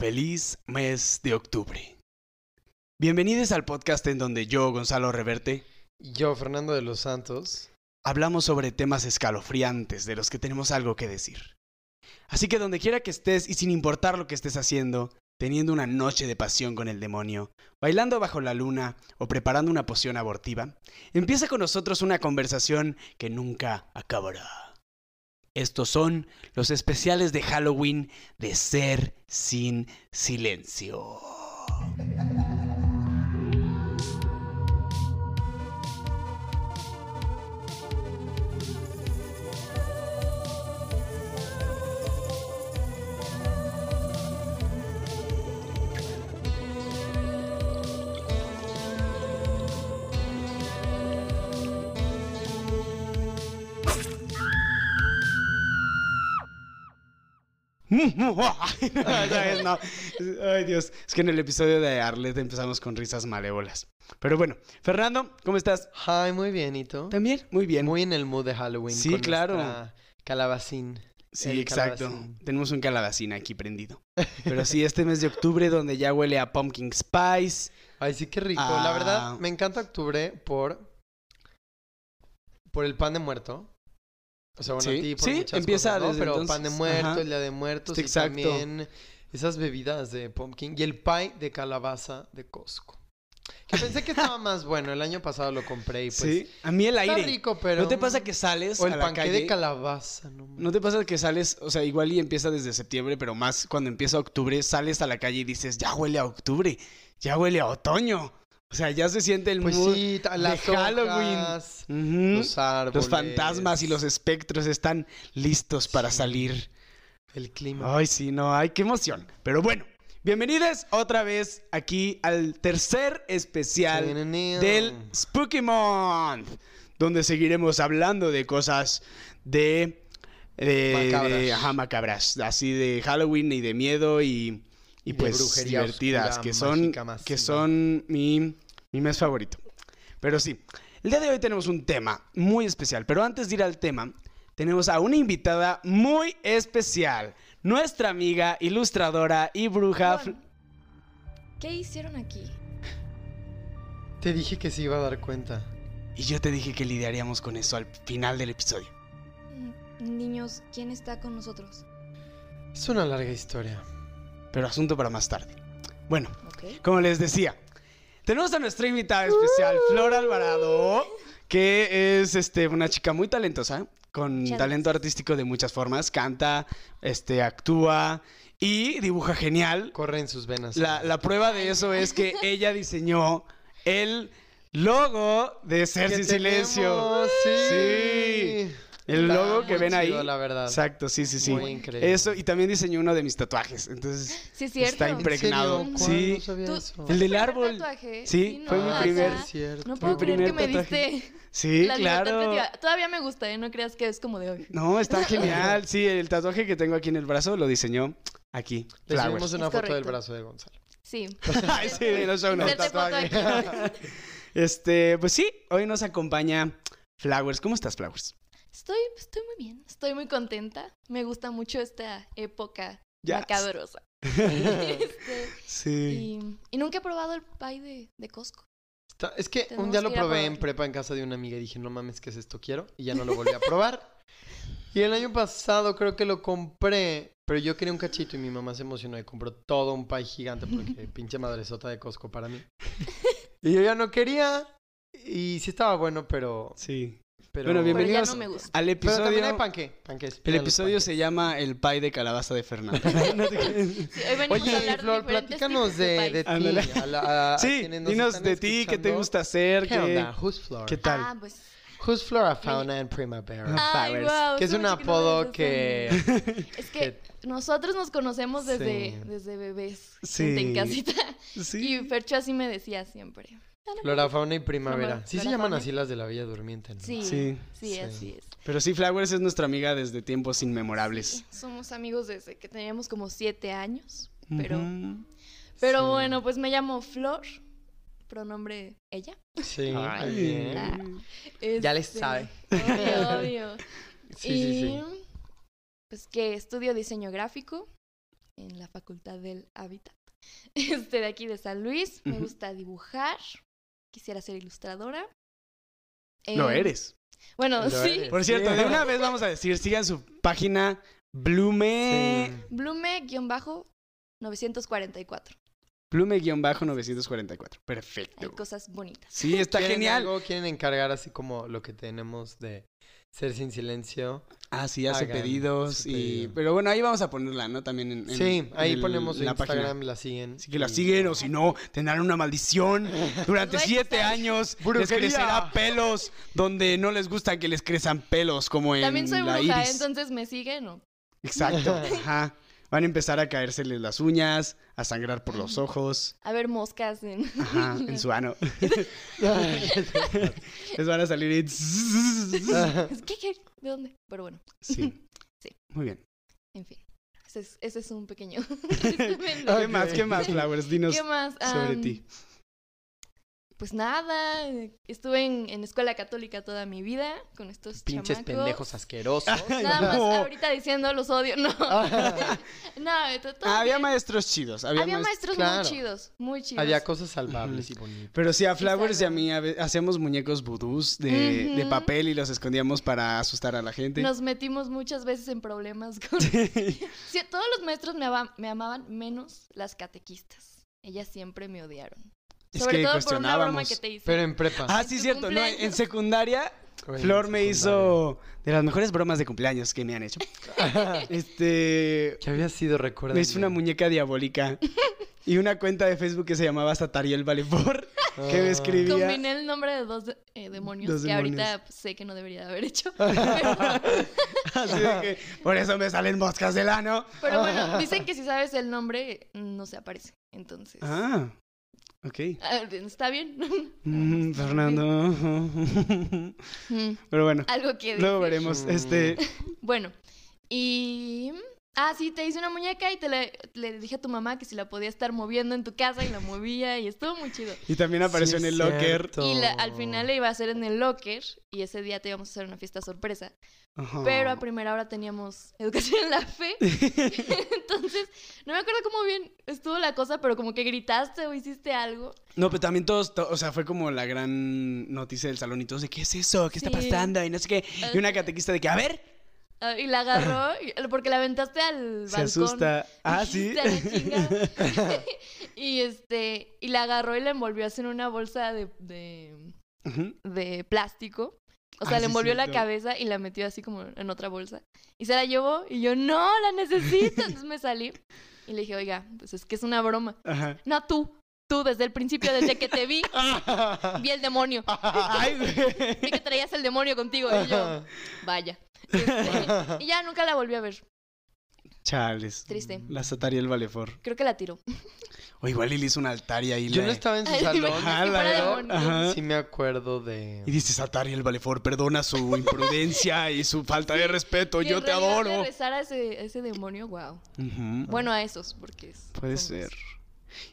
Feliz mes de octubre. Bienvenidos al podcast en donde yo, Gonzalo Reverte, Y Yo, Fernando de los Santos. hablamos sobre temas escalofriantes de los que tenemos algo que decir. Así que donde quiera que estés y sin importar lo que estés haciendo, teniendo una noche de pasión con el demonio, bailando bajo la luna o preparando una poción abortiva, empieza con nosotros una conversación que nunca acabará. Estos son los especiales de Halloween de Ser sin Silencio. ¿Sabes? No. Ay, Dios. Es que en el episodio de Arlet empezamos con risas malévolas. Pero bueno, Fernando, ¿cómo estás? Hi, muy bien, ¿y tú? También, muy bien. Muy en el mood de Halloween. Sí, con claro. Calabacín. Sí, el exacto. calabacín. Tenemos un calabacín aquí prendido. Pero sí, este mes de octubre donde ya huele a pumpkin spice. Ay, sí, qué rico. La verdad, me encanta octubre por... Por el pan de muerto. O sea, bueno, Sí, a ti por sí, muchas empieza cosas, ¿no? desde Pero entonces. pan de muerto, el día de muertos Sí, y exacto. también esas bebidas de pumpkin. Y el pie de calabaza de Costco. Que pensé que estaba más bueno. El año pasado lo compré y pues... sí, a mí el Está aire. rico, pero... ¿No te pasa que sales O el a la panqué calle? de calabaza, no ¿No te pasa que sales, o sea, igual y empieza desde septiembre, pero más cuando empieza octubre, sales a la calle y dices, ya huele a octubre, ya huele a otoño? O sea, ya se siente el Pues mood sí, de las Halloween. hojas, los árboles. Los fantasmas y los espectros están listos para Sí. salir. El clima. Ay, sí, no, ay, qué emoción. Pero bueno, bienvenidos otra vez aquí al tercer especial del Spooky Month, donde seguiremos hablando de cosas de... de- Macabras. de- ajá, macabras, así de Halloween y de miedo y, y pues divertidas, oscura, que son, que son mi, mi mes favorito. Pero sí, el día de hoy tenemos un tema muy especial, pero antes de ir al tema, tenemos a una invitada muy especial, nuestra amiga, ilustradora y bruja... ¿Qué hicieron aquí? Te dije que se iba a dar cuenta. Y yo te dije que lidiaríamos con eso al final del episodio. Mm, Niños, ¿quién está con nosotros? Es una larga historia. Pero asunto para más tarde. Bueno, como les decía, tenemos a nuestra invitada especial, Flor Alvarado, que es este, una chica muy talentosa, con talento artístico de muchas formas. Canta, este, actúa y dibuja genial. Corre en sus venas. La, la prueba de eso es que ella diseñó el logo de Ser ¿Qué Sin Silencio. Sí. Sí. El Está logo que muy ven ahí. chido, la verdad. Exacto, sí, sí, sí. Muy increíble. Eso, y también diseñó uno de mis tatuajes. Entonces, Sí, es cierto. está ¿En impregnado. serio? ¿Cuál? Sí. No sabía Tú- eso. ¿fue El tu del primer árbol. tatuaje? Sí, fue mi primer. Es cierto. No Mi puedo creer que primer me tatuaje. diste Sí, la libertad claro. creativa. Todavía me gusta, ¿eh? No creas que es como de hoy. No, está genial. Sí, el tatuaje que tengo aquí en el brazo lo diseñó aquí. Le Flowers. subimos una Es foto del correcto. brazo de Gonzalo. Sí. Ay, sí, de los show notes. Inserte foto tatuaje. aquí. Este, pues sí, hoy nos acompaña Flowers. ¿Cómo estás, Flowers? Estoy, estoy muy bien. Estoy muy contenta. Me gusta mucho esta época Ya. macabrosa. Este, Sí. y, y nunca he probado el pie de, de Costco. Está- Es que Tenemos un día que lo probé en prepa en casa de una amiga y dije, no mames, ¿qué es esto? Quiero. Y ya no lo volví a probar. Y el año pasado creo que lo compré, pero yo quería un cachito y mi mamá se emocionó y compró todo un pie gigante porque pinche madresota de Costco para mí. Y yo ya no quería. Y sí estaba bueno, pero... Sí. Pero Bueno, Pero ya bienvenidos no me gusta. al Pero episodio. también hay panque. panques, el episodio panques. se llama El pie de calabaza de Fernando. Sí, Oye, Flor, platícanos de, ti. Ándale. a la- a sí, dinos de ti, qué te gusta hacer, ¿Qué qué, onda? Who's Flor? qué tal. Ah, pues. Who's Flora Fauna and Primavera? Ay, Flowers. guau, que es un apodo que... Es que nosotros nos conocemos desde, Sí. desde bebés. Sí. gente en casita. Sí. Y Fercho así me decía siempre. Flora Fauna y Primavera. Flora- Sí se llaman Fauna. así las de la Bella Durmiente, ¿no? Sí, Sí. sí, Sí. así es. Pero sí, Flowers es nuestra amiga desde tiempos inmemorables. Sí, somos amigos desde que teníamos como siete años. Pero, pero Sí. bueno, pues me llamo Flor. Pronombre ella. Sí, Ay. muy bien. Ah, Ya le este, sabe. Obvio, obvio. Sí, y sí, sí. pues que estudio diseño gráfico. en la Facultad del Hábitat. Este de aquí de San Luis. Me gusta dibujar. Quisiera ser ilustradora. Lo Em, eres. Bueno, Lo sí. eres. Por cierto, de una vez vamos a decir, sigan su página Blume... Sí. Blume-944. Blume-944. Hay Perfecto. cosas bonitas. Sí, está ¿Quieren genial. algo? ¿Quieren encargar así como lo que tenemos de ser sin silencio? Ah, sí, hace pedidos y... pedido. Pero bueno, ahí vamos a ponerla, ¿no? También en... en- sí, en ahí el- ponemos en la Instagram, página. la siguen. Así que la y- siguen o si no, tendrán una maldición. Durante siete años les crecerá pelos donde no les gusta que les crezcan pelos como en También soy la bruja, iris. entonces me siguen o Exacto, ajá. Van a empezar a caérseles las uñas, a sangrar por los ojos, a ver moscas en... ajá, en su ano. les van a salir y... ¿Qué, qué? ¿De dónde? Pero bueno, Sí. Sí. Muy bien. en fin. Ese es, ese es un pequeño ¿Qué más? ¿Qué más, Flowers? Dinos ¿Qué más? sobre Am, ti. Pues nada, eh, estuve en, en escuela católica toda mi vida con estos Pinches chamacos. pendejos asquerosos. Nada más No. ahorita diciendo los odio, no. no, Ah, había bien. maestros chidos. Había, Había maest- maestros claro. muy chidos, muy chidos. Había cosas salvables y bonitas. Pero sí, a Flowers y a mí a hacíamos muñecos vudús de, de papel y los escondíamos para asustar a la gente. Nos metimos muchas veces en problemas con... Sí, todos los maestros me, ama- me amaban, menos las catequistas. Ellas siempre me odiaron. Es Sobre que todo por una broma cuestionábamos. que te hice. Pero en prepa. Ah, sí, cierto. No, en secundaria, Flor en me hizo de las mejores bromas de cumpleaños que me han hecho. Este. ¿Qué había sido, recuerda? Me hizo una muñeca diabólica y una cuenta de Facebook que se llamaba Satariel Valefor, que me escribía. Combiné el nombre de dos eh, demonios Dos que ahorita demonios. sé que no debería de haber hecho. Así de que, por eso me salen moscas del ano. Pero bueno, dicen que si sabes el nombre, no se aparece. Entonces, Ah, ok. ah, está bien. Mm, Fernando. Mm, Pero bueno, Algo que luego veremos. Mm. Este. Bueno, y... Ah, sí, te hice una muñeca y te la- le dije a tu mamá que si la podía estar moviendo en tu casa y la movía y estuvo muy chido. Y también apareció Sí, en el locker. cierto. Y la- al final le iba a hacer en el locker y ese día te íbamos a hacer una fiesta sorpresa. Ajá. Pero a primera hora teníamos educación en la fe. Entonces, no me acuerdo cómo bien estuvo la cosa, pero como que gritaste o hiciste algo. No, pero también todos, to- o sea, fue como la gran noticia del salón y todos de ¿qué es eso? ¿Qué está Sí. pasando? Y no sé qué. Y una catequista de que, a ver, Ah, Y la agarró porque la aventaste al se balcón. asusta. Ah, sí. Y este, y la agarró y la envolvió así en una bolsa de, de, plástico. O sea, Ah, le sí, envolvió la cabeza y la metió así como en otra bolsa. Y se la llevó y yo, no, la necesito. Entonces me salí y le dije, oiga, pues es que es una broma. Ajá. No, tú, tú, desde el principio, desde que te vi, vi el demonio. Ay. Vi que traías el demonio contigo. Y yo, vaya. Este, y ya nunca la volví a ver. Chales. Triste. La Satariel Valefor. Creo que la tiró. O igual él hizo un altar y ahí Yo le- no estaba en su Ay, salón. Ajá, la. Ajá. Sí me acuerdo de... Y dice Satariel Valefor, perdona su imprudencia y su falta de respeto. Yo te adoro. le rezara a ese, a ese demonio, wow. Bueno, a esos, porque es. Puede ser.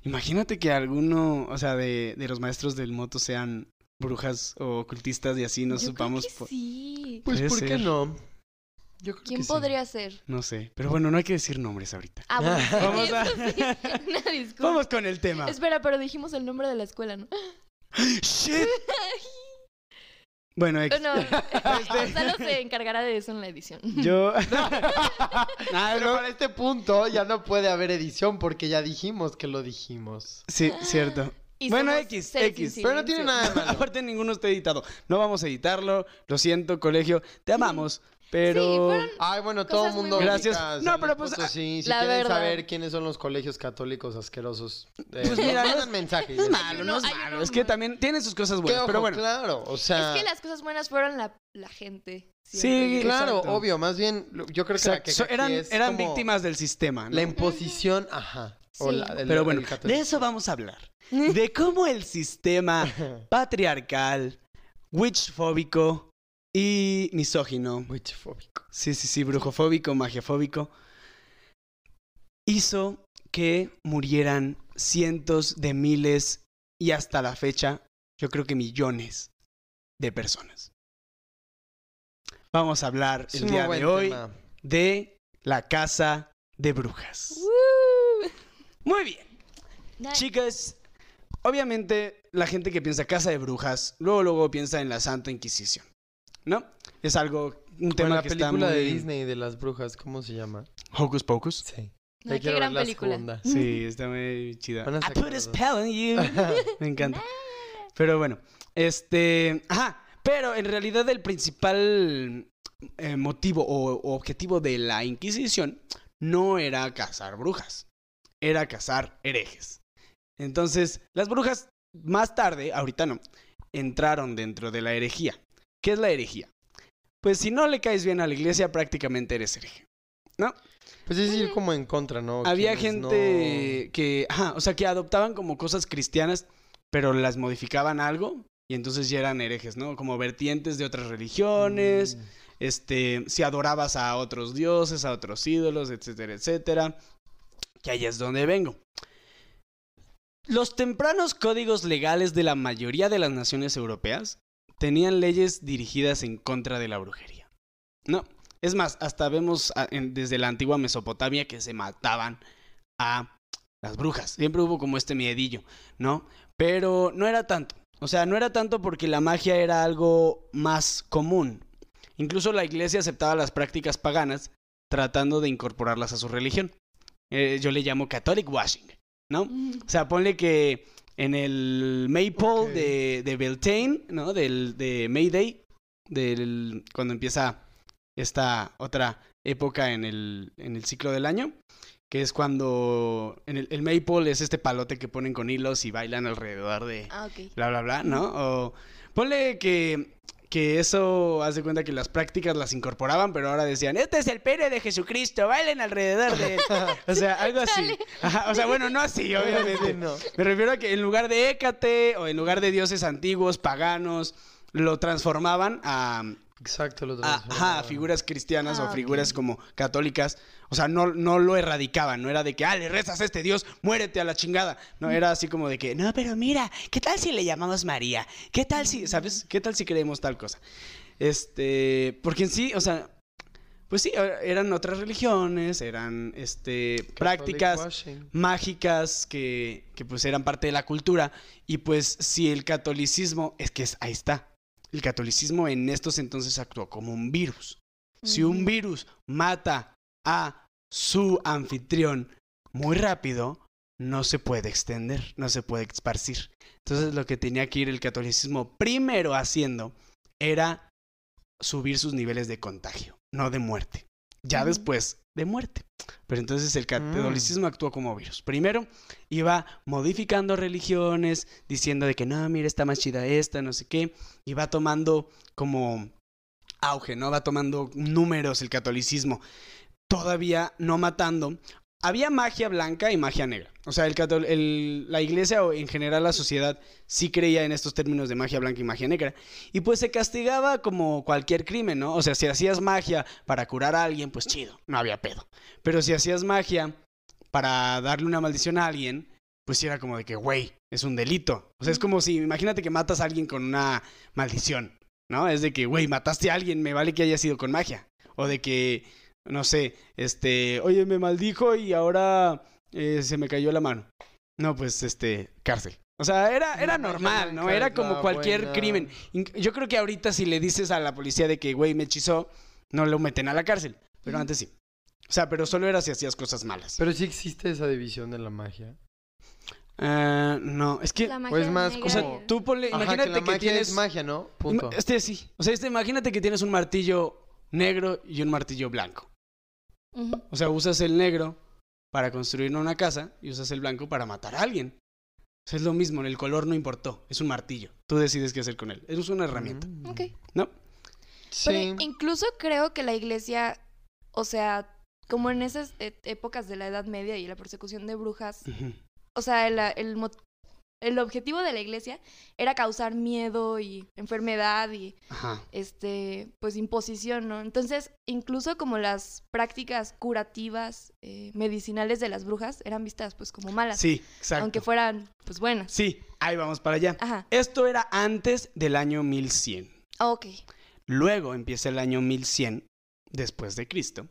Imagínate que alguno, o sea, de, de los maestros del moto sean brujas o ocultistas y así no Yo supamos. Creo que po- sí. Pues, ¿por qué no? Yo creo ¿Quién que sí. podría ser? No sé. Pero bueno, no hay que decir nombres ahorita. Ah, bueno. Vamos a- sí. Una disculpa. Vamos con el tema. Espera, pero dijimos el nombre de la escuela, ¿no? ¡Shit! Bueno, ex- No, Gonzalo se encargará de eso en la edición. yo. Nada, Pero no- para este punto ya no puede haber edición porque ya dijimos que lo dijimos. Sí, cierto. Y Bueno, X, X. Pero no tiene nada de malo. Aparte, ninguno está editado. No vamos a editarlo. Lo siento, colegio. Te amamos. Pero. Sí, Ay, bueno, todo el mundo. Gracias. No, pero pues, Potosí. Si la quieren verdad. saber quiénes son los colegios católicos asquerosos, eh, Pues mira, mandan no- mensajes. No es malo, no es malo. uno Es que también tiene sus cosas buenas. ojo, pero bueno. claro, o sea. Es que las cosas buenas fueron la, la gente. Sí. Claro, Exacto. obvio, más bien, yo creo que la Exacto. que So- eran es eran como víctimas del sistema. ¿no? La imposición, ajá. o Sí. la- el- Pero bueno, de eso vamos a hablar. De cómo el sistema patriarcal, witchfóbico y misógino, Witchfóbico. sí, sí, sí, brujofóbico, magiafóbico, hizo que murieran cientos de miles y hasta la fecha, yo creo que millones de personas. Vamos a hablar el día de hoy tema. de la casa de brujas. Woo. Muy bien. Nice. Chicas, obviamente la gente que piensa casa de brujas, luego luego piensa en la Santa Inquisición, ¿no? Es algo, un tema la que película está muy... de Disney de las brujas, ¿cómo se llama? Hocus Pocus. Sí. No, qué gran la película. segunda. Sí, está muy chida. I put a spell on you. Me encanta. Pero bueno, este... Ajá, pero en realidad el principal eh, motivo o, o objetivo de la Inquisición no era cazar brujas, era cazar herejes. Entonces, las brujas más tarde, ahorita no, entraron dentro de la herejía. ¿Qué es la herejía? Pues si no le caes bien a la iglesia, prácticamente eres hereje. ¿No? Pues es ir como en contra, ¿no? Había no- gente que, ajá, o sea, que adoptaban como cosas cristianas, pero las modificaban algo y entonces ya eran herejes, ¿no? Como vertientes de otras religiones, Mm. este, si adorabas a otros dioses, a otros ídolos, etcétera, etcétera. Que ahí es donde vengo. Los tempranos códigos legales de la mayoría de las naciones europeas tenían leyes dirigidas en contra de la brujería. No, es más, hasta vemos desde la antigua Mesopotamia que se mataban a las brujas. Siempre hubo como este miedillo, ¿no? Pero no era tanto. O sea, no era tanto porque la magia era algo más común. Incluso la iglesia aceptaba las prácticas paganas tratando de incorporarlas a su religión. Eh, yo le llamo Catholic washing, ¿no? Mm. O sea, ponle que en el Maypole de, de Beltane, ¿no? Del, de Mayday, del, cuando empieza esta otra época en el, en el ciclo del año, que es cuando en el, el Maypole es este palote que ponen con hilos y bailan alrededor de Ah, ok. bla, bla, bla, ¿no? O ponle que, que eso, haz de cuenta que las prácticas las incorporaban, pero ahora decían, este es el pene de Jesucristo, bailen alrededor de él. O sea, algo así. Ajá, o sea, bueno, no así, obviamente. no. Me refiero a que en lugar de Hécate o en lugar de dioses antiguos, paganos, lo transformaban a, Exacto, lo a- transformaban. ajá, a figuras cristianas Ah, o figuras ok. como católicas. O sea, no, no lo erradicaban, no era de que, ah, le rezas a este Dios, muérete a la chingada. No, era así como de que, no, pero mira, ¿qué tal si le llamamos María? ¿Qué tal si, sabes? ¿Qué tal si creemos tal cosa? Este, porque en sí, o sea, pues sí, eran otras religiones, eran, este, Catholic prácticas washing. mágicas que, que pues eran parte de la cultura y pues si el catolicismo, es que es, ahí está, el catolicismo en estos entonces actuó como un virus. Si un virus mata a su anfitrión muy rápido, no se puede extender, no se puede esparcir. Entonces lo que tenía que ir el catolicismo primero haciendo era subir sus niveles de contagio, no de muerte. Ya después de muerte. Pero entonces el catolicismo actuó como virus. Primero iba modificando religiones, diciendo de que no, mira, está más chida esta, no sé qué. Y va tomando como auge, ¿no? Va tomando números el catolicismo. Todavía no matando. Había magia blanca y magia negra. O sea, el la iglesia o en general la sociedad sí creía en estos términos de magia blanca y magia negra. Y pues se castigaba como cualquier crimen, ¿no? O sea, si hacías magia para curar a alguien, pues chido, no había pedo. Pero si hacías magia para darle una maldición a alguien, pues sí era como de que, güey, es un delito. O sea, es como si, imagínate que matas a alguien con una maldición, ¿no? Es de que, güey, mataste a alguien, me vale que haya sido con magia. O de que, no sé, este, oye, me maldijo y ahora eh, se me cayó la mano. No, pues, este, cárcel. O sea, era, era normal, ¿no? Era como cualquier buena. crimen. Yo creo que ahorita si le dices a la policía de que, güey, me hechizó, no lo meten a la cárcel. Pero antes sí. O sea, pero solo era si hacías cosas malas. Pero sí existe esa división de la magia. Ah, no, es que, La o magia es más negra o sea, tú ponle, Ajá, imagínate que que, la magia tienes... es magia, ¿no? Punto. Este sí. O sea, este, imagínate que tienes un martillo negro y un martillo blanco. O sea, usas el negro para construir una casa y usas el blanco para matar a alguien. O sea, es lo mismo, el color no importó, es un martillo. Tú decides qué hacer con él. Es una herramienta, Mm. Ok. ¿no? Sí. Pero incluso creo que la iglesia, o sea, como en esas e- épocas de la Edad Media y la persecución de brujas, o sea, el, el, el objetivo de la iglesia era causar miedo y enfermedad y Ajá. este pues imposición, ¿no? Entonces, incluso como las prácticas curativas eh, medicinales de las brujas eran vistas pues como malas, Sí, exacto. aunque fueran pues buenas. Sí, ahí vamos para allá. Ajá. Esto era antes del año 1100. Ok. Luego empieza el año 1100 después de Cristo,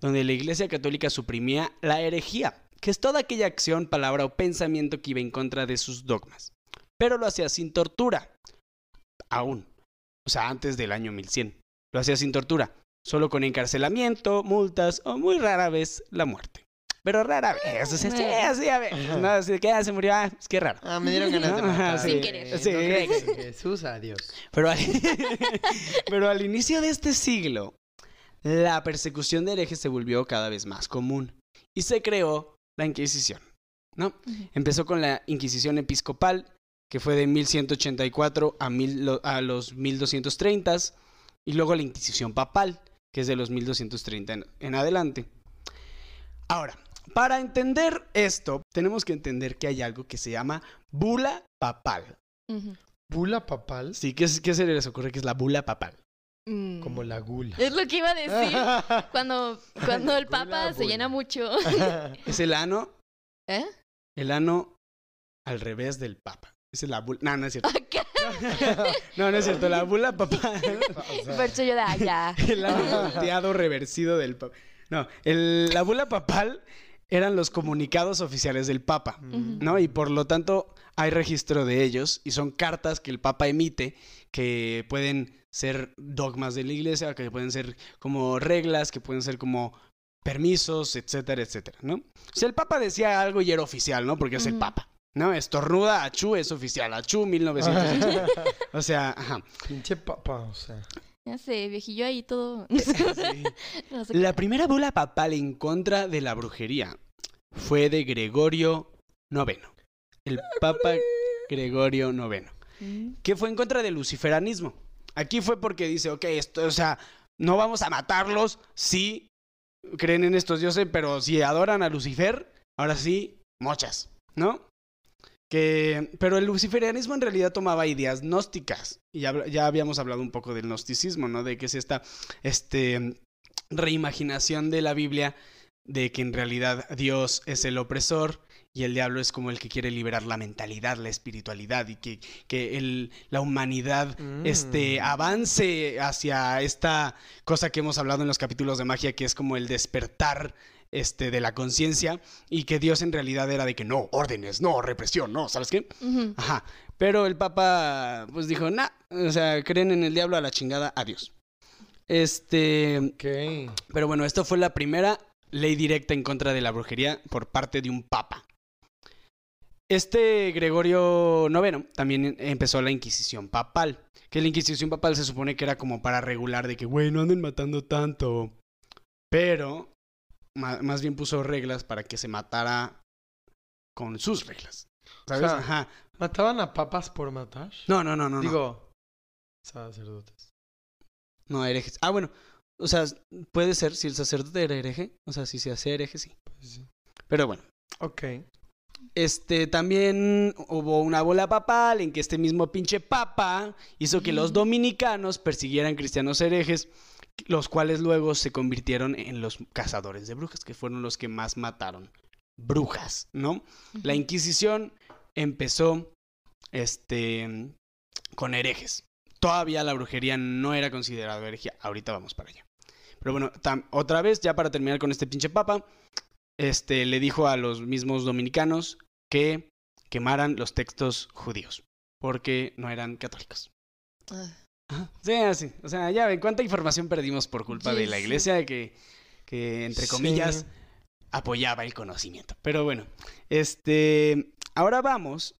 donde la Iglesia Católica suprimía la herejía, que es toda aquella acción, palabra o pensamiento que iba en contra de sus dogmas. Pero lo hacía sin tortura. Aún. O sea, antes del año 1100. Lo hacía sin tortura. Solo con encarcelamiento, multas o muy rara vez la muerte. Pero rara vez. O sea, sí, así a ver. No, así que ya se murió. Ah, es que raro. Ah, me dieron ganas de No, matar. sí. Sin querer. Sí. No en Jesús, adiós. Pero al, pero al inicio de este siglo, la persecución de herejes se volvió cada vez más común y se creó la Inquisición. ¿no? Empezó con la Inquisición episcopal, que fue de 1184 a, mil a los 1230, y luego la Inquisición papal, que es de los 1230 en, en adelante. Ahora, para entender esto, tenemos que entender que hay algo que se llama bula papal. ¿Bula papal? Sí, ¿qué, es- qué se les ocurre que es la bula papal? Mm. Como la gula. Es lo que iba a decir. Cuando, cuando el papa se llena mucho. Es el ano, ¿Eh? el ano al revés del papa. Esa es la bula. No, no es cierto. No, no es cierto. La bula papal. O sea, Por eso yo de allá. El ano volteado reversido del papa. No, el- la bula papal eran los comunicados oficiales del papa. mm, ¿no? Y por lo tanto hay registro de ellos y son cartas que el Papa emite que pueden ser dogmas de la iglesia, que pueden ser como reglas, que pueden ser como permisos, etcétera, etcétera, ¿no? O sea, el Papa decía algo y era oficial, ¿no? Porque es el. Papa, ¿no? Estornuda, achú es oficial, achú 1980. O sea, ajá. Pinche papa, o sea. Ya sé, viejillo ahí todo. Sí. No sé La primera bula papal en contra de la brujería fue de Gregorio IX. El Papa Gregorio IX. Mm. que fue en contra del luciferanismo. Aquí fue porque dice, ok, esto, o sea, no vamos a matarlos si creen en estos dioses, pero si adoran a Lucifer, ahora sí, mochas, ¿no? Que, pero el luciferianismo en realidad tomaba ideas gnósticas. Y ya, ya habíamos hablado un poco del gnosticismo, ¿no? De que es esta este, reimaginación de la Biblia de que en realidad Dios es el opresor y el diablo es como el que quiere liberar la mentalidad, la espiritualidad y que, que el- la humanidad este, Mm. avance hacia esta cosa que hemos hablado en los capítulos de magia, que es como el despertar este, de la conciencia y que Dios en realidad era de que no, órdenes, no, represión, no, ¿sabes qué? Ajá. Pero el Papa, pues dijo, nah, o sea, creen en el diablo a la chingada, adiós. Este, Ok. pero bueno, esto fue la primera ley directa en contra de la brujería por parte de un papa. Este Gregorio IX también empezó la Inquisición papal. Que la Inquisición papal se supone que era como para regular de que, güey, no anden matando tanto. Pero más bien puso reglas para que se matara con sus reglas. ¿Sabes? O sea, Ajá. ¿Mataban a papas por matar? No, no, no, no. no. Digo, sacerdotes. No, herejes. Ah, bueno. O sea, puede ser si el sacerdote era hereje. O sea, si se hacía hereje, sí. Pues sí. Pero bueno. Ok. Este, también hubo una bola papal en que este mismo pinche papa hizo que los Ujú. dominicanos persiguieran cristianos herejes, los cuales luego se convirtieron en los cazadores de brujas, que fueron los que más mataron brujas, ¿no? La. Inquisición empezó, este, con herejes. Todavía la brujería no era considerada herejía. Ahorita vamos para allá. Pero bueno, otra vez, ya para terminar con este pinche papa, este, le dijo a los mismos dominicanos que quemaran los textos judíos, porque no eran católicos. Ah. Sí, así. O sea, ya ven cuánta información perdimos por culpa de la Sí, sí. iglesia que, que entre Sí. comillas, apoyaba el conocimiento. Pero bueno, este, ahora vamos,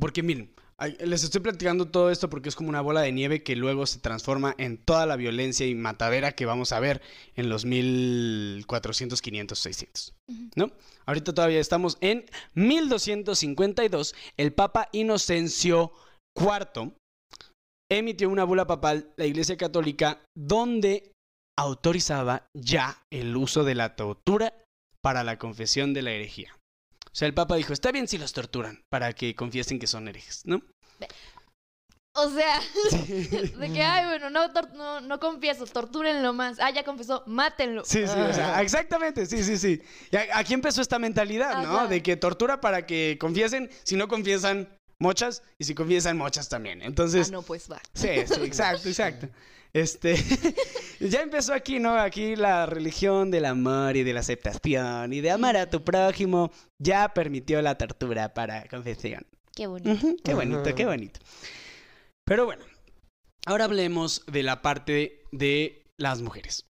porque miren, les estoy platicando todo esto porque es como una bola de nieve que luego se transforma en toda la violencia y matadera que vamos a ver en los 1400, 500, 600. Ujú. ¿No? Ahorita todavía estamos en 1252. El Papa Inocencio IV emitió una bula papal, la Iglesia Católica, donde autorizaba ya el uso de la tortura para la confesión de la herejía. O sea, el Papa dijo, está bien si los torturan para que confiesen que son herejes, ¿no? O sea, de que, ay, bueno, no, no, no confieso, tortúrenlo más. Ah, ya confesó, mátenlo. Sí, sí, o sea, exactamente, sí, sí, sí. Y aquí empezó esta mentalidad, ¿no? Ajá. De que tortura para que confiesen, si no confiesan, mochas y si confiesan mochas también. Entonces, Ah, no, pues va. sí, sí, exacto, exacto. Este, ya empezó aquí, ¿no? Aquí la religión del amor y de la aceptación y de amar a tu prójimo ya permitió la tortura para confesión. Qué bonito. Qué bonito, qué bonito. Pero bueno, ahora hablemos de la parte de las mujeres.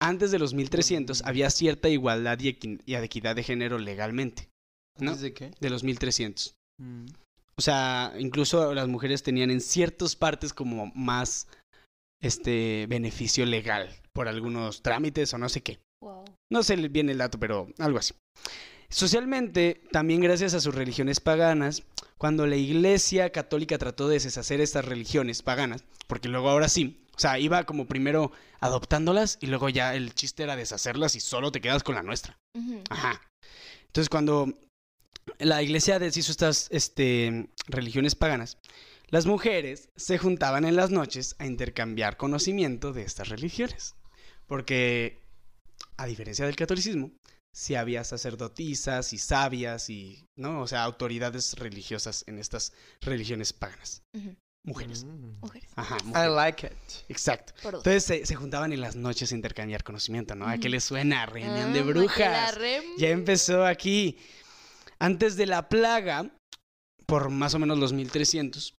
Antes de los 1300 había cierta igualdad y equidad de género legalmente, ¿no? ¿Desde qué? De los 1300. Mm. O sea, incluso las mujeres tenían en ciertas partes como más este beneficio legal por algunos trámites o no sé qué. Wow. No sé bien el dato, pero algo así. Socialmente, también gracias a sus religiones paganas, cuando la Iglesia Católica trató de deshacer estas religiones paganas, porque luego ahora sí, o sea, iba como primero adoptándolas y luego ya el chiste era deshacerlas y solo te quedas con la nuestra. Ajá. Entonces, cuando la iglesia deshizo estas este, religiones paganas, las mujeres se juntaban en las noches a intercambiar conocimiento de estas religiones. Porque, a diferencia del catolicismo, sí había sacerdotisas y sabias y, ¿no? O sea, autoridades religiosas en estas religiones paganas. Mujeres. Mm. Mujeres. Ajá, I like it. Exacto. Entonces se, se juntaban en las noches a intercambiar conocimiento, ¿no? ¿A qué les suena? Reunión Ah, de la brujas. Ya empezó aquí. Antes de la plaga, por más o menos los 1300,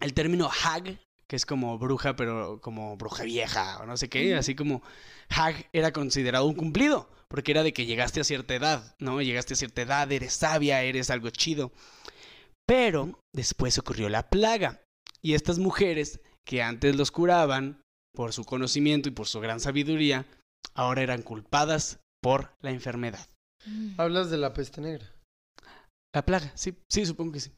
el término hag, que es como bruja, pero como bruja vieja o no sé qué, así como hag era considerado un cumplido, porque era de que llegaste a cierta edad, ¿no? Llegaste a cierta edad, eres sabia, eres algo chido. Pero después ocurrió la plaga, y estas mujeres que antes los curaban por su conocimiento y por su gran sabiduría, ahora eran culpadas por la enfermedad. Mm. Hablas de la peste negra. La plaga, sí, sí, supongo que sí.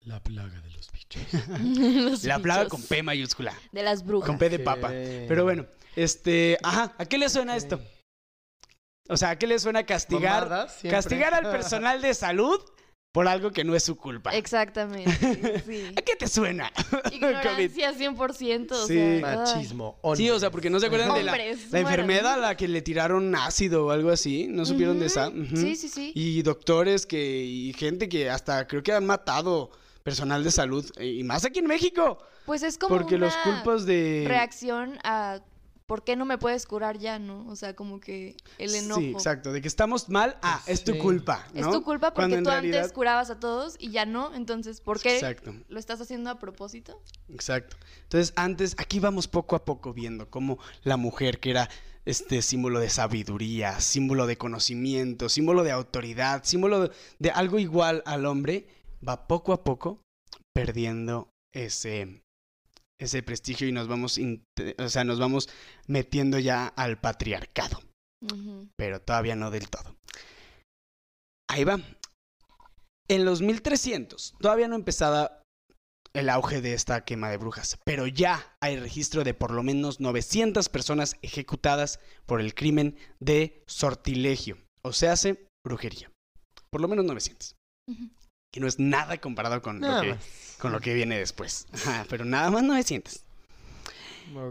La plaga de los bichos. Los La plaga bichos con P mayúscula, De las brujas. con P de papa. Pero bueno, este, ajá, ¿a qué le suena esto? O sea, ¿a qué le suena castigar, castigar al personal de salud por algo que no es su culpa? Exactamente. Sí. ¿A qué te suena? Ignorancia 100%. O Sí. sea. Machismo. Sí, o sea, porque no se acuerdan de la, Hombres, la mueran. enfermedad a la que le tiraron ácido o algo así, ¿no supieron de esa? Sí, sí, sí. Y doctores que y gente que hasta creo que han matado personal de salud y más aquí en México, Pues es como porque una los culpas de reacción a ¿por qué no me puedes curar ya, no? O sea, como que el enojo. Sí, exacto, de que estamos mal, ah, es tu Sí. culpa, ¿no? Es tu culpa porque tú realidad- antes curabas a todos y ya no, entonces ¿por qué Exacto. lo estás haciendo a propósito? Exacto. Entonces, antes, aquí vamos poco a poco viendo cómo la mujer, que era este símbolo de sabiduría, símbolo de conocimiento, símbolo de autoridad, símbolo de, de algo igual al hombre, va poco a poco perdiendo ese, ese prestigio y nos vamos, o sea, nos vamos metiendo ya al patriarcado, pero todavía no del todo. Ahí va. En los 1300, todavía no empezaba el auge de esta quema de brujas, pero ya hay registro de por lo menos 900 personas ejecutadas por el crimen de sortilegio, o sea, hace brujería. Por lo menos 900. Ujú. Que no es nada comparado con, lo que, más. con lo que viene después. Ajá, pero nada más 900.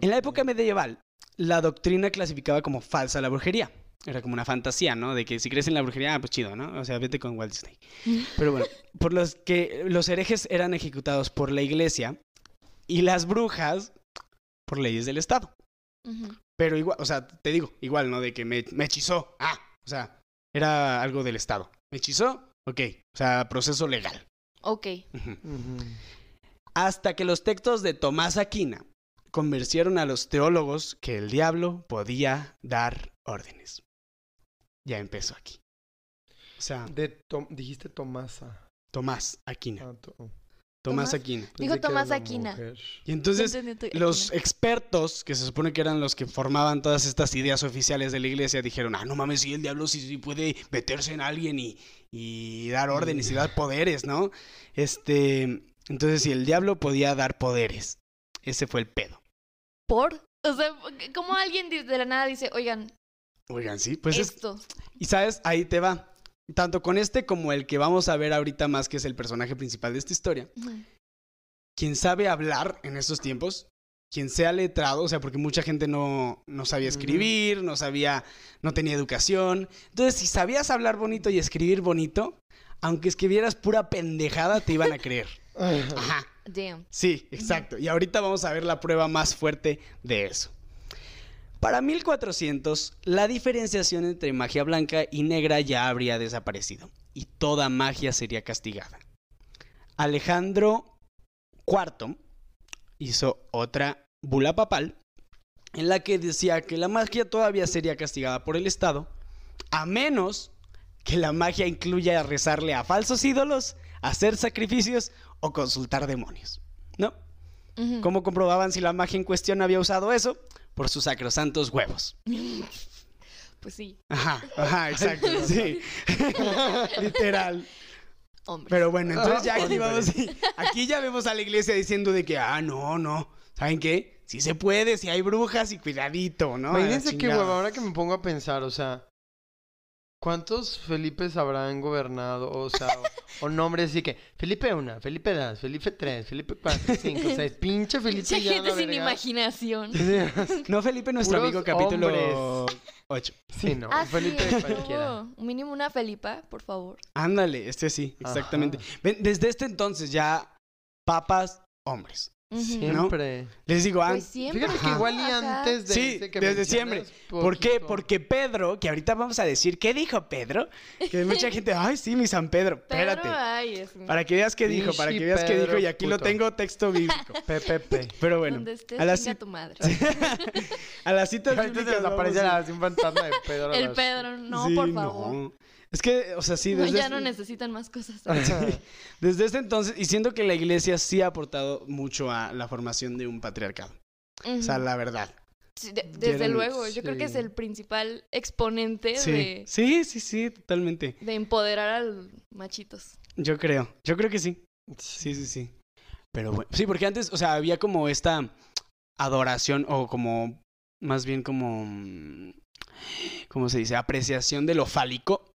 En la época medieval, la doctrina clasificaba como falsa la brujería. Era como una fantasía, ¿no? De que si crees en la brujería, ah, pues chido, ¿no? O sea, vete con Walt Disney. Pero bueno, por los que los herejes eran ejecutados por la iglesia y las brujas por leyes del Estado. Pero igual, o sea, te digo, igual, ¿no? De que me, me hechizó. Ah, o sea, era algo del Estado. ¿Me hechizó? Ok. O sea, proceso legal. Ok. Hasta que los textos de Tomás Aquina convencieron a los teólogos que el diablo podía dar órdenes. Ya empezó aquí. O sea, De Tom- dijiste Tomasa. Tomás Aquina. Ah, to- oh. Tomás. Pensé Dijo Tomás Aquina. Y entonces los expertos, que se supone que eran los que formaban todas estas ideas oficiales de la iglesia, dijeron, ah, no mames, si el diablo sí, sí puede meterse en alguien y, y dar órdenes y dar poderes, ¿no? Este, entonces si el diablo podía dar poderes, ese fue el pedo. ¿Por? O sea, como alguien de la nada dice, oigan, Oigan, sí, pues es, esto. Y sabes, ahí te va. Tanto con este como el que vamos a ver ahorita más, que es el personaje principal de esta historia. Quien sabe hablar en estos tiempos, quien sea letrado, o sea, porque mucha gente no, no sabía escribir, no sabía, no tenía educación. Entonces, si sabías hablar bonito y escribir bonito, aunque escribieras pura pendejada, te iban a creer. Ajá. Damn. Sí, exacto. Y ahorita vamos a ver la prueba más fuerte de eso. Para 1400, la diferenciación entre magia blanca y negra ya habría desaparecido y toda magia sería castigada. Alejandro IV hizo otra bula papal en la que decía que la magia todavía sería castigada por el Estado, a menos que la magia incluya rezarle a falsos ídolos, hacer sacrificios o consultar demonios. ¿No? ¿Cómo comprobaban si la magia en cuestión había usado eso? Por sus sacrosantos huevos. Pues sí, Ajá, ajá, exacto, sí. Literal. hombre. Pero bueno, entonces ya aquí vamos, aquí ya vemos a la iglesia diciendo de que, ah, no, no, ¿saben qué? Sí se puede, si hay brujas y cuidadito, ¿no? Imagínense qué huevo, ahora que me pongo a pensar, o sea, ¿cuántos Felipes habrán gobernado? O sea, o, o nombres así que Felipe 1, Felipe 2, Felipe 3, Felipe 4, 5, 6, pinche Felipe Mucha gente sin verga. imaginación. No, Felipe, nuestro Puros amigo, capítulo hombres. 8. Sí, no, Ah, Felipe sí, cualquiera. no. Mínimo una Felipa, por favor. Ándale, este sí, exactamente. Ven, desde este entonces ya, papas, hombres. Siempre. Les digo, Pues siempre. Fíjate que igual y antes de Sí, ese que desde siempre. ¿Por qué? Porque Pedro, que ahorita vamos a decir, ¿qué dijo Pedro? Que mucha gente, ay, sí, mi San Pedro. Espérate. ay, es... Para que veas qué dijo, para que veas qué dijo. Pedro, Y aquí lo tengo texto bíblico. PPP. Pero bueno, Donde estés, a las, chinga ci- tu madre. a las citas Ahorita se bíblicas les aparece un fantasma de Pedro. El Pedro, no, Sí, por favor. no. Es que, o sea, sí, No, desde, ya este, no necesitan más cosas. desde este entonces, y siento que la iglesia sí ha aportado mucho a la formación de un patriarcado. O sea, la verdad. Sí, de- desde luego, yo creo que es el principal exponente Sí, de, sí, sí, sí, totalmente. de empoderar al machitos. Yo creo, yo creo que sí. Sí, sí, sí. Pero bueno, sí, porque antes, o sea, había como esta adoración o como, más bien como, ¿cómo se dice? Apreciación de lo fálico,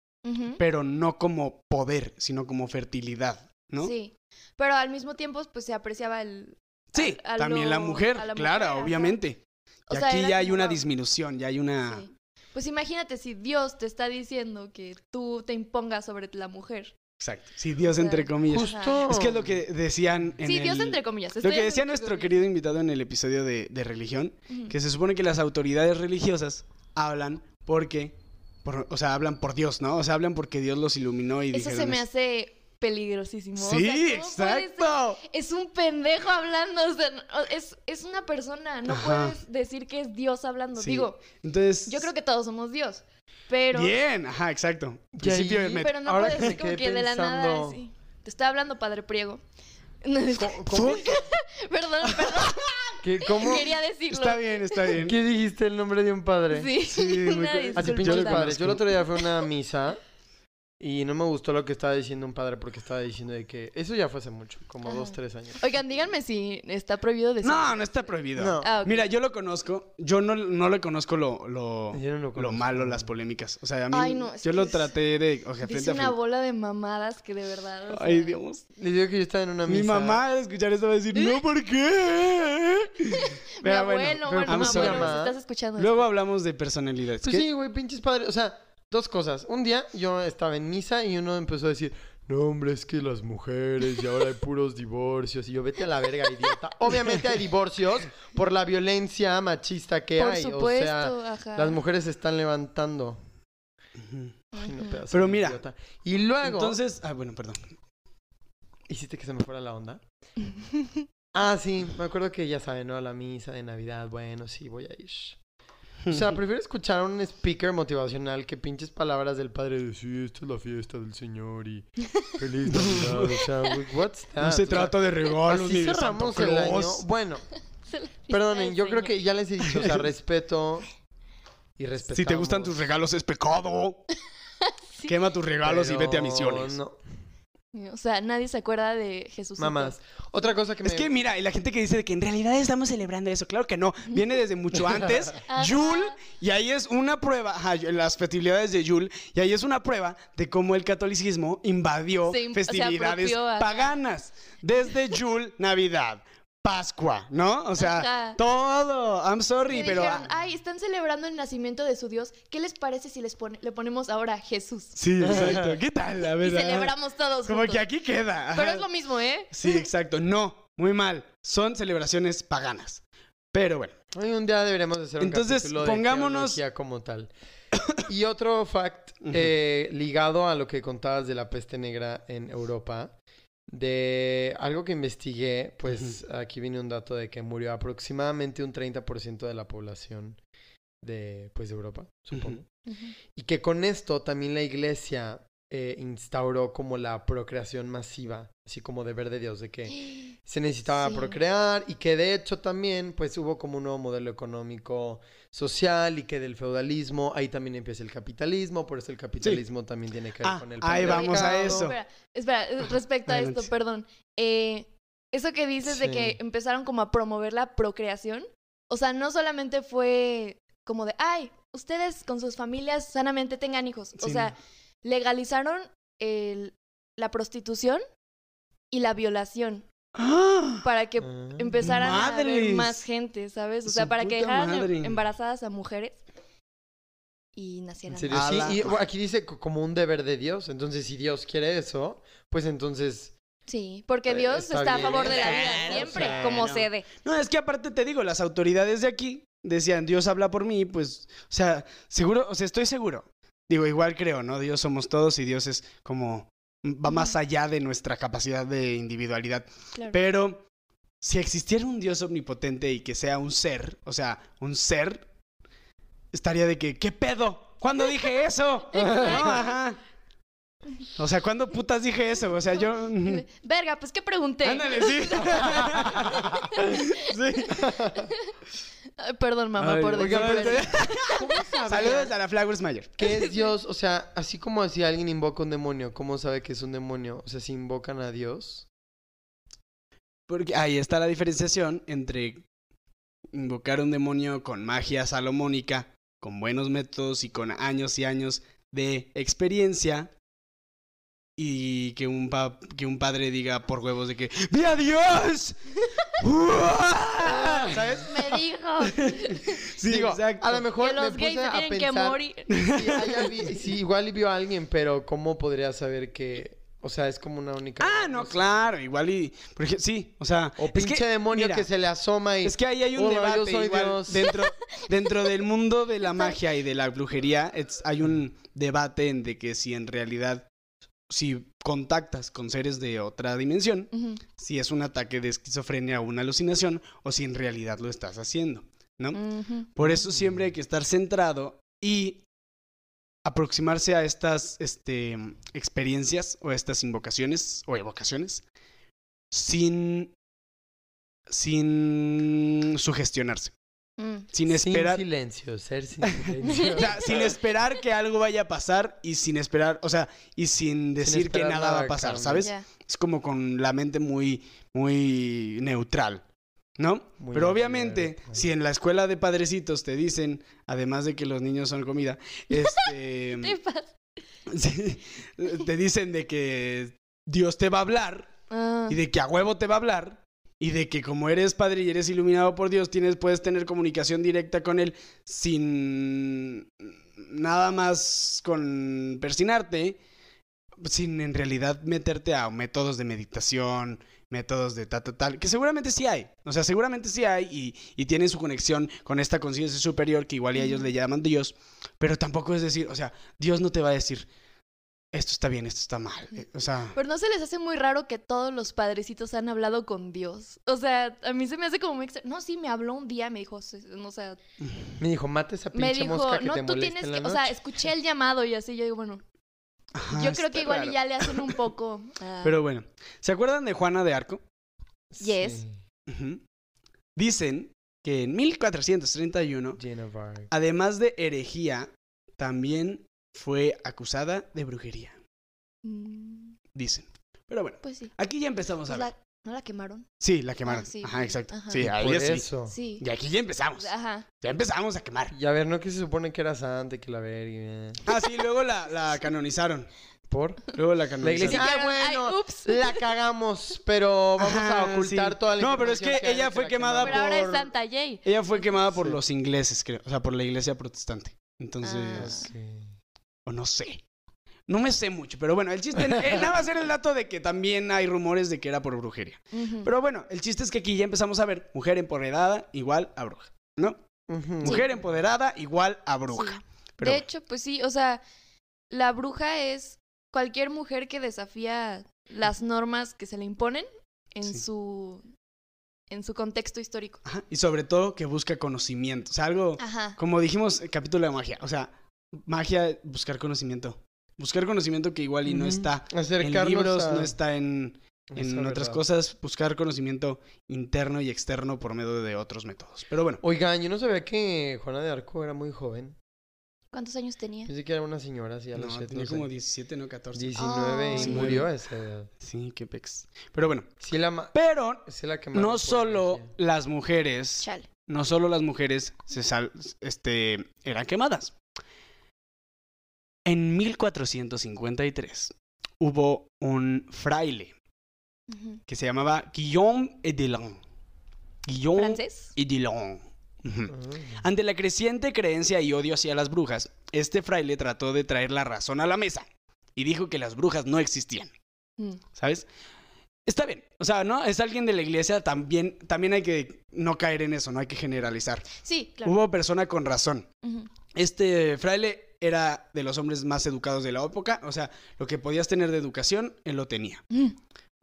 Pero no como poder, sino como fertilidad, ¿no? Sí, pero al mismo tiempo pues se apreciaba el... Sí, a- a también la mujer, a la claro, mujer, obviamente. O Y sea, aquí ya hay una disminución, ya hay una... Sí. Pues imagínate si Dios te está diciendo que tú te impongas sobre la mujer. Exacto. Sí, Dios entre comillas. Justo. Es que es lo que decían en Sí, Dios el- entre comillas. Lo que decía nuestro querido invitado en el episodio de, de religión, que se supone que las autoridades religiosas hablan porque, por- o sea, hablan por Dios, ¿no? O sea, hablan porque Dios los iluminó y Eso dijeron... se me "Es- hace peligrosísimo. O Sí, sea, ¿cómo puede ser? exacto. Es un pendejo hablando, o sea, es, es una persona, no Ajá. puedes decir que es Dios hablando. Sí. Digo, Entonces... yo creo que todos somos Dios, pero, Bien, ajá, exacto. Principio ahí- de met- pero no Ahora puedes decir como que de la nada así. Te estoy hablando, Padre Priego. ¿Cómo- cómo- perdón, perdón, qué- cómo- quería decirlo. Está bien, está bien. ¿Qué dijiste el nombre de un padre? Sí, Sí, muy Así pinches Yo lo padres. Yo el otro día fui a una misa y no me gustó lo que estaba diciendo un padre porque estaba diciendo de que eso ya fue hace mucho, como Ajá. dos, tres años. Oigan, díganme si está prohibido decir. No, no está prohibido. No. Ah. Mira, yo lo conozco. Yo no, no le conozco lo, lo, Yo no lo malo, las polémicas. O sea, a mí Ay, no, yo que lo traté de... O sea, frente Dice a una frente. bola de mamadas que de verdad. o sea, Ay, Dios. Le digo que yo estaba en una misa. Mi mamá al escuchar esto va a decir, no, ¿por qué? Mi Pero abuelo, bueno, ¿cómo mi se abuelo, llama? si estás escuchando. Luego hablamos de personalidades. Pues ¿Qué? sí, güey, pinches padres. O sea, dos cosas. Un día yo estaba en misa y uno empezó a decir, no, hombre, es que las mujeres y ahora hay puros divorcios. Y yo, vete a la verga, idiota. Obviamente hay divorcios por la violencia machista que Por hay. supuesto, o sea, ajá. las mujeres se están levantando. Ay, no, pedazo Pero mira, idiota. Y luego... Entonces, ah, bueno, perdón. ¿Hiciste que se me fuera la onda? Ah, sí, me acuerdo que ya saben, ¿no? La misa de Navidad, bueno, sí, voy a ir. O sea, prefiero escuchar a un speaker motivacional que pinches palabras del padre de sí, esta es la fiesta del Señor y feliz Navidad. O sea, what's that? no se O sea, trata de regalos ni de el año. Bueno, perdonen, yo creo que ya les he dicho, o sea, respeto y respeto. Si te gustan tus regalos es pecado. Quema tus regalos y vete a misiones. No, O sea, nadie se acuerda de Jesús. mamás. Otra cosa que me... Es que mira, y la gente que dice de que en realidad estamos celebrando eso, claro que no, viene desde mucho antes, Ajá. Yul, y ahí es una prueba, ajá, las festividades de Yul, y ahí es una prueba de cómo el catolicismo invadió Se im- se festividades apropió, paganas, desde Yul, Navidad, Pascua, ¿no? O sea, Ajá. todo. I'm sorry, pero. dijeron, ay, están celebrando el nacimiento de su Dios. ¿Qué les parece si les pone- le ponemos ahora Jesús? Sí, exacto. ¿Qué tal? La Y verdad. celebramos todos Como juntos. que aquí queda. Pero es lo mismo, ¿eh? Sí, exacto. No, muy mal. Son celebraciones paganas. Pero bueno. Hoy un día deberíamos de hacer un Entonces, capítulo de pongámonos- como tal. y otro fact eh, ligado a lo que contabas de la peste negra en Europa, de algo que investigué, pues aquí viene un dato de que murió aproximadamente un 30% de la población de pues de Europa, supongo. Y que con esto también la iglesia eh, instauró como la procreación masiva, así como deber de Dios, de que se necesitaba Sí. procrear y que de hecho también pues hubo como un nuevo modelo económico social y que del feudalismo ahí también empieza el capitalismo, por eso el capitalismo también tiene que ver Ah, con el ahí vamos a eso. Espera, espera, eh, respecto a esto, perdón. Eh, eso que dices de que empezaron como a promover la procreación, o sea, no solamente fue como de, ay, ustedes con sus familias sanamente tengan hijos. O Sí. sea, legalizaron el- la prostitución y la violación ¡Ah! para que Ah. empezaran a haber ¡Madres! más gente, ¿sabes? O Su sea, para que dejaran em- madre. embarazadas a mujeres y ¿En nacieran. serio? A Sí, la- y bueno, aquí dice co- como un deber de Dios, entonces si Dios quiere eso, pues entonces Sí, porque Eh, Dios está está, a favor de la vida siempre, como cede. No, es que aparte te digo, las autoridades de aquí decían, Dios habla por mí, pues, o sea, seguro, o sea, estoy seguro. Digo, igual creo, ¿no? Dios somos todos y Dios es como, va más allá de nuestra capacidad de individualidad. Claro. Pero si existiera un Dios omnipotente y que sea un ser, o sea, un ser, estaría de que, ¿qué pedo? ¿Cuándo dije eso? No, ajá. O sea, ¿cuándo putas dije eso? O sea, yo... Verga, pues ¿qué pregunté? Ándale, sí. sí. Ay, Perdón, mamá, Ay, por decir. pero- ¿cómo sabía Saludos a la Flowers Mayor. que es Dios? O sea, así como si alguien invoca un demonio, ¿cómo sabe que es un demonio? O sea, si invocan a Dios. Porque ahí está la diferenciación entre invocar un demonio con magia salomónica, con buenos métodos y con años y años de experiencia. Y que un, pa- que un padre diga por huevos de que ¡Vi a Dios! ¿Sabes? Me dijo Sí, Digo, exacto. a lo mejor que me los gays puse a tienen que morir. si si igual vio a alguien, pero ¿cómo podría saber que, o sea, es como una única Ah, no, claro, igual y... Sí, o sea... O es pinche que, demonio mira, que se le asoma y Es que ahí hay un yo debate soy igual Dios. dentro dentro del mundo de la magia y de la brujería es- hay un debate en de que si en realidad si contactas con seres de otra dimensión, si es un ataque de esquizofrenia o una alucinación o si en realidad lo estás haciendo, ¿no? Por eso siempre hay que estar centrado y aproximarse a estas este, experiencias o a estas invocaciones o evocaciones sin, sin sugestionarse, Mm. sin esperar, Sin silencio, ser sin silencio. o sea, sin esperar que algo vaya a pasar y sin esperar, o sea, y sin decir que nada nada va a pasar, cambio. ¿sabes? Es como con la mente muy, muy neutral, ¿no? Muy Pero obviamente, si en la escuela de padrecitos te dicen, además de que los niños son comida, este, te dicen de que Dios te va a hablar Ah, y de que a huevo te va a hablar y de que como eres padre y eres iluminado por Dios, tienes, puedes tener comunicación directa con Él sin nada más con persinarte, sin en realidad meterte a métodos de meditación, métodos de tal, tal, tal, que seguramente sí hay. O sea, seguramente sí hay y, y tienen su conexión con esta conciencia superior que igual y ellos le llaman Dios, pero tampoco es decir, o sea, Dios no te va a decir, esto está bien, esto está mal. Eh, O sea... Pero no se les hace muy raro que todos los padrecitos han hablado con Dios. O sea, a mí se me hace como muy extra- No, sí, me habló un día, me dijo, no, o sea, Me dijo, mate esa me pinche dijo, mosca que no, te tú tienes en la que, o sea, noche". escuché el llamado y así yo digo, bueno, Ajá, yo creo que igual y raro. ya le hacen un poco. ah, Pero bueno, ¿se acuerdan de Juana de Arco? Yes. Sí, Ujú. Dicen que en 1431, Joan of Arc. además de herejía, también fue acusada de brujería. mm, Dicen. Pero bueno, pues sí. aquí ya empezamos a Pues ver. la- ¿No la quemaron? Sí, la quemaron. Ah, sí, Ajá, exacto. Ajá. Sí, ahí Por sí. eso. Sí. Y aquí ya empezamos. Ajá. Ya empezamos a quemar. Y a ver, ¿no que se supone que era santa, que la verga? Ah, sí, luego la, la canonizaron. ¿Por? Luego la La canonizaron. iglesia. Dijeron, Ah, bueno. "Ay, ups". La cagamos, pero vamos a ocultar sí. toda la No, pero es que ella fue la quemada Pero ahora es por- Santa Jay. Ella fue quemada por Sí. los ingleses, creo. O sea, por la iglesia protestante. Entonces, Ah. O no sé. No me sé mucho, pero bueno, el chiste, nada más era el dato de que también hay rumores de que era por brujería. Pero bueno, el chiste es que aquí ya empezamos a ver mujer empoderada igual a bruja, ¿no? Mujer empoderada igual a bruja. Sí. Pero de bueno, hecho, pues sí, o sea, la bruja es cualquier mujer que desafía las normas que se le imponen en Sí. su en su contexto histórico. ajá, y sobre todo que busca conocimiento. O sea, algo, Ajá. como dijimos, el capítulo de magia. O sea, magia, buscar conocimiento. Buscar conocimiento que igual y no está en libros, a- no está en, en otras verdad. cosas. Buscar conocimiento interno y externo por medio de otros métodos. Pero bueno, Oigan, yo no sabía que Juana de Arco era muy joven. ¿Cuántos años tenía? Pensé que era una señora así a los no, tenía no sé, como 17, no 14. 19 Ah. y murió a esa edad. Sí, qué pex. Pero bueno, Sí, la pero sí la no solo las mujeres Chale. no solo las mujeres se sal- este, eran quemadas. En 1453 hubo un fraile que se llamaba Guillaume Edelon. Guillaume ¿Francés? Edelon. Ah. Ante la creciente creencia y odio hacia las brujas, este fraile trató de traer la razón a la mesa y dijo que las brujas no existían. Mm. ¿Sabes? Está bien. O sea, ¿no? Es alguien de la iglesia, también, también hay que no caer en eso, no hay que generalizar. Sí, claro. Hubo persona con razón. Este fraile era de los hombres más educados de la época, o sea, lo que podías tener de educación, él lo tenía. Mm.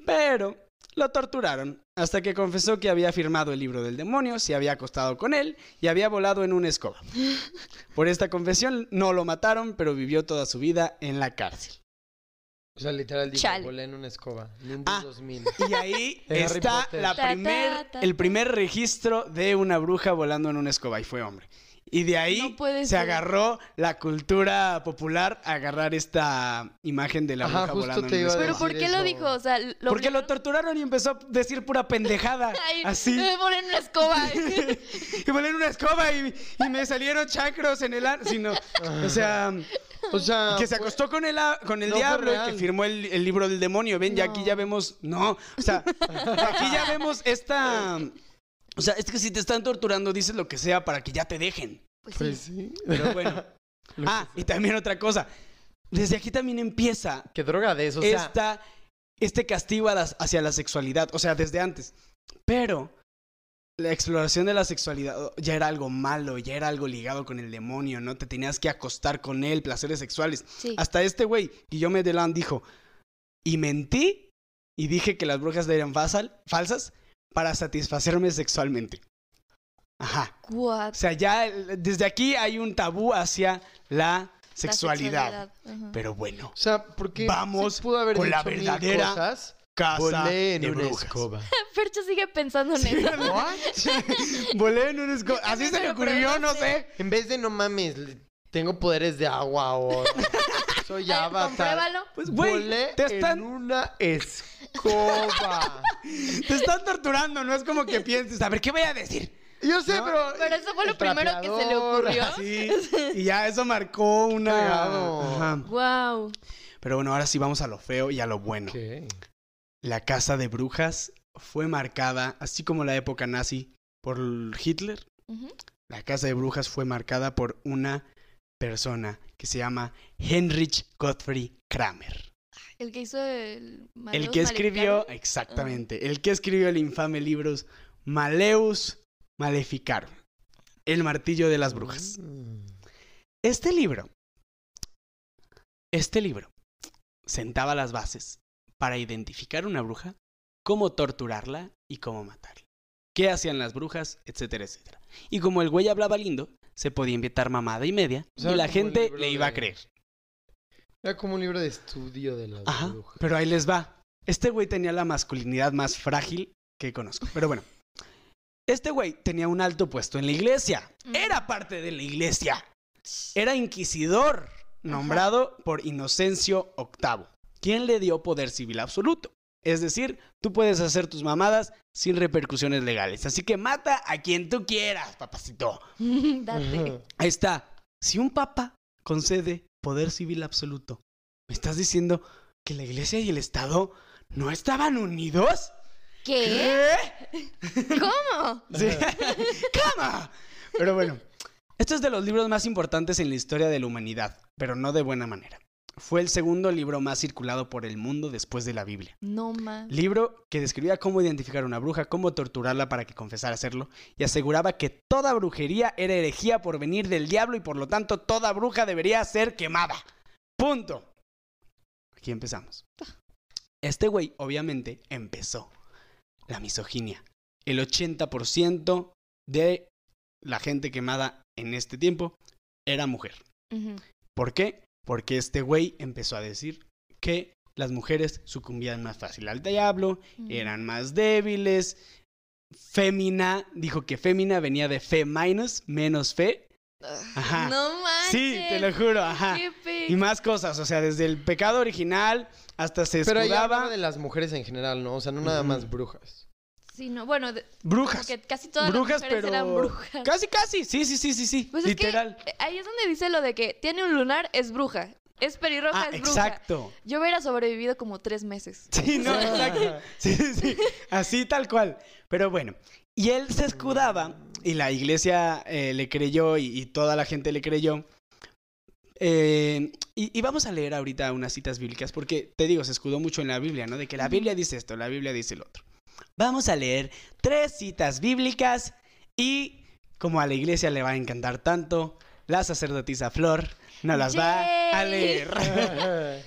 Pero lo torturaron hasta que confesó que había firmado el libro del demonio, se había acostado con él y había volado en una escoba. Por esta confesión no lo mataron, pero vivió toda su vida en la cárcel. O sea, literal dijo, Chale. volé en una escoba. Nimbus Ah. 2000. Y ahí está la primer, el primer registro de una bruja volando en una escoba y fue hombre. Y de ahí No se ser. agarró la cultura popular a agarrar esta imagen de la Ajá, bruja volando te en a Pero. ¿por qué lo dijo? O sea, lo Porque lo torturaron y empezó a decir pura pendejada. Ay, así. Me ponen en una escoba. y volé en una escoba y, y me salieron chacros en el ano. Sí, no. O sea, O sea, que se fue- acostó con el, con el no diablo y que firmó el, el libro del demonio. Ven, ya aquí ya vemos. No. O sea, aquí ya vemos esta. O sea, es que si te están torturando, dices lo que sea para que ya te dejen. Pues Pues sí. sí. Pero bueno. ah, y también otra cosa. Desde aquí también empieza Qué droga de eso, o sea... esta, este castigo hacia la sexualidad, o sea, desde antes. Pero la exploración de la sexualidad ya era algo malo, ya era algo ligado con el demonio, ¿no? Te tenías que acostar con él, placeres sexuales. Sí. Hasta este güey, Guillaume Delan, dijo, y mentí y dije que las brujas eran falsas para satisfacerme sexualmente. Ajá. What? O sea, ya desde aquí hay un tabú hacia la La sexualidad. Pero bueno, O sea, porque Vamos se pudo haber con la verdadera cosas, casa volé en de una brujas. escoba. Fercho sigue pensando en eso. Volé en un escoba. Así se le ocurrió, no sé. En vez de no mames, tengo poderes de agua o soy avatar. compruébalo. Pues, güey, te están, en una escoba. te están torturando. No es como que pienses, a ver, ¿qué voy a decir? Yo sé, No, pero... Pero eso fue lo primero que se le ocurrió. Sí. Y ya eso marcó una. Ajá. Wow. Pero bueno, ahora sí vamos a lo feo y a lo bueno. ¿Qué? La casa de brujas fue marcada, así como la época nazi, por Hitler. La casa de brujas fue marcada por una persona que se llama Heinrich Gottfried Kramer. El que hizo el. El que escribió, Maleficarum. exactamente, el que escribió el infame libro Maleus Maleficarum, El martillo de las brujas. Mm. Este libro, este libro, sentaba las bases para identificar una bruja, cómo torturarla y cómo matarla. ¿Qué hacían las brujas? Etcétera, etcétera. Y como el güey hablaba lindo, se podía inventar mamada y media O sea, y la gente le iba a creer. Era como un libro de estudio de las Ajá, brujas. pero ahí les va. Este güey tenía la masculinidad más frágil que conozco. Pero bueno, este güey tenía un alto puesto en la iglesia. Era parte de la iglesia. Era inquisidor, nombrado por Inocencio VIII, quien le dio poder civil absoluto. Es decir, tú puedes hacer tus mamadas sin repercusiones legales. Así que mata a quien tú quieras, papacito. Date. Ahí está. Si un papa concede poder civil absoluto, ¿Me estás diciendo que la iglesia y el Estado no estaban unidos? ¿Qué? ¿Cómo? Sí. ¡Cama! Pero bueno, esto es de los libros más importantes en la historia de la humanidad, pero no de buena manera. Fue el segundo libro más circulado por el mundo después de la Biblia. No más. Libro que describía cómo identificar a una bruja, cómo torturarla para que confesara hacerlo, y aseguraba que toda brujería era herejía por venir del diablo y por lo tanto toda bruja debería ser quemada. Punto. Aquí empezamos. Este güey, obviamente, empezó la misoginia. El 80% de la gente quemada en este tiempo era mujer. ¿Por qué? Porque este güey empezó a decir que las mujeres sucumbían más fácil al diablo, Ujú. eran más débiles. Fémina, dijo que fémina venía de fe minus, menos fe. Ajá. No manches. Sí, te lo juro, ajá. Y más cosas, o sea, desde el pecado original hasta se Pero ella escudaba. hablaba de las mujeres en general, ¿no? O sea, no nada más brujas. Sí, no, bueno, de- Brujas. porque casi todas brujas, las pero. eran brujas. Casi, casi. Sí, sí, sí, sí, sí. Pues es que Literal. ahí es donde dice lo de que tiene un lunar, es bruja. Es pelirroja, Ah, es bruja. exacto. Yo hubiera sobrevivido como tres meses. Sí, no, exacto. Sí, sí, sí. Así tal cual. Pero bueno, y él se escudaba, y la iglesia eh, le creyó, y, y toda la gente le creyó. Eh, y, y vamos a leer ahorita unas citas bíblicas, porque te digo, se escudó mucho en la Biblia, ¿no? De que la. Biblia dice esto, la Biblia dice el otro. Vamos a leer tres citas bíblicas, y como a la iglesia le va a encantar tanto, la sacerdotisa Flor nos las va a leer.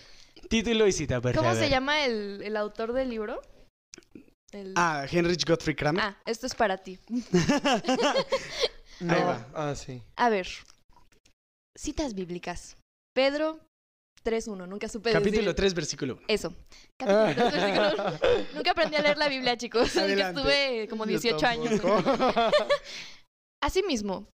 Título y cita, por ¿Cómo se llama el, el autor del libro? El- Ah, Heinrich Gottfried Kramer. Ah, esto es para ti. No. Ahí va. Ah, sí. A ver. Citas bíblicas. Pedro 3.1. Nunca supe Capítulo decir 3, versículo 1. Eso. Capítulo 3, versículo uno. Nunca aprendí a leer la Biblia, chicos. Adelante. estuve como Yo 18 años. Asimismo,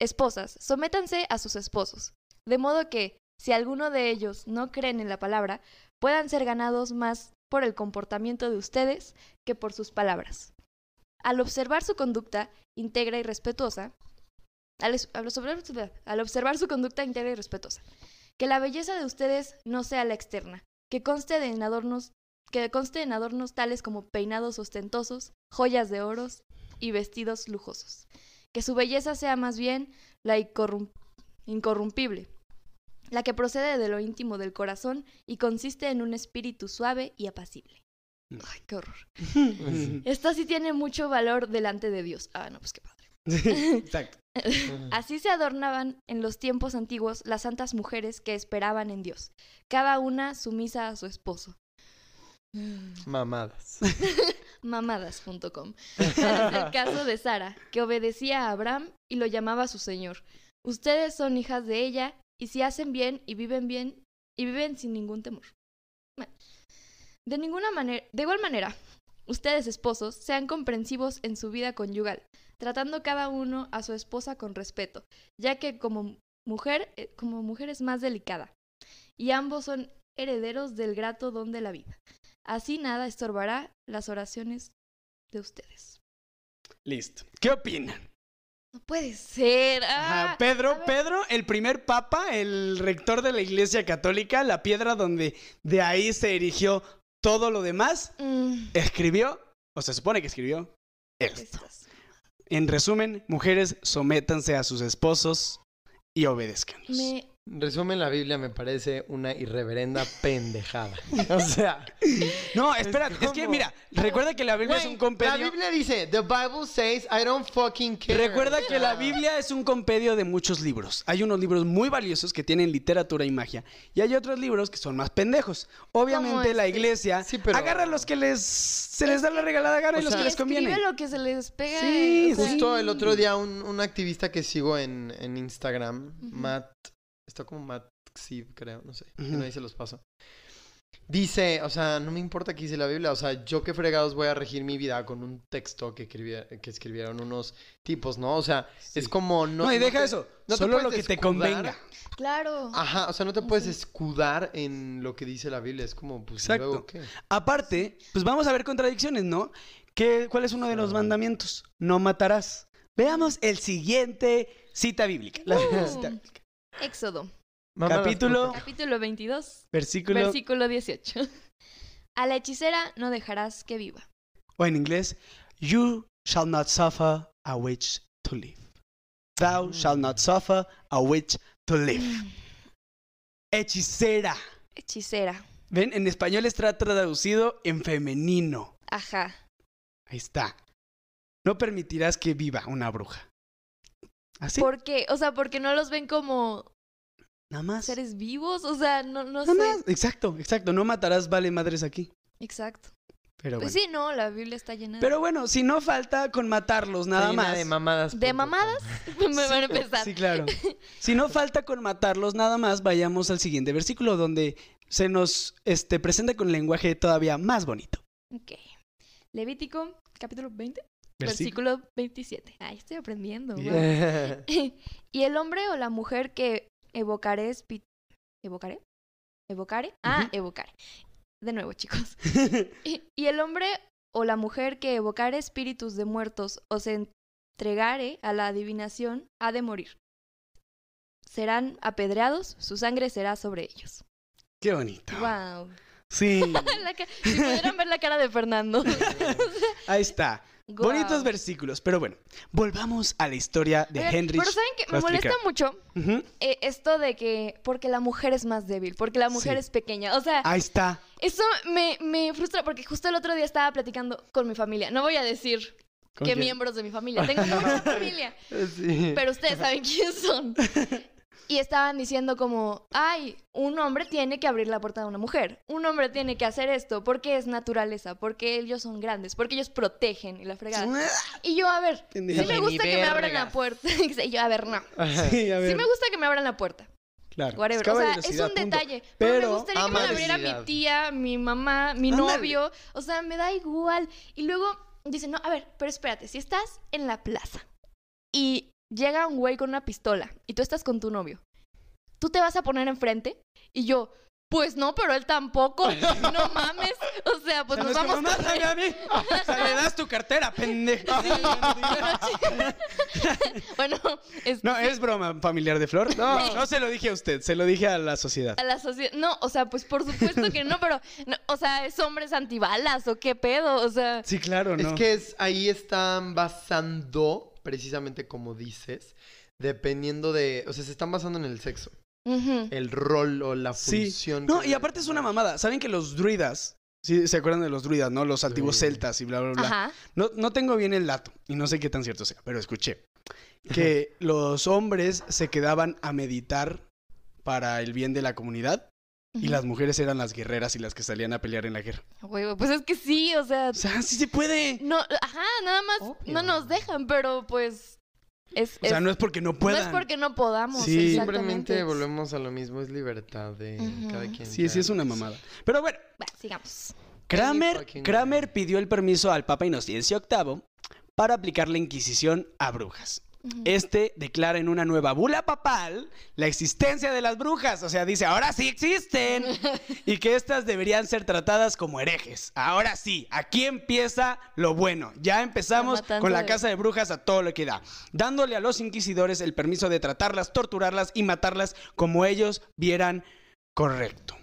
esposas, sométanse a sus esposos, de modo que, si alguno de ellos no creen en la palabra, puedan ser ganados más por el comportamiento de ustedes que por sus palabras. Al observar su conducta íntegra y respetuosa, al, al observar, al observar su conducta íntegra y respetuosa, que la belleza de ustedes no sea la externa, que conste de en adornos, que conste en adornos tales como peinados ostentosos, joyas de oros y vestidos lujosos que su belleza sea más bien la incorrum- incorrumpible, la que procede de lo íntimo del corazón y consiste en un espíritu suave y apacible. Mm. Ay, qué horror. Sí. Esta sí tiene mucho valor delante de Dios. Ah, no, pues qué padre. Exacto. Así se adornaban en los tiempos antiguos las santas mujeres que esperaban en Dios, cada una sumisa a su esposo. Mamadas. mamadas.com. El caso de Sara, que obedecía a Abraham y lo llamaba su señor. Ustedes son hijas de ella y si hacen bien y viven bien y viven sin ningún temor. De ninguna manera, de igual manera, ustedes esposos sean comprensivos en su vida conyugal, tratando cada uno a su esposa con respeto, ya que como mujer, eh, como mujer es más delicada, y ambos son herederos del grato don de la vida. Así nada estorbará las oraciones de ustedes. Listo. ¿Qué opinan? No puede ser. Ajá, Ah, Pedro. Pedro, el primer papa, el rector de la Iglesia Católica, la piedra donde de ahí se erigió todo lo demás, Mm, escribió, o se supone que escribió, esto. estas. En resumen, mujeres, sométanse a sus esposos y obedezcan. Me, Resumen, la Biblia me parece una irreverenda pendejada. O sea, No, espera, es, que mira, recuerda que la Biblia es un compendio. la Biblia dice, the Bible says, I don't fucking care. Recuerda que la Biblia es un compendio de muchos libros. Hay unos libros muy valiosos que tienen literatura y magia. Y hay otros libros que son más pendejos. Obviamente la iglesia Sí, pero- agarra los que les se les da la regalada gana O y los sea, que les conviene. lo que se les pega. Sí, o sea, Justo el otro día un, un activista que sigo en, en Instagram. Matt, está como Matt Xiv, creo, no sé, si no, ahí se los paso. Dice, o sea, no me importa que dice la Biblia, o sea, yo qué fregados voy a regir mi vida con un texto que, escribía- que escribieron unos tipos, ¿no? O sea, es como no... No, y deja te- eso. no solo lo que te convenga. Claro. Ajá, o sea, no te puedes escudar en lo que dice la Biblia, es como, pues, ¿y Exacto. luego qué? Aparte, pues vamos a ver contradicciones, ¿no? ¿Qué, ¿Cuál es uno de los mandamientos? No matarás. Veamos el siguiente cita bíblica. La Uh. cita bíblica. Éxodo Capítulo-. Capítulo 22, Versículo, versículo 18. A la hechicera no dejarás que viva. o en inglés, You shall not suffer a witch to live. Thou shalt not suffer a witch to live. Hechicera. Hechicera. Ven, en español está traducido en femenino. Ajá. Ahí está. No permitirás que viva una bruja. ¿Así? ¿Por qué? O sea, porque no los ven como Nada más. seres vivos. O sea, no, no Nada sé. más. Exacto, exacto. No matarás vale madres aquí. Exacto. Pero Pues bueno. sí, no, la Biblia está llena de- Pero bueno, si no falta con matarlos, nada más. De mamadas. ¿De mamadas? Me van a empezar. Sí, claro. Si no falta con matarlos, nada más vayamos al siguiente versículo donde se nos este, presenta con lenguaje todavía más bonito. Ok. Levítico, capítulo 20, Versículo. versículo 27. Ay, estoy aprendiendo. Wow. y el hombre o la mujer que evocaré espi- ¿Evocaré? ¿Evocare? Ah, Ujú. evocaré. De nuevo, chicos. Y, y el hombre o la mujer que evocare espíritus de muertos o se entregare a la adivinación ha de morir. Serán apedreados, su sangre será sobre ellos. Qué bonito. Wow. Sí, si pudieran ver la cara de Fernando. ahí está. Bonitos versículos. Pero bueno, volvamos a la historia de Henry. Pero ¿saben va Me molesta mucho eh, esto de que porque la mujer es más débil, porque la mujer Sí. es pequeña. O sea, Ahí está. eso me, me frustra porque justo el otro día estaba platicando con mi familia. No voy a decir ¿Con qué quién? miembros de mi familia. Tengo mucha familia. Sí. Pero ustedes saben quiénes son. Y estaban diciendo como, ay, un hombre tiene que abrir la puerta de una mujer. Un hombre tiene que hacer esto porque es naturaleza, porque ellos son grandes, porque ellos protegen y la fregada. Y yo, a ver, sí me gusta que me abran la puerta. Y yo, a ver, no. Sí, a ver. Sí me gusta que me abran la puerta. Claro. Whatever. Es O sea, es un punto. detalle. Pero, Pero me gustaría que me la abriera mi tía, mi mamá, mi Ándale. novio. O sea, me da igual. Y luego dicen, no, a ver, pero espérate, si estás en la plaza y llega un güey con una pistola y tú estás con tu novio, ¿tú te vas a poner enfrente? Y yo, pues no, pero él tampoco. No mames. O sea, pues O sea, nos vamos con "Mátame a mí". O sea, le das tu cartera, pendeja. Bueno, es No, es broma familiar de Flor. No, no se lo dije a usted, se lo dije a la sociedad. a la sociedad. No, o sea, pues por supuesto que no, pero, no, o sea, ¿es hombres antibalas o qué pedo? O sea, Sí, claro, no. Es que es, ahí están basando, precisamente como dices, dependiendo de. O sea, se están basando en el sexo. El rol o la Sí. función. No, que y aparte es una mamada. ¿Saben que los druidas, sí, se acuerdan de los druidas, no? Los antiguos Sí. celtas y bla, bla, bla. Ajá. No, no tengo bien el dato y no sé qué tan cierto sea, pero escuché que los hombres se quedaban a meditar para el bien de la comunidad y las mujeres eran las guerreras y las que salían a pelear en la guerra. Huevo, pues es que sí, o sea, O sea, sí se puede. no, ajá, nada más Obvio. no nos dejan, pero pues es, O sea, es- no es porque no no puedan. es porque no podamos, Sí. Simplemente volvemos a lo mismo, es libertad de cada quien. Sí, sí es una mamada. Pero bueno, Va, sigamos. Kramer, Kramer pidió el permiso al Papa Inocencio VIII para aplicar la Inquisición a brujas. Este declara en una nueva bula papal la existencia de las brujas. O sea, dice, ahora sí existen. y que éstas deberían ser tratadas como herejes. Ahora sí, aquí empieza lo bueno. Ya empezamos con la casa de brujas a todo lo que da. Dándole a los inquisidores el permiso de tratarlas, torturarlas y matarlas como ellos vieran correcto.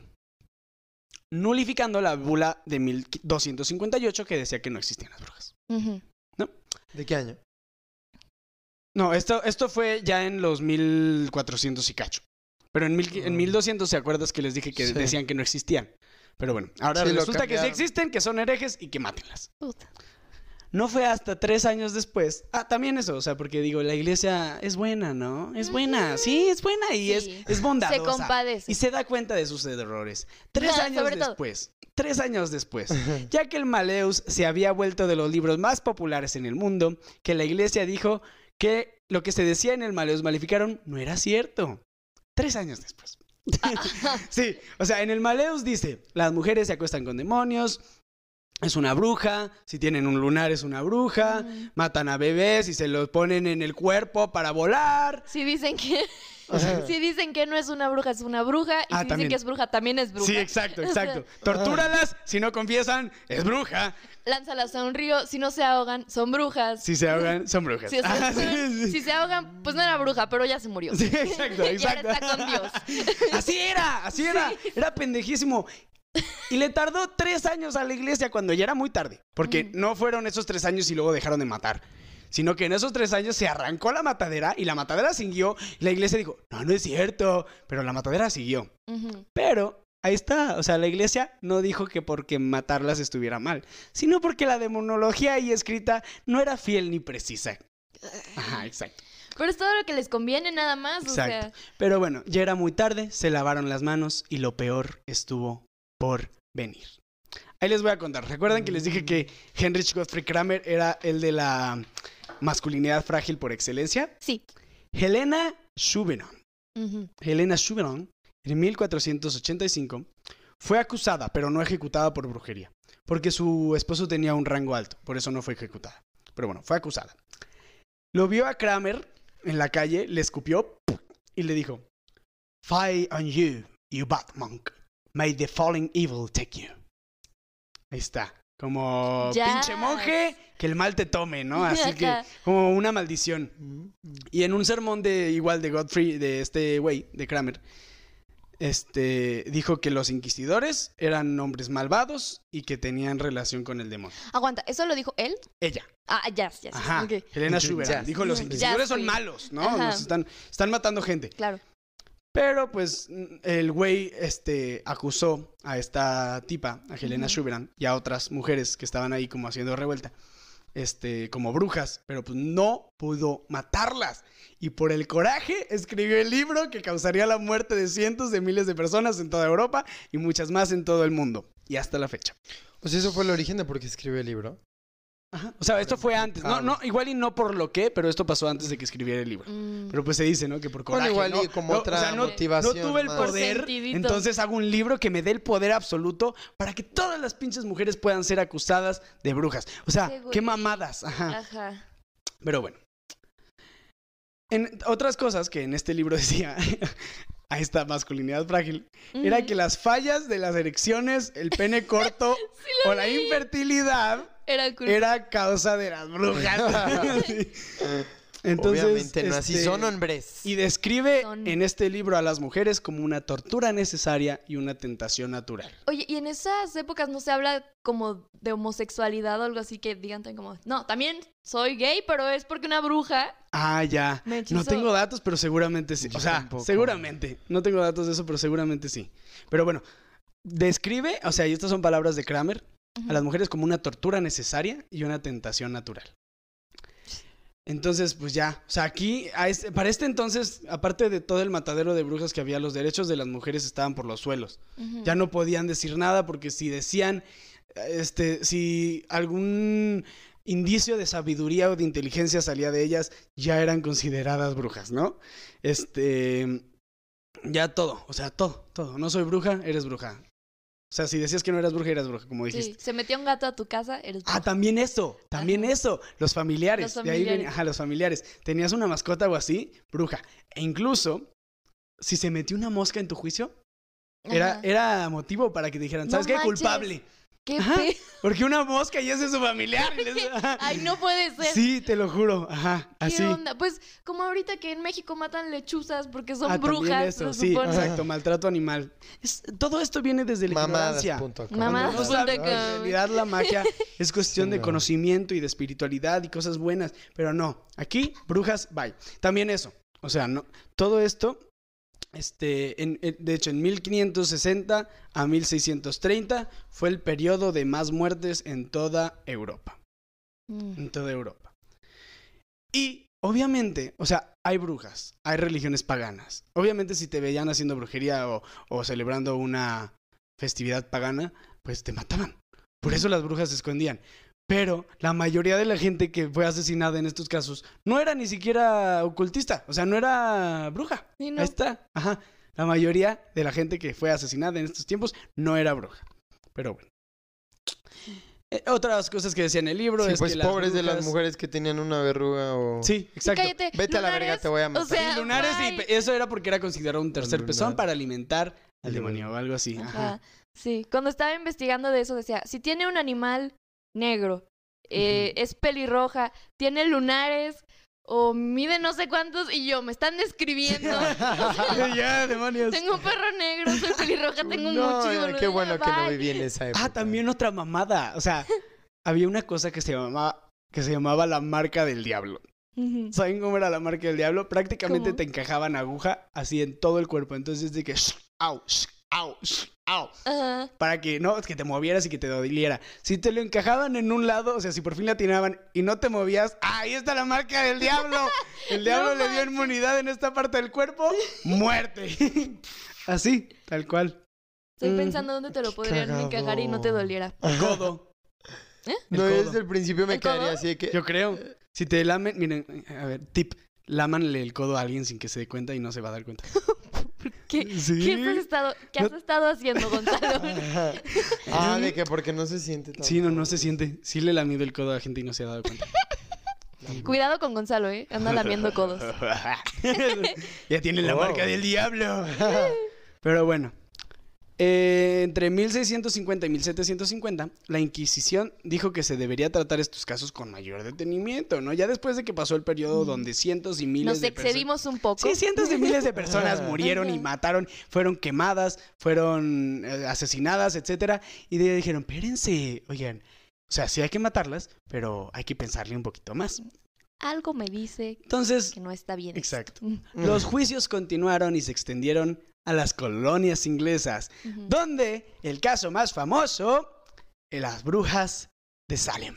Nulificando la bula de 1258 que decía que no existían las brujas. Ujú. ¿De qué año? No, esto, esto fue ya en los 1400 y cacho. Pero en, mil, en Ah. 1200, ¿se acuerdas que les dije que Sí. decían que no existían? Pero bueno, ahora Sí, resulta que sí existen, que son herejes y que mátenlas. Puta. No fue hasta tres años después. Ah, también eso, o sea, porque digo, la iglesia es buena, ¿no? Es buena, sí, es buena y Sí. es, es bondadosa. Se compadece. Y se da cuenta de sus errores. Tres Ah, años todo. después, tres años después, ya que el Maleus se había vuelto de los libros más populares en el mundo, que la iglesia dijo que lo que se decía en el Maleus Maleficaron no era cierto. Tres años después. sí, o sea, en el Maleus dice, las mujeres se acuestan con demonios, es una bruja, si tienen un lunar es una bruja, matan a bebés y se los ponen en el cuerpo para volar. Sí dicen que Si dicen que no es una bruja, es una bruja. Y Ah, si también. dicen que es bruja, también es bruja. Sí, exacto, exacto. Tortúralas, si no confiesan, es bruja. Lánzalas a un río. Si no se ahogan, son brujas. Si se ahogan, son brujas. Si, o sea, Ah, sí, sí. si se ahogan, pues no era bruja, pero ya se murió. Sí, exacto, Y exacto. ahora está con Dios. Así era, así era. Era pendejísimo. Y le tardó tres años a la iglesia cuando ya era muy tarde. Porque no fueron esos tres años y luego dejaron de matar. Sino que en esos tres años se arrancó la matadera y la matadera siguió. Y la iglesia dijo, no, no es cierto. Pero la matadera siguió. Pero ahí está. O sea, la iglesia no dijo que porque matarlas estuviera mal. Sino porque la demonología ahí escrita no era fiel ni precisa. Ajá, exacto. Pero es todo lo que les conviene nada más. O sea, Exacto. Pero bueno, ya era muy tarde, se lavaron las manos y lo peor estuvo por venir. Ahí les voy a contar. ¿Recuerdan que les dije que Heinrich Gottfried Kramer era el de la masculinidad frágil por excelencia? sí. Helena Schuberon. Ujú. Helena Schuberon, en 1485, fue acusada, pero no ejecutada por brujería, porque su esposo tenía un rango alto, por eso no fue ejecutada. Pero bueno, fue acusada. Lo vio a Kramer en la calle, le escupió y le dijo, Fie on you, you bad monk. May the falling evil take you. Ahí está. Como Ya. pinche monje, que el mal te tome, ¿no? Así que, como una maldición. Y en un sermón de igual de Godfrey, de este güey, de Kramer, este dijo que los inquisidores eran hombres malvados y que tenían relación con el demonio. Aguanta, ¿eso lo dijo él? Ella. Ah, ya, ya, ya. Ajá. ok, Helena. Schubert dijo los inquisidores son malos, ¿no? Nos están, están matando gente. Claro. Pero pues el güey este, acusó a esta tipa, a Helena. Schuberan, y a otras mujeres que estaban ahí como haciendo revuelta, este, como brujas, pero pues no pudo matarlas. Y por el coraje escribió el libro que causaría la muerte de cientos de miles de personas en toda Europa y muchas más en todo el mundo. Y hasta la fecha. Pues eso fue el origen de por qué escribió el libro. Ajá. O sea, esto fue antes. No, no, igual y no por lo que, pero esto pasó antes de que escribiera el libro. Mm. Pero pues se dice, ¿no? Que por Bueno, coraje. igual ¿no? y como No, otra o sea, no, motivación No tuve el más. Poder, entonces hago un libro que me dé el poder absoluto para que todas las pinches mujeres puedan ser acusadas de brujas. O sea, Qué qué mamadas. Ajá. Ajá. Pero bueno. En otras cosas que en este libro decía a esta masculinidad frágil, era que las fallas de las erecciones, el pene corto o la infertilidad Era culpa. era causa de las brujas. Sí. Entonces, Obviamente, no así este, son hombres. Y describe Son- en este libro a las mujeres como una tortura necesaria y una tentación natural. Oye, y en esas épocas no se habla como de homosexualidad o algo así que digan tan como, no, también soy gay, pero es porque una bruja Ah, ya. me No tengo datos, pero seguramente sí. Yo o sea, tampoco. seguramente. No tengo datos de eso, pero seguramente sí. Pero bueno, describe, o sea, y estas son palabras de Kramer, A las mujeres como una tortura necesaria y una tentación natural. Entonces, pues ya, o sea, aquí, a este- para este entonces, aparte de todo el matadero de brujas que había, los derechos de las mujeres estaban por los suelos. Ya no podían decir nada porque si decían, este, si algún indicio de sabiduría o de inteligencia salía de ellas, ya eran consideradas brujas, ¿no? Este, ya todo, o sea, todo, todo. No soy bruja, eres bruja. O sea, si decías que no eras bruja, eras bruja, como Sí, dijiste. se metió un gato a tu casa, eres Ah, bruja. también eso, también Ajá. eso, los familiares, Los de ahí familiares. venía, ajá, los familiares. Tenías una mascota o así, bruja. E incluso, si se metió una mosca en tu juicio, era, era motivo para que te dijeran, No ¿sabes qué? manches. Culpable. ¿Qué Ajá. pe- Porque una mosca ya es de su familiar. y les-. Ay, no puede ser. Sí, te lo juro. Ajá, ¿Qué así. onda? Pues como ahorita que en México matan lechuzas porque son Ah, brujas, eso, se sí, supone. exacto, maltrato animal. Es- todo esto viene desde la ignorancia. Mamadas no com. que en realidad la magia es cuestión Sí, de no. conocimiento y de espiritualidad y cosas buenas, pero no, aquí brujas, bye. También eso, o sea, no, todo esto, este, en- en- de hecho, en 1560 a 1630 fue el periodo de más muertes en toda Europa, Mm. en toda Europa. Y obviamente, o sea, hay brujas, hay religiones paganas. Obviamente si te veían haciendo brujería o, o celebrando una festividad pagana, pues te mataban. Por eso las brujas se escondían. Pero la mayoría de la gente que fue asesinada en estos casos no era ni siquiera ocultista, o sea, no era bruja. Sí, no. Ahí está, ajá. La mayoría de la gente que fue asesinada en estos tiempos no era bruja. Pero bueno. Eh, otras cosas que decía en el libro Sí, es pues que las pobres de las mujeres que tenían una verruga o... Sí, exacto. Cállate. Vete a la verga, te voy a O matar. sea, Sí, lunares y bye. eso era porque era considerado un tercer lunar. pezón para alimentar al El demonio o algo así. Ajá. Ajá. Sí, cuando estaba investigando de eso decía, si tiene un animal negro, eh, es pelirroja, tiene lunares o mide no sé cuántos y yo, me están describiendo. ya, demonios. tengo un perro negro, soy pelirroja, tengo no, eh, qué bueno que no viví en esa época. Ah, también otra mamada. O sea, había una cosa que se llamaba que se llamaba la marca del diablo. ¿Saben cómo era la marca del diablo? Prácticamente ¿Cómo? te encajaban aguja así en todo el cuerpo. Entonces de que sh, au, au, au. Ajá. Para que no, que te movieras y que te doliera. Si te lo encajaban en un lado, o sea, si por fin la atinaban y no te movías, ¡ah, ahí está la marca del diablo. El diablo le dio manches. inmunidad en esta parte del cuerpo. Muerte. Así, tal cual. Estoy Mm. pensando dónde te lo podrían cagado. encajar y no te doliera. El codo. El No, codo. desde el principio me ¿El codo? quedaría así de que... Yo creo. Si te lamen, miren, a ver, tip. Lámanle el codo a alguien sin que se dé cuenta y no se va a dar cuenta. ¿Qué, Sí. ¿qué has, estado, qué has estado haciendo, Gonzalo? ah, de que porque no se siente tan... Sí, no, no se siente. Sí le he lamido el codo a gente y no se ha dado cuenta. Cuidado con Gonzalo, ¿eh? Anda lamiendo codos. ya tiene la Oh. marca del diablo. Pero bueno. Eh, entre 1650 y 1750, la Inquisición dijo que se debería tratar estos casos con mayor detenimiento, ¿no? Ya después de que pasó el periodo donde cientos y miles Nos de personas... excedimos un poco. Sí, cientos de miles de personas murieron y mataron, fueron quemadas, fueron eh, asesinadas, etcétera. Y de dijeron, espérense, oigan, o sea, sí hay que matarlas, pero hay que pensarle un poquito más. Algo me dice Entonces, que no está bien. exacto. Los juicios continuaron y se extendieron a las colonias inglesas, donde el caso más famoso, las brujas de Salem,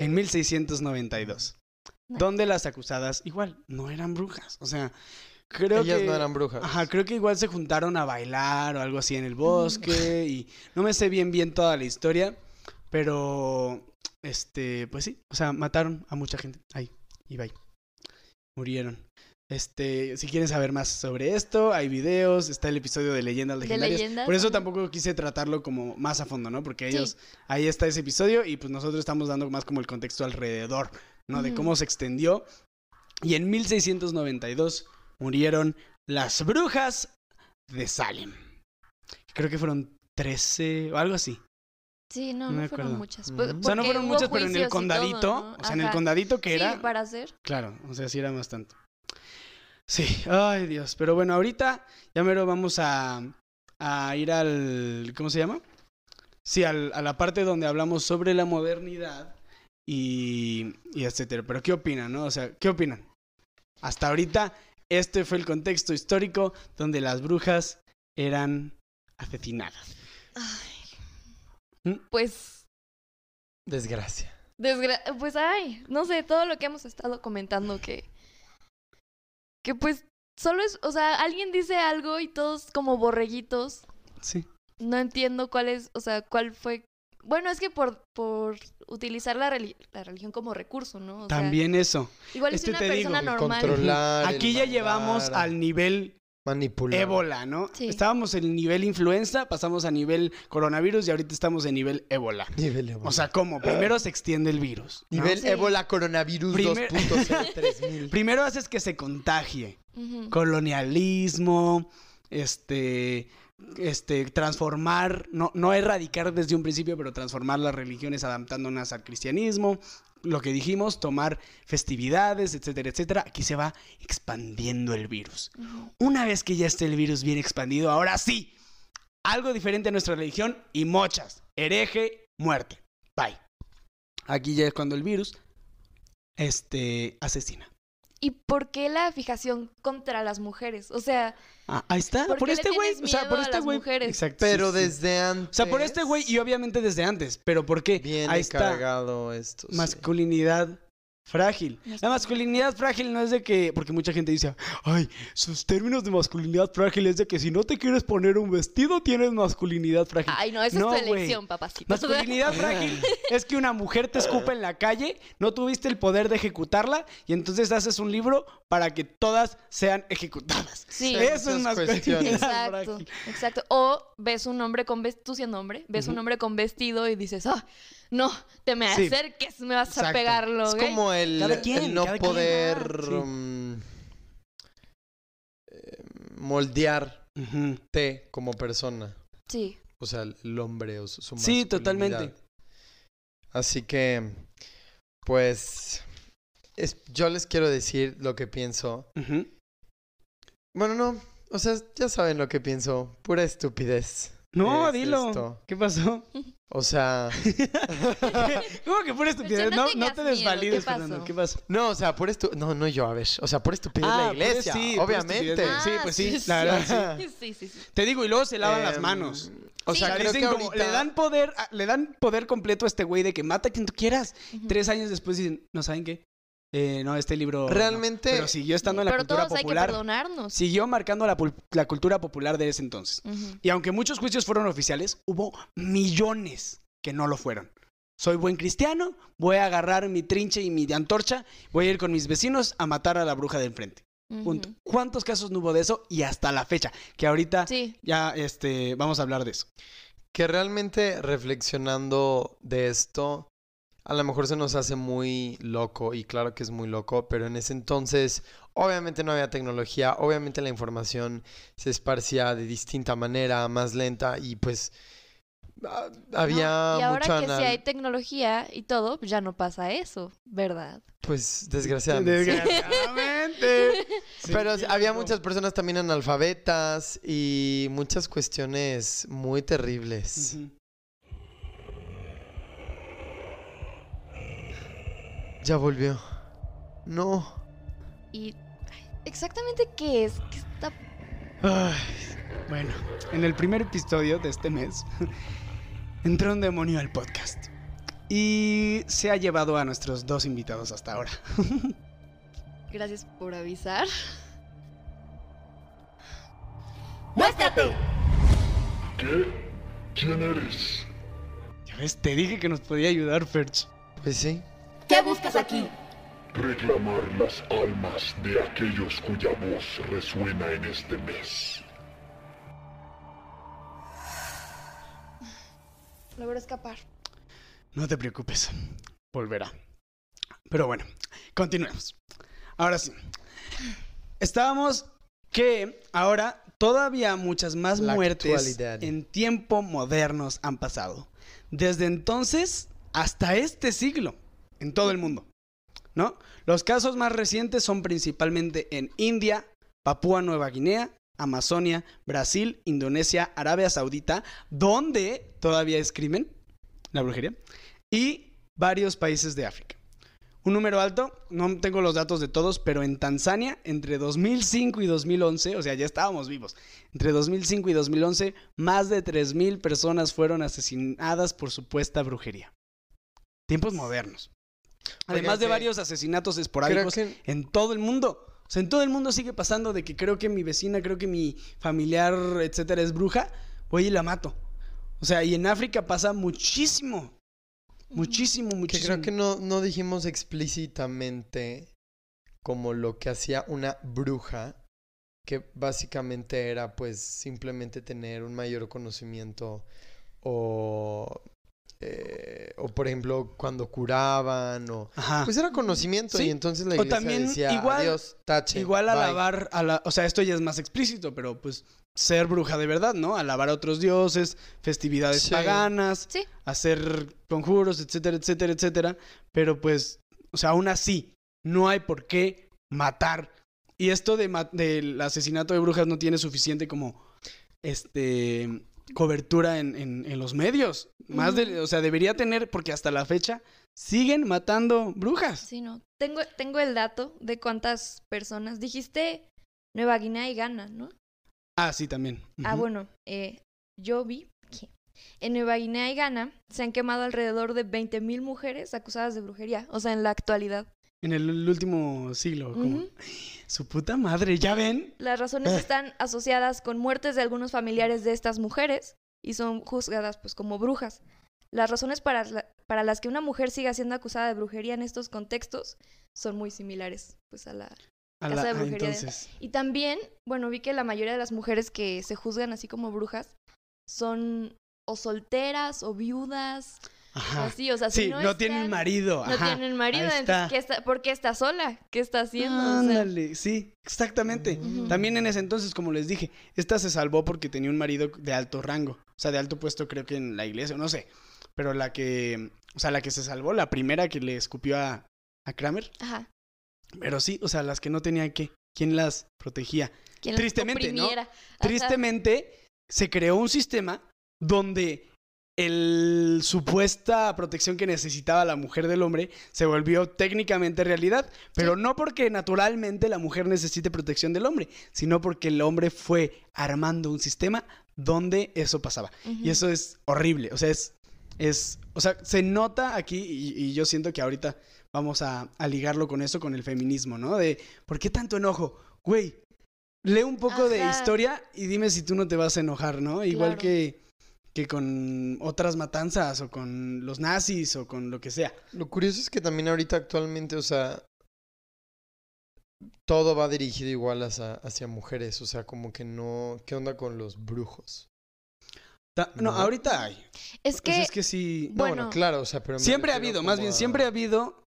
en 1692, Nice. donde las acusadas igual no eran brujas, o sea, creo Ellas que no eran brujas. Ajá, creo que igual se juntaron a bailar o algo así en el bosque y no me sé bien bien toda la historia, pero este, pues sí, o sea, mataron a mucha gente ahí y bye. Murieron. Este, si quieren saber más sobre esto, hay videos, está el episodio de leyendas De legendarias. leyendas, Por eso tampoco quise tratarlo como más a fondo, ¿no? Porque Sí. ellos ahí está ese episodio y pues nosotros estamos dando más como el contexto alrededor, ¿no? De cómo se extendió. Y en 1692 murieron las brujas de Salem. Creo que fueron 13 o algo así. Sí, no, No fueron muchas. O sea, no fueron muchas, pero en el todo, condadito, ¿no? o sea, en el condadito que Sí, era, para hacer. claro, o sea, sí era bastante. Sí, ay Dios, pero bueno, ahorita ya mero vamos a, a ir al, ¿cómo se llama? Sí, al- a la parte donde hablamos sobre la modernidad y, y etcétera. Pero ¿qué opinan, no? O sea, ¿qué opinan? Hasta ahorita, este fue el contexto histórico donde las brujas eran asesinadas. ¿Mm? Pues, Desgracia. desgra pues, ay, no sé, todo lo que hemos estado comentando que, que pues, solo es, o sea, alguien dice algo y todos como borreguitos, Sí. no entiendo cuál es, o sea, cuál fue, bueno, es que por, por utilizar la, la religión como recurso, ¿no? O sea, También eso. igual este es una te persona normal. controlar, Aquí ya llevamos al nivel manipular. ébola, ¿no? Sí. Estábamos en el nivel influenza, pasamos a nivel coronavirus y ahorita estamos en nivel ébola. Nivel ébola. O sea, ¿cómo? Primero se extiende el virus. ¿no? nivel Sí. ébola coronavirus Primer- 2.0 3000. Primero haces que se contagie. Colonialismo, este, este, transformar, no, no erradicar desde un principio, pero transformar las religiones adaptándolas al cristianismo. Lo que dijimos, tomar festividades, etcétera, etcétera. Aquí se va expandiendo el virus. Una vez que ya esté el virus bien expandido, ahora sí, algo diferente a nuestra religión y mochas, hereje, muerte. Bye. Aquí ya es cuando el virus este asesina. ¿Y por qué la fijación contra las mujeres? O sea, Ah, ahí está, ¿Por por qué le este güey, o sea, por este güey. Exacto. Pero sí, sí. desde antes. O sea, por este güey y obviamente desde antes, pero ¿por qué? Viene ahí está cargado esto. sí. Frágil. La masculinidad frágil no es de que, porque mucha gente dice, ay, sus términos de masculinidad frágil es de que si no te quieres poner un vestido tienes masculinidad frágil. ay, no, esa No, es tu elección, papacito. Masculinidad frágil es que una mujer te escupa en la calle, no tuviste el poder de ejecutarla y entonces haces un libro para que todas sean ejecutadas. Sí. Eso es masculinidad. Exacto, frágil. exacto. O ves un hombre con vestido, tú siendo hombre, ves un hombre con vestido y dices, ah, no te me Sí. acerques, me vas a pegarlo. Es como el, quien, no cada quien. poder Sí. mm, eh, moldearte Ujú. como persona. Sí. O sea, el hombre o su, Sí, totalmente. Así que, pues, es- yo les quiero decir lo que pienso. Bueno, no, o sea, ya saben lo que pienso. Pura estupidez. No, Es dilo. esto. ¿Qué pasó? O sea, ¿Cómo que por estupidez? no No, no te miedo, desvalides. Fernando. ¿Qué pasó? no, o sea, por estu... No, no yo, a ver. O sea, por estupidez Ah, la iglesia, sí, por obviamente. estupidez. Sí, Ah, pues sí, la verdad, sí. Sí, sí, sí. Te digo, y luego se lavan las Em, manos. O Sí. sea, creo dicen que como, le dan poder, a- le dan poder completo a este güey de que mata a quien tú quieras. Tres años después dicen, no saben qué. Eh, no, este libro. no". Realmente- Pero siguió estando en la Pero cultura todos hay que popular. perdonarnos. Siguió marcando la, cultura popular de ese entonces. Y aunque muchos juicios fueron oficiales, hubo millones que no lo fueron. Soy buen cristiano, voy a agarrar mi trinche y mi antorcha, voy a ir con mis vecinos a matar a la bruja de enfrente. Punto. ¿Cuántos casos no hubo de eso? Y hasta la fecha, que ahorita Sí. ya este, vamos a hablar de eso. Que realmente reflexionando de esto, a lo mejor se nos hace muy loco, y claro que es muy loco, pero en ese entonces obviamente no había tecnología, obviamente la información se esparcía de distinta manera, más lenta, y pues ah, había No, Y ahora mucho que sí anal- hay tecnología y todo, pues ya no pasa eso, ¿verdad? Pues desgraciadamente. Desgraciadamente. Pero Sí, había no. muchas personas también analfabetas y muchas cuestiones muy terribles. Ya volvió. No. Y exactamente qué es, qué está Ay, bueno, en el primer episodio de este mes entró un demonio al podcast y se ha llevado a nuestros dos invitados hasta ahora. Gracias por avisar. ¡Muéstrate! ¿Qué? ¿Quién eres? Ya ves, te dije que nos podía ayudar, Ferch. Pues sí. ¿Qué buscas aquí? Reclamar las almas de aquellos cuya voz resuena en este mes. Logro escapar. No te preocupes, volverá. Pero bueno, continuemos. Ahora sí. Estábamos que ahora todavía muchas más La muertes actualidad. en tiempo modernos han pasado. Desde entonces hasta este siglo, en todo el mundo. ¿No? Los casos más recientes son principalmente en India, Papúa Nueva Guinea, Amazonia, Brasil, Indonesia, Arabia Saudita, donde todavía es crimen, la brujería, y varios países de África. Un número alto, no tengo los datos de todos, pero en Tanzania, entre 2005 y 2011, o sea, ya estábamos vivos, entre 2005 y 2011, más de 3.000 personas fueron asesinadas por supuesta brujería. Tiempos modernos. Además de que- varios asesinatos esporádicos que en todo el mundo. O sea, en todo el mundo sigue pasando de que creo que mi vecina, creo que mi familiar, etcétera, es bruja, voy y la mato. O sea, y en África pasa muchísimo. Muchísimo, Que muchísimo. creo que no, no dijimos explícitamente como lo que hacía una bruja, que básicamente era pues simplemente tener un mayor conocimiento o, eh, o por ejemplo cuando curaban o... Ajá. Pues era conocimiento Sí. y entonces la O iglesia también decía igual- adiós, tache, Igual bye". alabar a la... O sea, esto ya es más explícito, pero pues ser bruja de verdad, ¿no? Alabar a otros dioses, festividades Sí. paganas, Sí. hacer conjuros, etcétera, etcétera, etcétera. Pero pues, o sea, aún así, no hay por qué matar. Y esto de ma- del asesinato de brujas no tiene suficiente como, este, cobertura en, en- en los medios. Más de, o sea, debería tener, porque hasta la fecha siguen matando brujas. Sí, no. Tengo, tengo el dato de cuántas personas. Dijiste Nueva Guinea y Ghana, ¿no? Ah, sí, también. Ah, bueno, eh, yo vi que en Nueva Guinea y Ghana se han quemado alrededor de 20.000 mujeres acusadas de brujería, o sea, en la actualidad. En el, último siglo, como. Su puta madre, ¿ya ven? Las razones están asociadas con muertes de algunos familiares de estas mujeres y son juzgadas pues como brujas. Las razones para, la- para las que una mujer siga siendo acusada de brujería en estos contextos son muy similares pues a la A Casa de ah, brujería de-. Y también, bueno, vi que la mayoría de las mujeres que se juzgan así como brujas son o solteras o viudas Ajá. Así, o sea, si sí, no no, tienen marido. No ajá. tienen marido, entonces está. ¿qué está, ¿por qué está sola? ¿Qué está haciendo? O sea, sí, exactamente. También en ese entonces, como les dije, esta se salvó porque tenía un marido de alto rango, o sea, de alto puesto creo que en la iglesia, no sé, pero la que, o sea, la que se salvó, la primera que le escupió a, a Kramer, ajá. pero sí, o sea, las que no tenían que, ¿quién las protegía? ¿quién las Tristemente, ¿no? oprimiera? Ajá. Tristemente, se creó un sistema donde el supuesta protección que necesitaba la mujer del hombre se volvió técnicamente realidad, pero no porque naturalmente la mujer necesite protección del hombre, sino porque el hombre fue armando un sistema donde eso pasaba. Y eso es horrible, o sea, es, es o sea, se nota aquí y, y yo siento que ahorita vamos a, a ligarlo con eso, con el feminismo, ¿no? De, ¿por qué tanto enojo? Güey, lee un poco de Ajá. historia y dime si tú no te vas a enojar, ¿no? Igual Claro. que, que con otras matanzas o con los nazis o con lo que sea. Lo curioso es que también ahorita actualmente, o sea, todo va dirigido igual hacia, hacia mujeres, o sea, como que no, ¿qué onda con los brujos? Ta- no, No. ahorita hay. Es Pues que, es que sí. No, bueno, claro, o sea, pero Siempre ha habido, más bien, a- siempre ha habido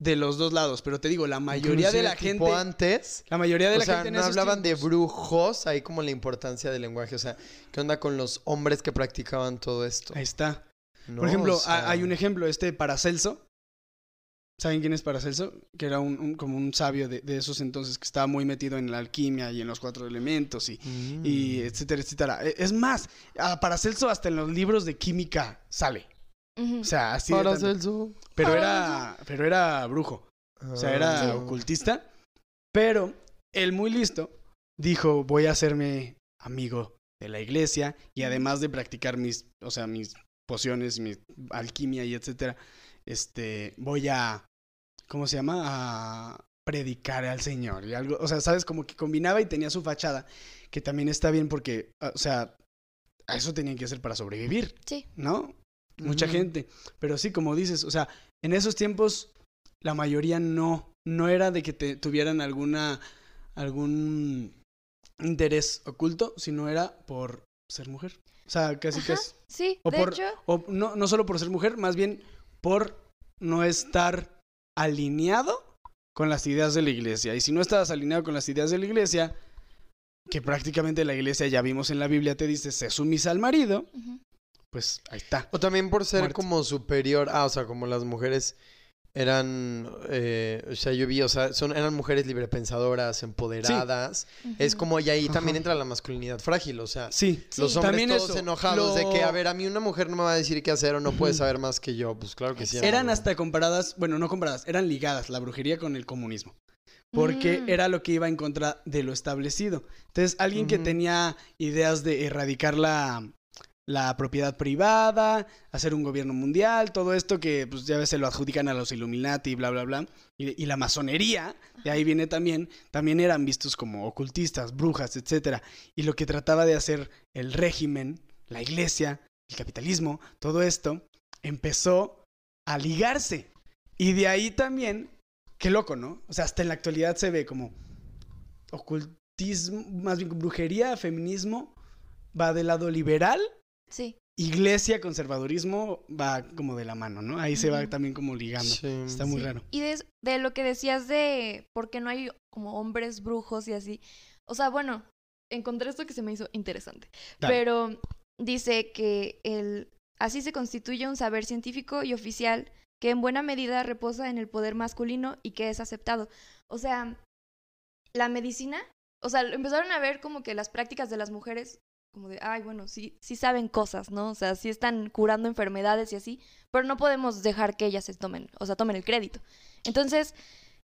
de los dos lados, pero te digo, la mayoría de la tipo gente... antes, La mayoría de o la sea, gente en no esos hablaban de brujos, ahí como la importancia del lenguaje, o sea, ¿qué onda con los hombres que practicaban todo esto? Ahí está. ¿No? Por ejemplo, O sea, ha- hay un ejemplo, este Paracelso. ¿Saben quién es Paracelso? Que era un, un- como un sabio de, de esos entonces que estaba muy metido en la alquimia y en los cuatro elementos y, Mm. y etcétera, etcétera. E- Es más, a Paracelso hasta en los libros de química sale. O sea, así de tanto. Paracelso. Pero era, pero era brujo. O sea, era Ah. ocultista. Pero él muy listo dijo, voy a hacerme amigo de la iglesia y además de practicar mis, o sea, mis pociones, mi alquimia y etcétera, este, voy a, ¿cómo se llama? A predicar al Señor y algo, o sea, sabes, como que combinaba y tenía su fachada, que también está bien porque, ah, o sea, a eso tenían que hacer para sobrevivir, Sí. ¿no? Mucha gente. Pero sí, como dices, o sea, en esos tiempos la mayoría no, no era de que te tuvieran alguna, algún interés oculto, sino era por ser mujer. O sea, casi Ajá, casi. Sí, O de por- hecho, O no, no solo por ser mujer, más bien por no estar alineado con las ideas de la iglesia. Y si no estabas alineado con las ideas de la iglesia, que prácticamente la iglesia ya vimos en la Biblia te dice, se sumisa al marido. Pues ahí está. O también por ser Muerte. como superior, ah, o sea, como las mujeres eran, eh, o sea, yo vi, o sea, son, eran mujeres librepensadoras, empoderadas. Es como, y ahí también Ajá. entra la masculinidad frágil, o sea, Sí, Sí. los hombres También todos eso, enojados de que, a ver, a mí una mujer no me va a decir qué hacer o no puede saber más que yo. Pues claro que sí. Eran hasta comparadas, bueno, no comparadas, eran ligadas la brujería con el comunismo. Porque Mm. era lo que iba en contra de lo establecido. Entonces, alguien que tenía ideas de erradicar la, la propiedad privada, hacer un gobierno mundial, todo esto que pues ya ves se lo adjudican a los Illuminati bla, bla, bla. Y, y la masonería, de ahí viene también, también eran vistos como ocultistas, brujas, etcétera. Y lo que trataba de hacer el régimen, la iglesia, el capitalismo, todo esto, empezó a ligarse. Y de ahí también, qué loco, ¿no? O sea, hasta en la actualidad se ve como ocultismo, más bien brujería, feminismo, va del lado liberal, Sí. iglesia, conservadurismo, va como de la mano, ¿no? Ahí se va también como ligando. Sí. Está muy Sí. raro. Y de, de lo que decías de por qué no hay como hombres brujos y así. O sea, bueno, encontré esto que se me hizo interesante. Dale. Pero dice que el, así se constituye un saber científico y oficial que en buena medida reposa en el poder masculino y que es aceptado. O sea, la medicina, o sea, empezaron a ver como que las prácticas de las mujeres, como de, ay, bueno, sí, sí saben cosas, ¿no? O sea, sí están curando enfermedades y así, pero no podemos dejar que ellas se tomen, o sea, tomen el crédito. Entonces,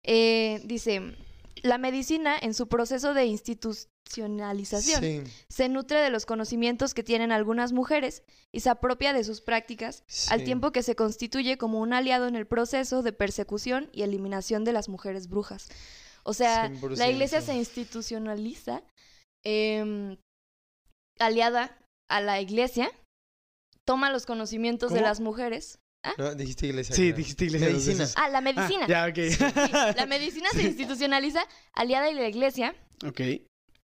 eh, dice, la medicina en su proceso de institucionalización Sí, se nutre de los conocimientos que tienen algunas mujeres y se apropia de sus prácticas, al tiempo que se constituye como un aliado en el proceso de persecución y eliminación de las mujeres brujas. O sea, la iglesia 100%. se institucionaliza em, aliada a la iglesia, toma los conocimientos de las mujeres. No, dijiste iglesia. Sí, dijiste iglesia Medicina. Ah, la medicina. Ah, ya, ok. Sí, la medicina se institucionaliza aliada a la iglesia, ok.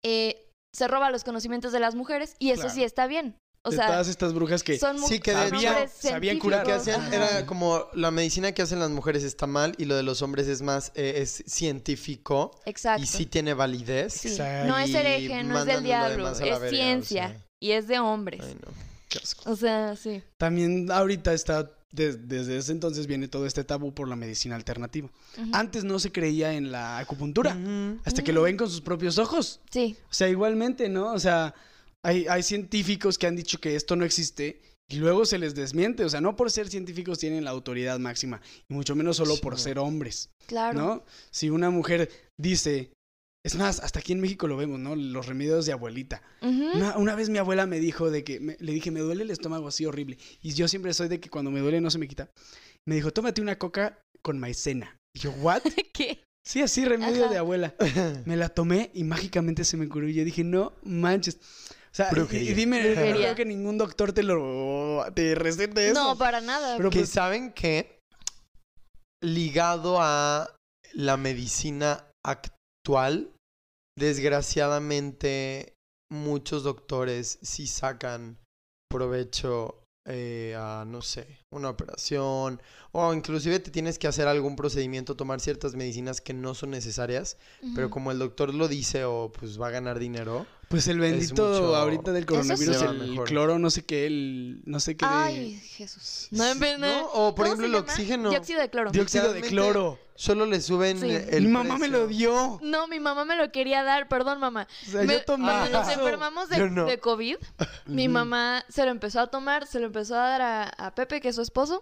eh, se roba los conocimientos de las mujeres y eso Claro. sí está bien. O de todas estas brujas que son, Sí, que sabían curar. Que hacían ajá. era como la medicina que hacen las mujeres está mal y lo de los hombres es más eh, es científico Exacto. y sí tiene validez. Sí. Exacto. No es hereje, no es del lo diablo, es verga, o ciencia sea. y es de hombres. Ay, no. Qué asco. O sea, sí. también ahorita está, des- desde ese entonces viene todo este tabú por la medicina alternativa. Antes no se creía en la acupuntura, hasta que lo ven con sus propios ojos. Sí, O sea, igualmente, ¿no? O sea, hay, hay científicos que han dicho que esto no existe y luego se les desmiente. O sea, no por ser científicos tienen la autoridad máxima, y mucho menos solo Sí, por ser hombres, claro. ¿no? Si una mujer dice, es más, hasta aquí en México lo vemos, ¿no? Los remedios de abuelita. Una, una vez mi abuela me dijo de que, me- le dije, me duele el estómago así horrible. Y yo siempre soy de que cuando me duele no se me quita. Me dijo, tómate una coca con maicena. Y yo, ¿what? ¿Qué? Sí, así, remedio Ajá. de abuela. Me la tomé y mágicamente se me curó. Y yo dije, no manches. O sea, y, Brujería. y dime, no creo que ningún doctor te lo te recete eso. No, para nada. Pero que pues, saben que ligado a la medicina actual, desgraciadamente muchos doctores sí sacan provecho eh, a, no sé, una operación o inclusive te tienes que hacer algún procedimiento, tomar ciertas medicinas que no son necesarias, pero como el doctor lo dice o pues va a ganar dinero. Pues el bendito mucho- ahorita del coronavirus, el mejor. cloro, no sé qué, el no sé qué de Ay, Jesús. No, ¿No? O por ¿cómo ejemplo el oxígeno. Dióxido de cloro. dióxido de cloro. Solo le suben Sí. el Mi mamá me precio. lo dio. No, mi mamá me lo quería dar, perdón, mamá. O sea, Me- yo tomé cuando nos enfermamos de, no. de COVID, mi mamá se lo empezó a tomar, se lo empezó a dar a, a Pepe, que es su esposo,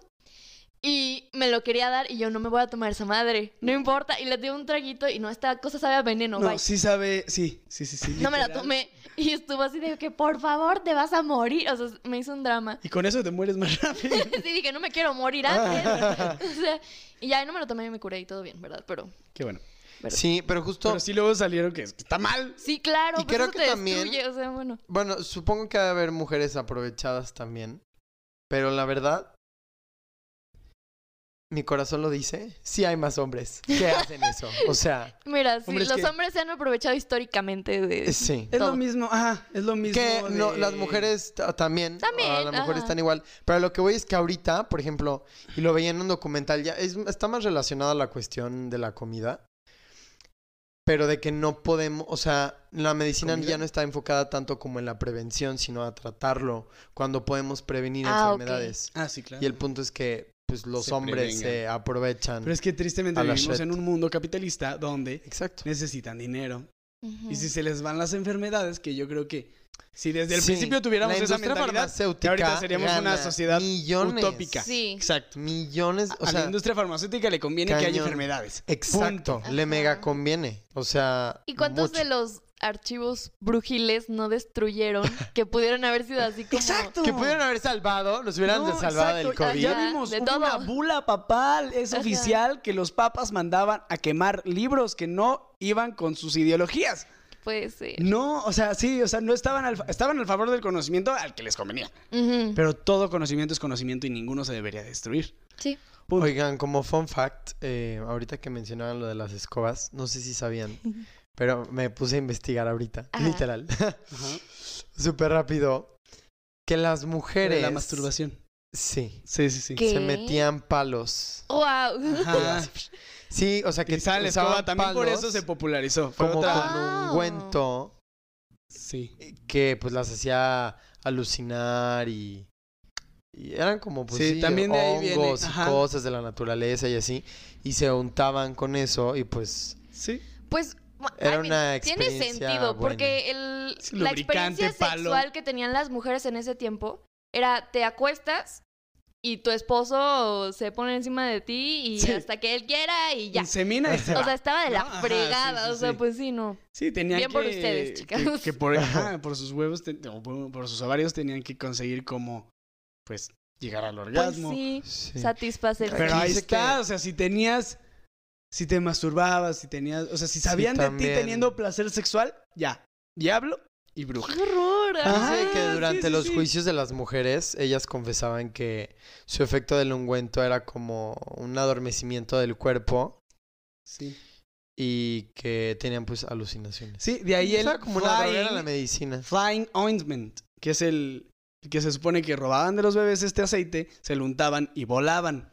y me lo quería dar y yo no me voy a tomar esa madre, no importa, y le di un traguito y no, esta cosa sabe a veneno, No, bye. sí sabe, sí, sí, sí, sí. No me la tomé y estuvo así de que por favor te vas a morir, o sea, me hizo un drama. Y con eso te mueres más rápido. Sí, dije, no me quiero morir antes. o sea, y ya no me lo tomé y me curé y todo bien, ¿verdad? Pero, Qué bueno. pero- Sí, pero justo Pero sí luego salieron que está mal. Sí, claro, Y pues creo eso que te también- destruye, o sea, bueno. Bueno, supongo que ha de haber mujeres aprovechadas también. Pero la verdad, mi corazón lo dice, sí hay más hombres que hacen eso. O sea, Mira, sí, Hombres los que- hombres se han aprovechado históricamente de... sí. Es lo mismo, ajá, es lo mismo. Que no, las mujeres ta- también, También, a lo mejor ajá. están igual. Pero lo que voy es que ahorita, por ejemplo, y lo veía en un documental, ya es, está más relacionado a la cuestión de la comida. Pero de que no podemos, o sea, la medicina ¿Comida? ya no está enfocada tanto como en la prevención, sino a tratarlo cuando podemos prevenir Ah, ok. enfermedades. Ah, sí, claro. Y el punto es que pues los Se hombres prevengan. se aprovechan. Pero es que tristemente vivimos shit. en un mundo capitalista donde Exacto. necesitan dinero. Y si se les van las enfermedades, que yo creo que si desde el Sí, principio tuviéramos la esa industria mentalidad, farmacéutica ahorita seríamos una sociedad millones. utópica. Sí. Exacto. Millones, o a sea, la industria farmacéutica le conviene que haya enfermedades. exacto, Punto. le mega conviene. O sea, ¿Y cuántos mucho. de los archivos brujiles no destruyeron que pudieron haber sido así como... Exacto. que pudieron haber salvado, nos hubieran No, salvado del. COVID. Ya vimos, de hubo todo. una bula papal, es Ajá. oficial que los papas mandaban a quemar libros que no iban con sus ideologías. Puede ser. No, o sea, sí, o sea, no estaban al, estaban al favor del conocimiento al que les convenía. Pero todo conocimiento es conocimiento y ninguno se debería destruir. Sí. Punto. Oigan, como fun fact, eh, ahorita que mencionaban lo de las escobas, no sé si sabían, pero me puse a investigar ahorita, Ajá. literal, Ajá. súper rápido, que las De mujeres... la masturbación. Sí, Sí, sí, sí. ¿Qué? se metían palos. ¡Wow! Ajá. Sí, o sea que usaban escoba, también por eso se popularizó. Fue como otra- con Wow. ungüento Sí. que pues las hacía alucinar y, y eran como pues Sí, sí, también de ahí viene, hongos y cosas de la naturaleza y así y se untaban con eso y pues Sí. Pues Era I mean, una tiene experiencia sentido buena. porque el, la experiencia palo. sexual que tenían las mujeres en ese tiempo era te acuestas y tu esposo se pone encima de ti y Sí. hasta que él quiera y ya. Insemina y se O sea, estaba de la ¿No? Ajá, fregada, sí, sí, o sea, sí. pues sí, no. Sí, tenían Bien que... por ustedes, chicas. Que, que por, ajá, por sus huevos, te- o por, por sus ovarios tenían que conseguir como, pues, llegar al Pues orgasmo. sí, sí. satisfacer. Pero ahí está, que- o sea, si tenías, si te masturbabas, si tenías, o sea, si sabían de ti teniendo placer sexual, ya, diablo y bruja. ¡Qué horror! Ajá. Dice que sí, durante sí, los sí. juicios de las mujeres, ellas confesaban que su efecto del ungüento era como un adormecimiento del cuerpo Sí. y que tenían pues alucinaciones. Sí, de ahí o el sea, como una droga era la flying, medicina. flying ointment, que es el, Que se supone que robaban de los bebés este aceite, se lo untaban y volaban.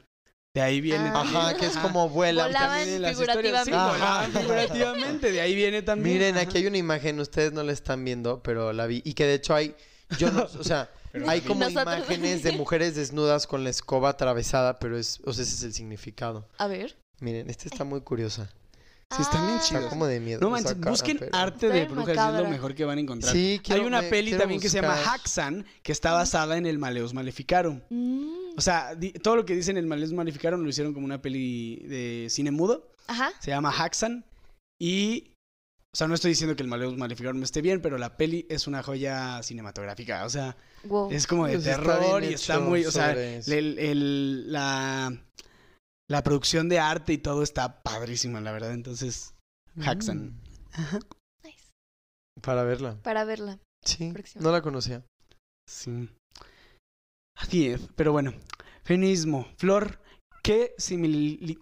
De ahí viene Ah. también. Ajá, que es como vuela. Volaban también en las historias, sí, figurativamente. Ajá. figurativamente. De ahí viene también. Miren, Ajá. aquí hay una imagen, ustedes no la están viendo, pero la vi. Y que de hecho hay, yo no, o sea, Pero hay como Nosotros- imágenes de mujeres desnudas con la escoba atravesada, pero es, o sea, ese es el significado. A ver. Miren, esta está muy curiosa. Sí, están bien Ah, chidos. Está como de miedo. No manches, cara, busquen pero- arte Está de brujas, es lo mejor que van a encontrar. Sí, quiero- Hay una me- peli también que se llama. Haxan, que está basada en el Maleus Maleficarum. Mm, O sea, di- todo lo que dicen en el Maleus Maleficarum lo hicieron como una peli de cine mudo. Ajá. Se llama Haxan. Y. O sea, no estoy diciendo que el Maleus Maleficarum esté bien, pero la peli es una joya cinematográfica. O sea, Wow. es como de Pues está terror bien y está muy. O sea, sobre el- el- la, la producción de arte y todo está padrísima, la verdad. Entonces, Haxan. Mm, Nice. Para verla. Para verla. Sí, Próxima. no la conocía. Sí. Así es, pero bueno. Feminismo. Flor, ¿qué, simili-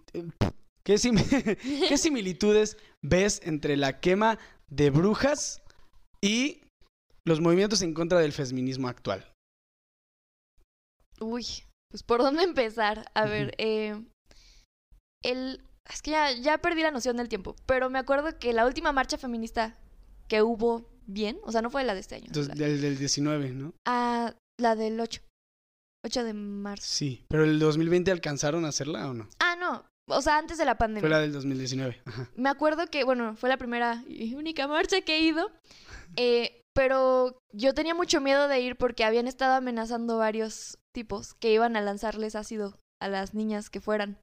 qué, sim- qué similitudes ves entre la quema de brujas y los movimientos en contra del feminismo actual? Uy, pues por dónde empezar. A ver, eh, el, es que ya, ya perdí la noción del tiempo, pero me acuerdo que la última marcha feminista que hubo bien, o sea, no fue la de este año, Entonces, la, del, del 19, ¿no? ah, la del 8, 8 de marzo. Sí. ¿Pero el 2020 alcanzaron a hacerla o no? Ah, no, o sea, antes de la pandemia. Fue la del 2019. Ajá. Me acuerdo que, bueno, fue la primera y única marcha que he ido, eh, pero yo tenía mucho miedo de ir porque habían estado amenazando varios tipos que iban a lanzarles ácido a las niñas que fueran.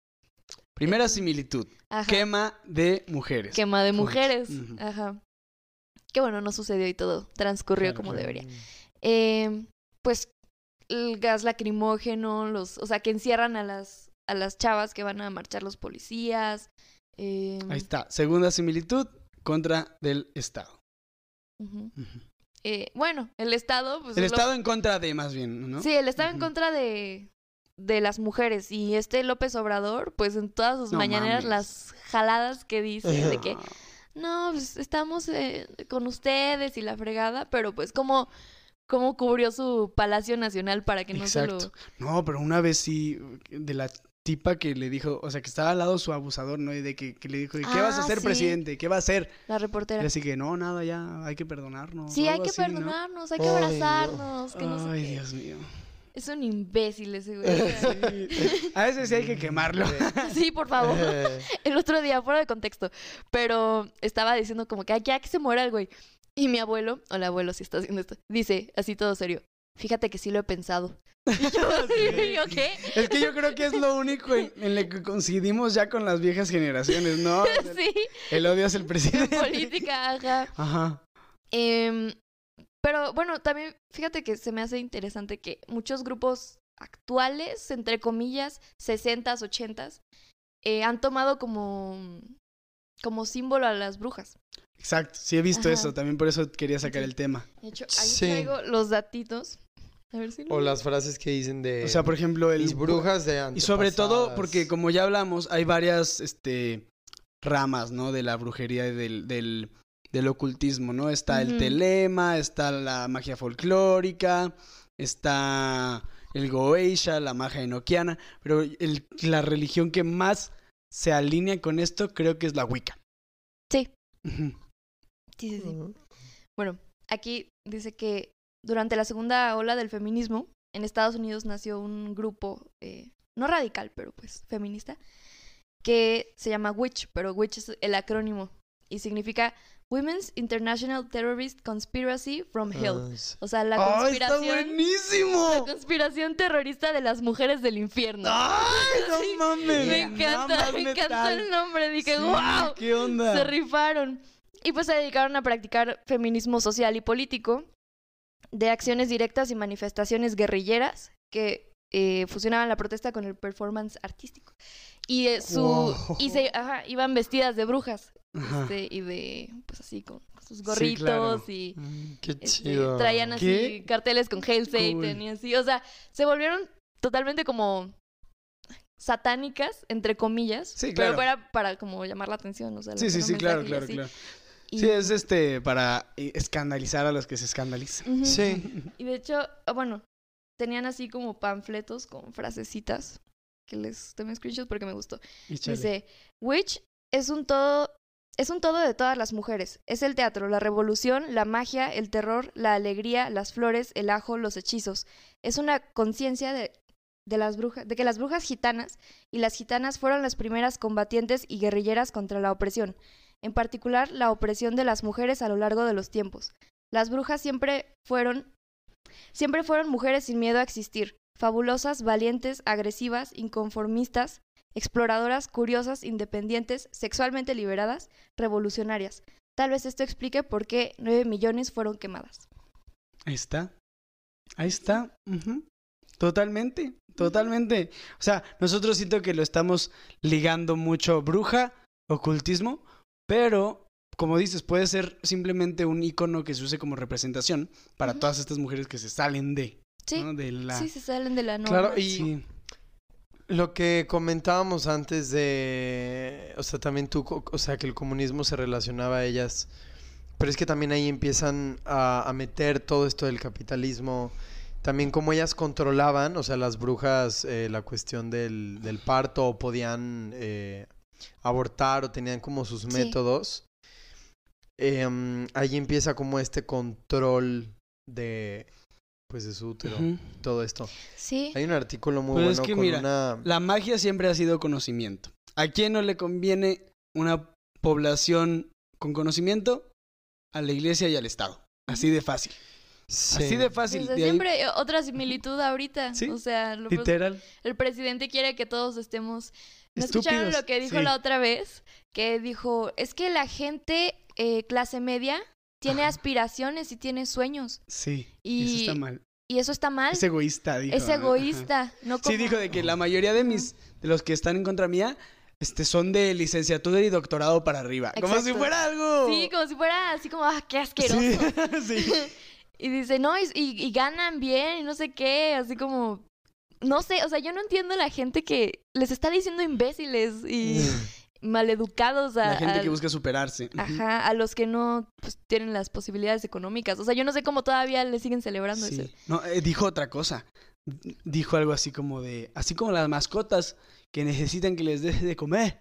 Primera similitud. Ajá. Quema de mujeres. Quema de mujeres. Ajá. Que bueno, no sucedió y todo transcurrió Claro, como claro. debería. Eh, pues el gas lacrimógeno, los, o sea, que encierran a las, a las chavas que van a marchar los policías. eh, Ahí está. Segunda similitud contra del Estado. Eh, bueno, el Estado, pues El es lo- Estado en contra de, más bien, ¿no? Sí, el Estado en contra de, de las mujeres. Y este López Obrador, pues en todas sus No mañaneras, mames. las jaladas que dice de que Ah. no, pues estamos eh, con ustedes y la fregada, pero pues como cómo cubrió su Palacio Nacional para que no Exacto. se lo... No, pero una vez sí, de la tipa que le dijo, o sea, que estaba al lado su abusador, ¿no? Y de que, que le dijo, ¿y qué vas a Ah, hacer, sí. presidente? ¿Qué va a hacer? La Y reportera. así que, no, nada, ya, hay que perdonarnos. Sí, hay que así, ¿no? perdonarnos, hay que Ay, no. abrazarnos, que no Ay. Dios mío. Es un imbécil ese güey. Sí, A veces sí hay que quemarlo. Sí, por favor. Eh, El otro día, fuera de contexto. Pero estaba diciendo como que "Ay, ya que se muera el güey. Y mi abuelo, o el abuelo si está haciendo esto, dice así todo serio. Fíjate que sí lo he pensado. Y yo ¿yo qué? Es que yo creo que es lo único en, en lo que coincidimos ya con las viejas generaciones, ¿no? El, Sí, el odio hacia el en presidente. política, ajá. Ajá. Em, pero bueno, también fíjate que se me hace interesante que muchos grupos actuales, entre comillas, 60s, 80s, eh, han tomado como, como símbolo a las brujas. Exacto, sí he visto Ajá. eso, también por eso quería sacar el tema. De hecho, ahí Sí. traigo los datitos. A ver si lo- o las frases que dicen de O sea, por ejemplo, el mis brujas de Y sobre todo porque como ya hablamos, hay varias este ramas, ¿no? De la brujería y del, del, del ocultismo, ¿no? Está el telema, está la magia folclórica, está el goeisha, la magia enoquiana, pero el- la religión que más se alinea con esto creo que es la Wicca. Sí. Sí, sí, sí. Bueno, aquí dice que durante la segunda ola del feminismo, en Estados Unidos nació un grupo, eh, no radical, pero pues feminista, que se llama WITCH, pero WITCH es el acrónimo y significa Women's International Terrorist Conspiracy from Hell. Ah. O sea, la ¡Ay, está conspiración, la buenísimo! conspiración terrorista de las mujeres del infierno. ¡Ay, no Sí, mames! me encanta, me encanta el nombre. Dije, Sí, wow. ¿Qué onda? Se rifaron. Y pues se dedicaron a practicar feminismo social y político, de acciones directas y manifestaciones guerrilleras que eh, fusionaban la protesta con el performance artístico. Y eh, su Wow. y se ajá, iban vestidas de brujas. Este, y de pues así con sus Sí, gorritos claro. y Mm. Qué este, traían así ¿Qué? carteles con Hail Satan Cool. y así, o sea, se volvieron totalmente como satánicas entre comillas, Sí, pero claro. era para como llamar la atención, o sea, Sí, sí, sí, claro, claro, así. claro. Y- Sí, es este para eh, escandalizar a los que se escandalizan. Sí. Y de hecho, ah, bueno, tenían así como panfletos con frasecitas que les tomé screenshots porque me gustó. Dice, Witch es un todo es un todo de todas las mujeres. Es el teatro, la revolución, la magia, el terror, la alegría, las flores, el ajo, los hechizos. Es una conciencia de, de las brujas, de que las brujas gitanas y las gitanas fueron las primeras combatientes y guerrilleras contra la opresión, en particular la opresión de las mujeres a lo largo de los tiempos. Las brujas siempre fueron siempre fueron mujeres sin miedo a existir, fabulosas, valientes, agresivas, inconformistas, exploradoras, curiosas, independientes, sexualmente liberadas, revolucionarias. Tal vez esto explique por qué 9 millones fueron quemadas. Ahí está. Ahí está. Totalmente. Totalmente. O sea, nosotros siento que lo estamos ligando mucho bruja, ocultismo, pero como dices, puede ser simplemente un icono que se use como representación para todas estas mujeres que se salen de, Sí, ¿no? de la... sí, se salen de la norma. Claro, y Sí. Lo que comentábamos antes de, o sea, también tú, o sea, que el comunismo se relacionaba a ellas, pero es que también ahí empiezan a, a meter todo esto del capitalismo, también como ellas controlaban, o sea, las brujas, eh, la cuestión del, del parto, o podían eh, abortar, o tenían como sus Sí. métodos, em, ahí empieza como este control de, pues, de su útero, todo esto. Sí, Hay un artículo muy Pues es bueno que con mira, una... La magia siempre ha sido conocimiento. ¿A quién no le conviene una población con conocimiento? A la iglesia y al Estado. Así de fácil. Sí. Así de fácil. Desde de ahí- siempre, eh, otra similitud ahorita. Sí, O sea, lo- literal. el presidente quiere que todos estemos... ¿No escucharon lo que dijo sí. la otra vez? Que dijo, es que la gente eh, clase media tiene aspiraciones y tiene sueños. Sí. Y- Eso está mal. Y eso está mal. Es egoísta, dijo. es egoísta. No Ajá. como... Sí, dijo de que la mayoría de mis, de los que están en contra mía, este, son de licenciatura y doctorado para arriba. Como si fuera algo. Sí, como si fuera así como, ah, qué asqueroso. Sí, sí. Y dice, no, y, y- y ganan bien y no sé qué, así como... No sé, o sea, yo no entiendo la gente que les está diciendo imbéciles y maleducados a, La gente que busca superarse. Ajá, a los que no pues, tienen las posibilidades económicas. O sea, yo no sé cómo todavía le siguen celebrando Sí. eso. No, eh, dijo otra cosa. D- Dijo algo así como de, así como las mascotas que necesitan que les deje de comer.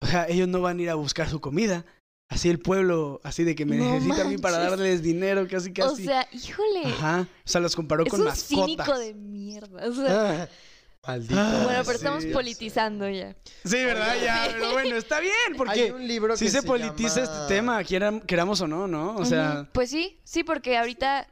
O sea, ellos no van a ir a buscar su comida. Así el pueblo, así de que me No necesita a mí para darles dinero, casi O casi. sea, híjole. Ajá. O sea, los comparó es con un mascotas. cínico de mierda. O sea, Ah, Maldito. Ah, bueno, pero sí, estamos politizando ya. Sí, ¿verdad? Ya, pero bueno, está bien, Hay porque un libro si que se, politiza llama- este tema, quieran- queramos o no, ¿no? O sea. Pues sí, sí, porque ahorita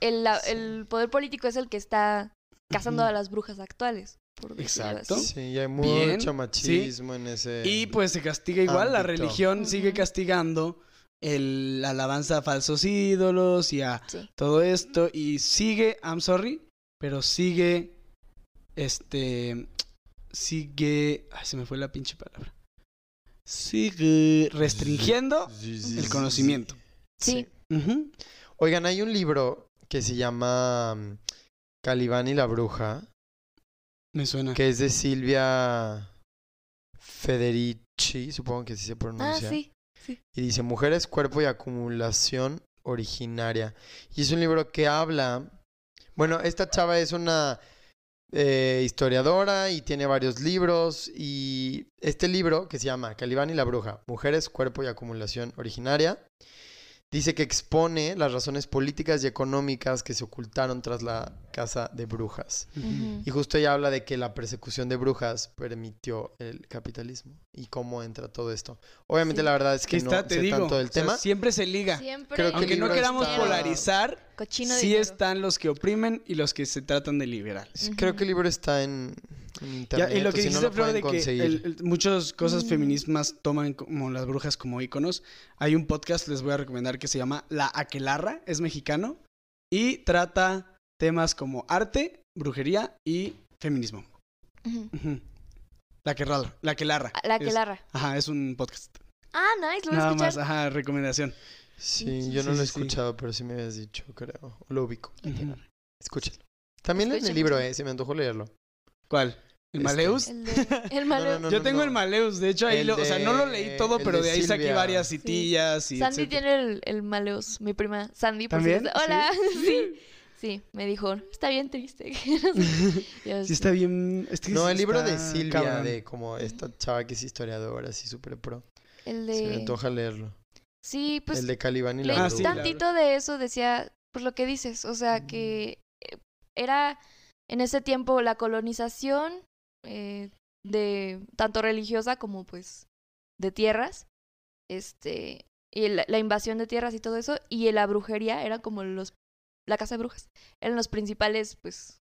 el, el poder político es el que está cazando a las brujas actuales. Exacto. así. Sí, y hay Bien, mucho sí. machismo en ese... Y pues se castiga igual, la religión sigue castigando el la alabanza a falsos ídolos y a Sí. todo esto y sigue, I'm sorry, pero sigue este sigue, ay, se me fue la pinche palabra. Sigue restringiendo Sí, sí, el sí, conocimiento. Sí. Oigan, hay un libro que se llama mm, Calibán y la bruja, Me suena. que es de Silvia Federici, supongo que así se Ah, pronuncia. sí. Y dice Mujeres, Cuerpo y Acumulación Originaria. Y es un libro que habla... Bueno, esta chava es una eh, historiadora y tiene varios libros. Y este libro, que se llama Calibán y la Bruja, Mujeres, Cuerpo y Acumulación Originaria, dice que expone las razones políticas y económicas que se ocultaron tras la casa de brujas. Y justo ella habla de que la persecución de brujas permitió el capitalismo y cómo entra todo esto. Obviamente Sí. la verdad es que está, no te sé digo, tanto del o sea, tema. siempre se liga. Siempre. Creo que Aunque no queramos está- polarizar, Cochino sí dinero. están los que oprimen y los que se tratan de liberar. Creo que el libro está en, en Ya, internet. y lo que si no Flor, de que el- el- muchas cosas Mm. feminismas toman como las brujas como íconos. Hay un podcast, les voy a recomendar, que se llama La Aquelarra, es mexicano, y trata temas como arte, brujería y feminismo. Ujú. Ujú. La Aquelarra. La Aquelarra. Ah, La Es- que larra. Ajá, es un podcast. Ah, nice, lo voy a Nada escuchar. más, ajá, recomendación. Sí, yo no Sí, lo he sí. escuchado, pero sí me habías dicho, creo. Lo ubico. Escúchalo. También en el libro, eh, se me antojó leerlo. ¿Cuál? ¿El Este. Maleus? El, de, el malo. no, Yo tengo el Maleus, de hecho ahí El lo, o sea, no lo de- leí todo, pero de de ahí saqué varias Sí. citillas y Sandy etcétera. tiene el, el maleos, mi prima Sandy. por ¿También? Hola, sí. Sí, me dijo, está bien triste. Yo, Sí, está bien. No, el libro de Silvia, cabrón. de como esta chava que es historiadora, así súper pro. El Se me de... antoja leerlo. Sí, pues el de Calibán y la Ah, sí, la- tantito de eso, decía, pues lo que dices, o sea, que eh, era en ese tiempo la colonización eh, de tanto religiosa como pues de tierras, este, y la, la invasión de tierras y todo eso, y la brujería era como los, la casa de brujas, eran los principales pues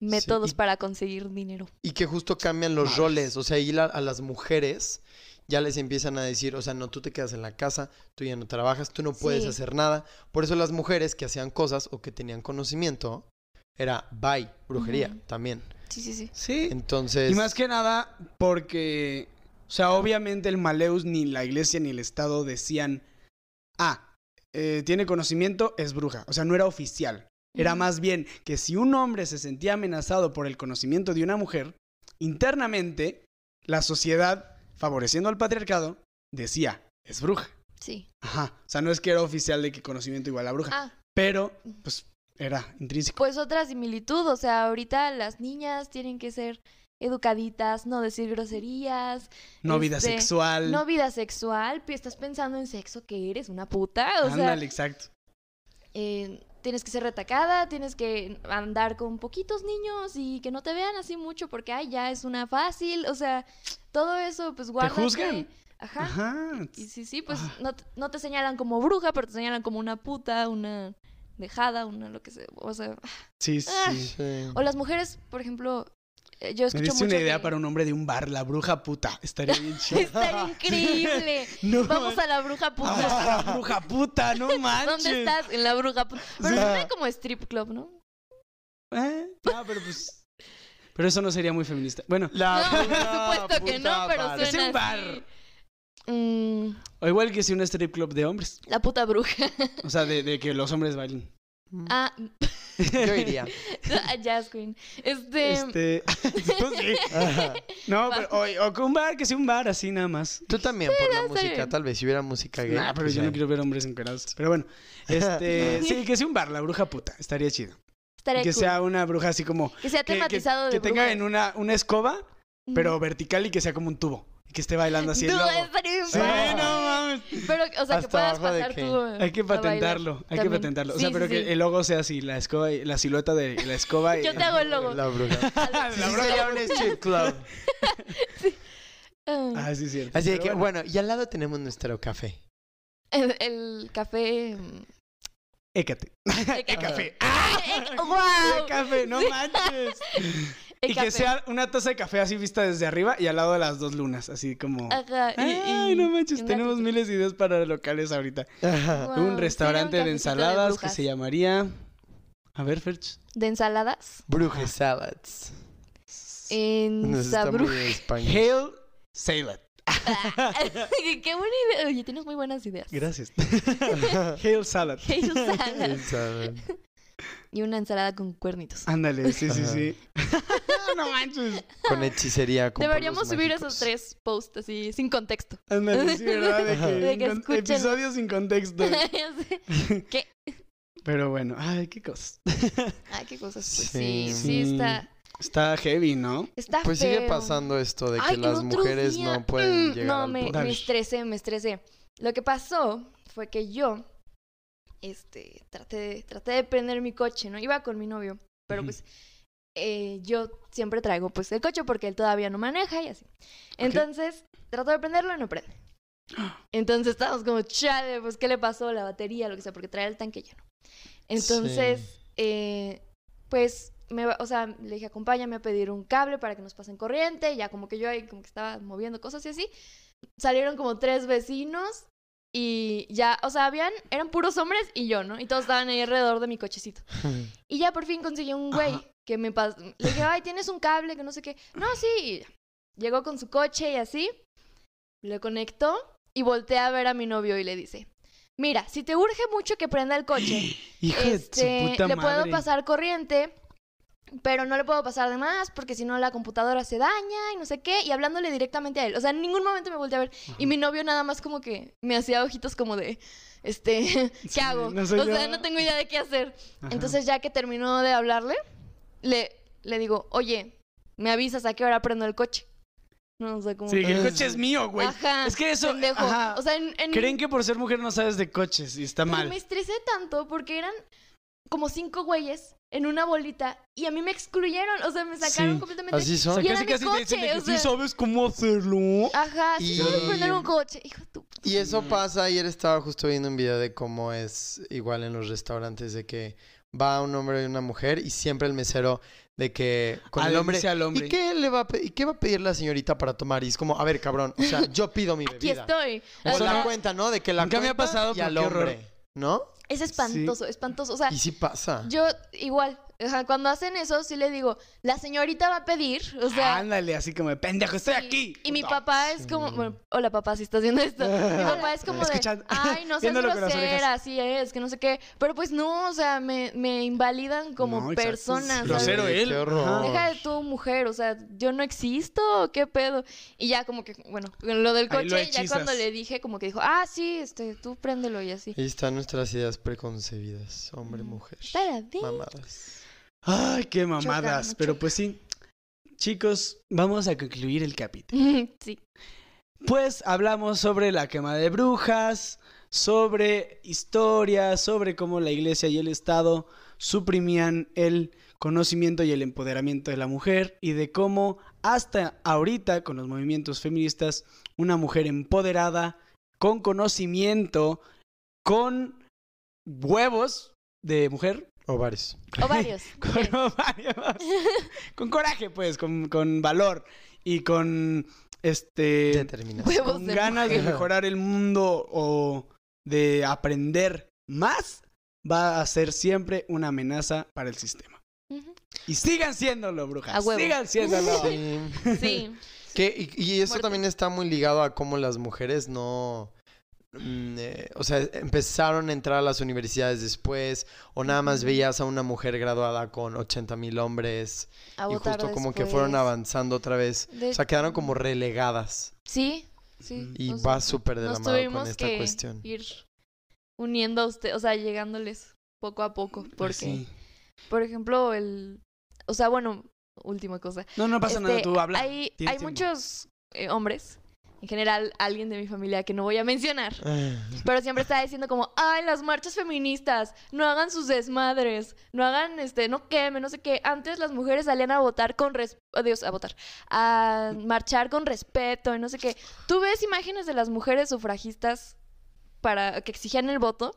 métodos y- para conseguir dinero. Y que justo cambian los roles. O sea, ahí la- a las mujeres ya les empiezan a decir, o sea, no, tú te quedas en la casa, tú ya no trabajas, tú no puedes Sí. hacer nada. Por eso las mujeres que hacían cosas o que tenían conocimiento, era bye, brujería también. Sí, sí, sí. Sí. Entonces, Y más que nada porque, o sea, obviamente el Maleus ni la iglesia ni el Estado decían, ah, eh, tiene conocimiento, es bruja. O sea, no era oficial. Era más bien que si un hombre se sentía amenazado por el conocimiento de una mujer, internamente la sociedad, favoreciendo al patriarcado, decía, es bruja. Sí. Ajá. O sea, no es que era oficial de que conocimiento igual a bruja, Ah, pero pues era intrínseco. Pues otra similitud, o sea, ahorita las niñas tienen que ser educaditas, no decir groserías, No vida este, sexual. no vida sexual, estás pensando en sexo, que eres una puta, o sea, Ándale, exacto. eh, tienes que ser retacada, tienes que andar con poquitos niños y que no te vean así mucho porque, ay, ya es una fácil, o sea, todo eso, pues guárdate. juzgan. Ajá. Ajá. Y sí, sí, pues Ah. no, te- no te señalan como bruja, pero te señalan como una puta, una dejada, una lo que sea, o sea, Sí, sí. Ah. sí. O las mujeres, por ejemplo, eh, yo Me escucho diste mucho una idea que- para un nombre de un bar, la bruja puta. Estaría bien chido. Estaría increíble. No, Vamos a la bruja puta. Ah, la bruja puta, no manches. ¿Dónde estás? En la bruja puta. Pero Sí. suena como strip club, ¿no? Eh, No, pero pues. Pero eso no sería muy feminista. Bueno, La no, por supuesto que no, pero vale. Es suena un bar. así. Mm, o igual que si un strip club de hombres. la puta bruja. O sea, de, de que los hombres bailen. Ah, Yo iría. a Jazz Queen. Este, Este. Tú sí. No, pero. O, o que un bar, que sea un bar así nada más. Tú también por la música, bien. tal vez si hubiera música gay. Nah, pero pues yo no quiero ver hombres encuerados. Pero bueno, este. sí, que sea un bar, la bruja puta. Estaría chido. estaría que cool. sea una bruja así como. que sea Que, que- tematizado que tenga en una, una escoba, pero vertical y que sea como un tubo. Y que esté bailando así No, bien Sí, no mames. Pero, o sea, que puedas pasar que- tú. Hay que patentarlo, hay que patentarlo. O sea, Sí, pero sí, que sí. el logo sea así, la escoba, y- la silueta de la escoba. y- Yo te hago el logo. La bruja. La Sí, bruja. sería un club. Ah, Ah, sí, es cierto. Así Pero que, bueno, y al lado tenemos nuestro café. el, el café. mm, Écate. El café. ¡Eh, El ¡Wow! café, no manches. Y café. que sea una taza de café así vista desde arriba y al lado de las dos lunas, así como... Ajá, y- Ay, y- no manches, tenemos miles de ideas para locales ahorita. Un restaurante de ensaladas que se llamaría... A ver, Ferch. ¿De ensaladas? Bruja salads. En. Hail Salad. Qué buena idea. Oye, tienes muy buenas ideas. Gracias. Hail Salad. Hail salad. Hail salad. Y una ensalada con cuernitos. Ándale, sí, sí, sí. no manches. Con hechicería. Con Deberíamos subir mágicos. esos tres posts así, sin contexto. Ándale, sí, ¿verdad? De que, De que con- escuchen. episodios sin contexto. ¿Qué? Pero bueno, ay, qué cosas. Ay, qué cosas. Pues Sí. sí, está. Está heavy, ¿no? Está Pues sigue pasando esto de que Ay, las mujeres día- no pueden Mm, llegar No, al me, me estresé, me estresé. Lo que pasó fue que yo, este, traté de, traté de prender mi coche, ¿no? Iba con mi novio, pero pues eh, yo siempre traigo pues el coche porque él todavía no maneja y así. Entonces, trato de prenderlo y no prende. Entonces estábamos como, chale, pues ¿qué le pasó? La batería, lo que sea, porque trae el tanque lleno. Entonces, eh, pues, me, o sea, le dije, acompáñame a pedir un cable para que nos pasen corriente. Ya como que yo ahí como que estaba moviendo cosas y así. Salieron como tres vecinos y ya, o sea, habían, eran puros hombres y yo, ¿no? Y todos estaban ahí alrededor de mi cochecito. Y ya por fin conseguí un güey Ajá. que me pas- Le dije, ay, ¿tienes un cable? Que no sé qué. No, sí. Llegó con su coche y así. Le conectó y volteé a ver a mi novio y le dice, mira, si te urge mucho que prenda el coche, Hijo de este, su puta le puedo pasar corriente pero no le puedo pasar de más porque si no la computadora se daña y no sé qué, y hablándole directamente a él. O sea, en ningún momento me volteé a ver. Y mi novio nada más como que me hacía ojitos como de, este, ¿qué Sí, hago? no o sea, no tengo idea de qué hacer. Ajá. Entonces ya que terminó de hablarle, le, le digo, oye, me avisas a qué hora prendo el coche. No, o sea, como... Sí, que el coche es mío, güey. Ajá, Es que eso, ajá. O sea, en, en- Creen que por ser mujer no sabes de coches y está mal. me estresé tanto porque eran como cinco güeyes en una bolita y a mí me excluyeron, o sea, me sacaron Sí, completamente. Así O sea, son. Y era casi mi casi te dicen de coche, que o sí sea- sabes cómo hacerlo. Ajá, sí Y- sabes prender un coche. Hijo de tu Y eso pasa, ayer estaba justo viendo un video de cómo es igual en los restaurantes, de que va un hombre y una mujer y siempre el mesero de que con Ah, el hombre, al hombre. ¿y qué le va a y qué va a pedir la señorita para tomar? Y es como, a ver, cabrón, o sea, yo pido mi Aquí bebida. estoy. O Eso la cuenta, ¿no? De que la Nunca me ha cuenta pasado, y al qué horror. hombre, ¿no? Es espantoso, espantoso. O sea, Y sí pasa. yo igual, cuando hacen eso, sí le digo, la señorita va a pedir. O sea, Ándale, así como de pendejo, estoy sí. aquí. Y mi puto". papá es como, bueno, hola papá, si estás viendo esto. Mi papá es como de, ay, no seas grosera, así es, que no sé qué. Pero pues no, o sea, me, me invalidan como No, persona. grosero él. Deja de tu mujer, o sea, yo no existo, ¿qué pedo? Y ya como que, bueno, con lo del lo coche, ya cuando le dije, como que dijo, ah, sí, este, tú préndelo y así. Ahí están nuestras ideas preconcebidas, hombre, mujer. Espera, ve. Mamadas. Ay, qué mamadas. Pero pues sí. Chicos, vamos a concluir el capítulo. sí. Pues hablamos sobre la quema de brujas, sobre historias, sobre cómo la iglesia y el Estado suprimían el conocimiento y el empoderamiento de la mujer y de cómo hasta ahorita con los movimientos feministas una mujer empoderada, con conocimiento, con huevos de mujer, Ovarios. Ovarios. con, Bien. ovarios, con coraje pues, con, con valor y con este Determinación. Con de ganas de mejorar el mundo o de aprender más, va a ser siempre una amenaza para el sistema. Y sigan siéndolo, brujas. A huevo. Sigan siéndolo. Sí. Sí. Que, y, y eso Muerte. también está muy ligado a cómo las mujeres no... mm, eh, o sea, empezaron a entrar a las universidades después, o nada más veías a una mujer graduada con 80 mil hombres, A y justo como que fueron avanzando otra vez. De- O sea, quedaron como relegadas. Sí, sí. Y o sea, va súper de la mano con esta que cuestión. ir uniendo a usted, o sea, llegándoles poco a poco, porque, Pues Sí. por ejemplo, el, o sea, bueno, última cosa. No, no pasa nada, Este, tú habla. Hay, hay muchos eh, hombres, en general, alguien de mi familia que no voy a mencionar, pero siempre está diciendo como, ay, las marchas feministas, no hagan sus desmadres, no hagan, este, no quemen, no sé qué. Antes las mujeres salían a votar con res... oh, Dios, a votar, a marchar con respeto y no sé qué. ¿Tú ves imágenes de las mujeres sufragistas para que exigían el voto?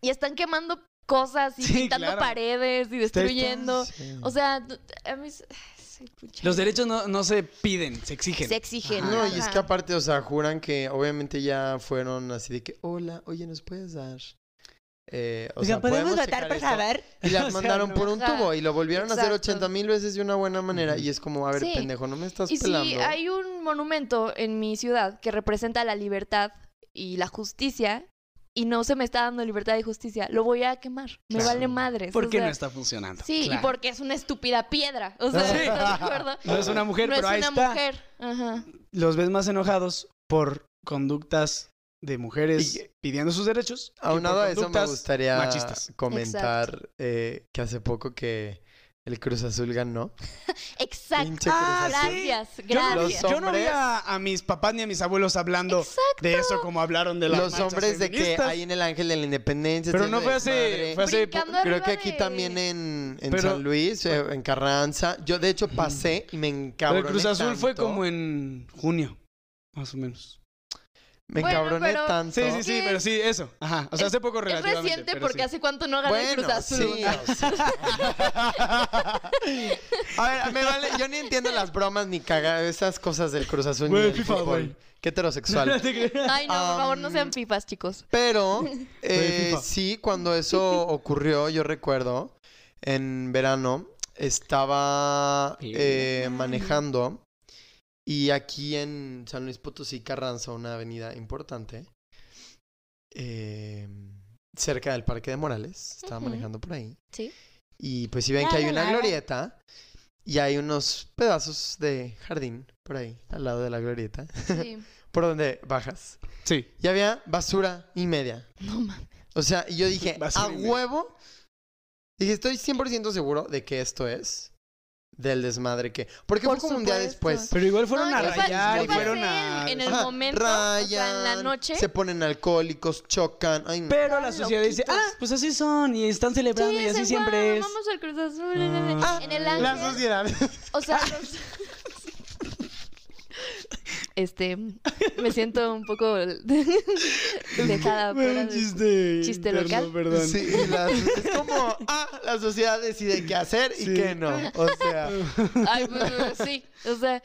Y están quemando cosas y Sí, pintando claro. paredes y destruyendo. Sí. O sea, a mí... Los derechos no, no se piden, se exigen. se exigen. Ajá. No, y es que aparte, o sea, juran que obviamente ya fueron así de que, hola, oye, ¿nos puedes dar? Eh, o sea, podemos checar esto?" Y las O sea, mandaron no. por un tubo y lo volvieron a hacer exacto. 80 mil veces de una buena manera. Y es como, a ver, Sí. pendejo, no me estás Y pelando. si hay un monumento en mi ciudad que representa la libertad y la justicia y no se me está dando libertad y justicia, lo voy a quemar. Me Claro. vale madres. ¿Por o sea, no está funcionando? Sí, Claro. y porque es una estúpida piedra. O sea, Sí. ¿estás de acuerdo? No es una mujer, no pero es ahí una está. mujer. Ajá. Los ves más enojados por conductas de mujeres Y- pidiendo sus derechos. Aunado a eso, me gustaría machistas. comentar eh, que hace poco que el Cruz Azul ganó. Exacto. Pinche Cruz Ah, sí. Gracias, Yo gracias. Los yo no vi hombres- a, a mis papás ni a mis abuelos hablando de eso como hablaron de las Los hombres de que hay en el Ángel de la Independencia. Pero no fue po- Creo que aquí de- también en, en Pero- San Luis, eh, en Carranza. Yo, de hecho, pasé y me Pero encabroné el Cruz Azul fue como en junio, más o menos. Me Bueno, encabroné pero- tanto. Sí, sí, sí, ¿Qué pero es? sí, eso. Ajá. O sea, Es- hace poco Es relativamente. reciente pero porque sí. hace cuánto no gana el Bueno, Cruz Azul. sí. A ver, me vale, yo ni entiendo las bromas ni cagar esas cosas del Cruz Azul Güey, ni del FIFA, güey. Qué heterosexual. Ay, no, por favor, no Am, sean pipas, chicos. Pero eh, sí, cuando eso ocurrió, yo recuerdo, en verano, estaba eh, manejando y aquí en San Luis Potosí, Carranza, una avenida importante, eh, cerca del Parque de Morales, estaba manejando por ahí. Sí. Y pues si ven La, que hay la, una la, glorieta y hay unos pedazos de jardín por ahí, al lado de la glorieta, Sí. por donde bajas. Sí. Y había basura y media. No mames. O sea, y yo dije, Basura a huevo. Dije, estoy 100% seguro de que esto es del desmadre que... Porque Por fue como un día después. Pero igual fueron No, a rayar y fueron a... en- el Ajá, momento, o sea, en la rayan, noche. Se ponen alcohólicos, chocan. Ay, no. Pero la sociedad dice, ah, pues así son y están celebrando y así siempre "Guau, es. Vamos al Cruz Azul. Ah, en el La ángel. sociedad. O sea, los- este, me siento un poco dejada Fue fuera un de- chiste. chiste interno, local. Perdón. Sí, la- es como, ah, la sociedad decide qué hacer y qué no. O sea, Ay, pues, sí, o sea,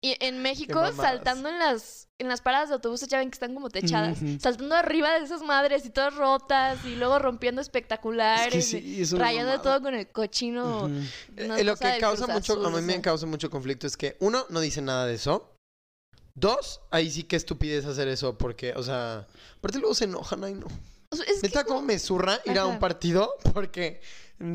y en México saltando en las en las paradas de autobuses ya ven que están como techadas, saltando arriba de esas madres y todas rotas y luego rompiendo espectaculares, Es que sí, es rayando mamada. todo con el cochino. Una Eh, lo que causa mucho, Azul, a mí me causa mucho conflicto es que, uno, no dice nada de eso. Dos, ahí sí que estupidez hacer eso porque, o sea, aparte luego se enojan, ay no. O sea, es que Neta, como me zurra ir a un partido porque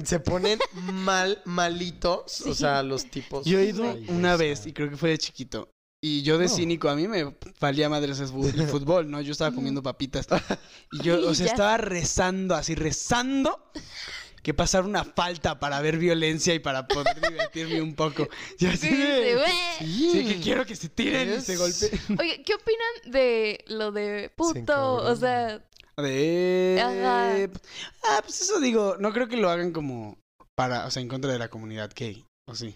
se ponen mal, malitos, o sea, los tipos. Yo he ido Ay, una o sea, vez y creo que fue de chiquito. Y yo de No. cínico, a mí me valía madres el fútbol, ¿no? Yo estaba comiendo papitas. Y yo, o sea, estaba rezando, así rezando, que pasara una falta para ver violencia y para poder divertirme un poco. Y así Sí, de... güey. Sí, Sí, que quiero que se tiren y se Es- golpeen. Oye, ¿qué opinan de lo de puto? O sea, De... Ajá. Ah, pues eso digo, no creo que lo hagan como para, o sea, en contra de la comunidad gay, ¿o sí?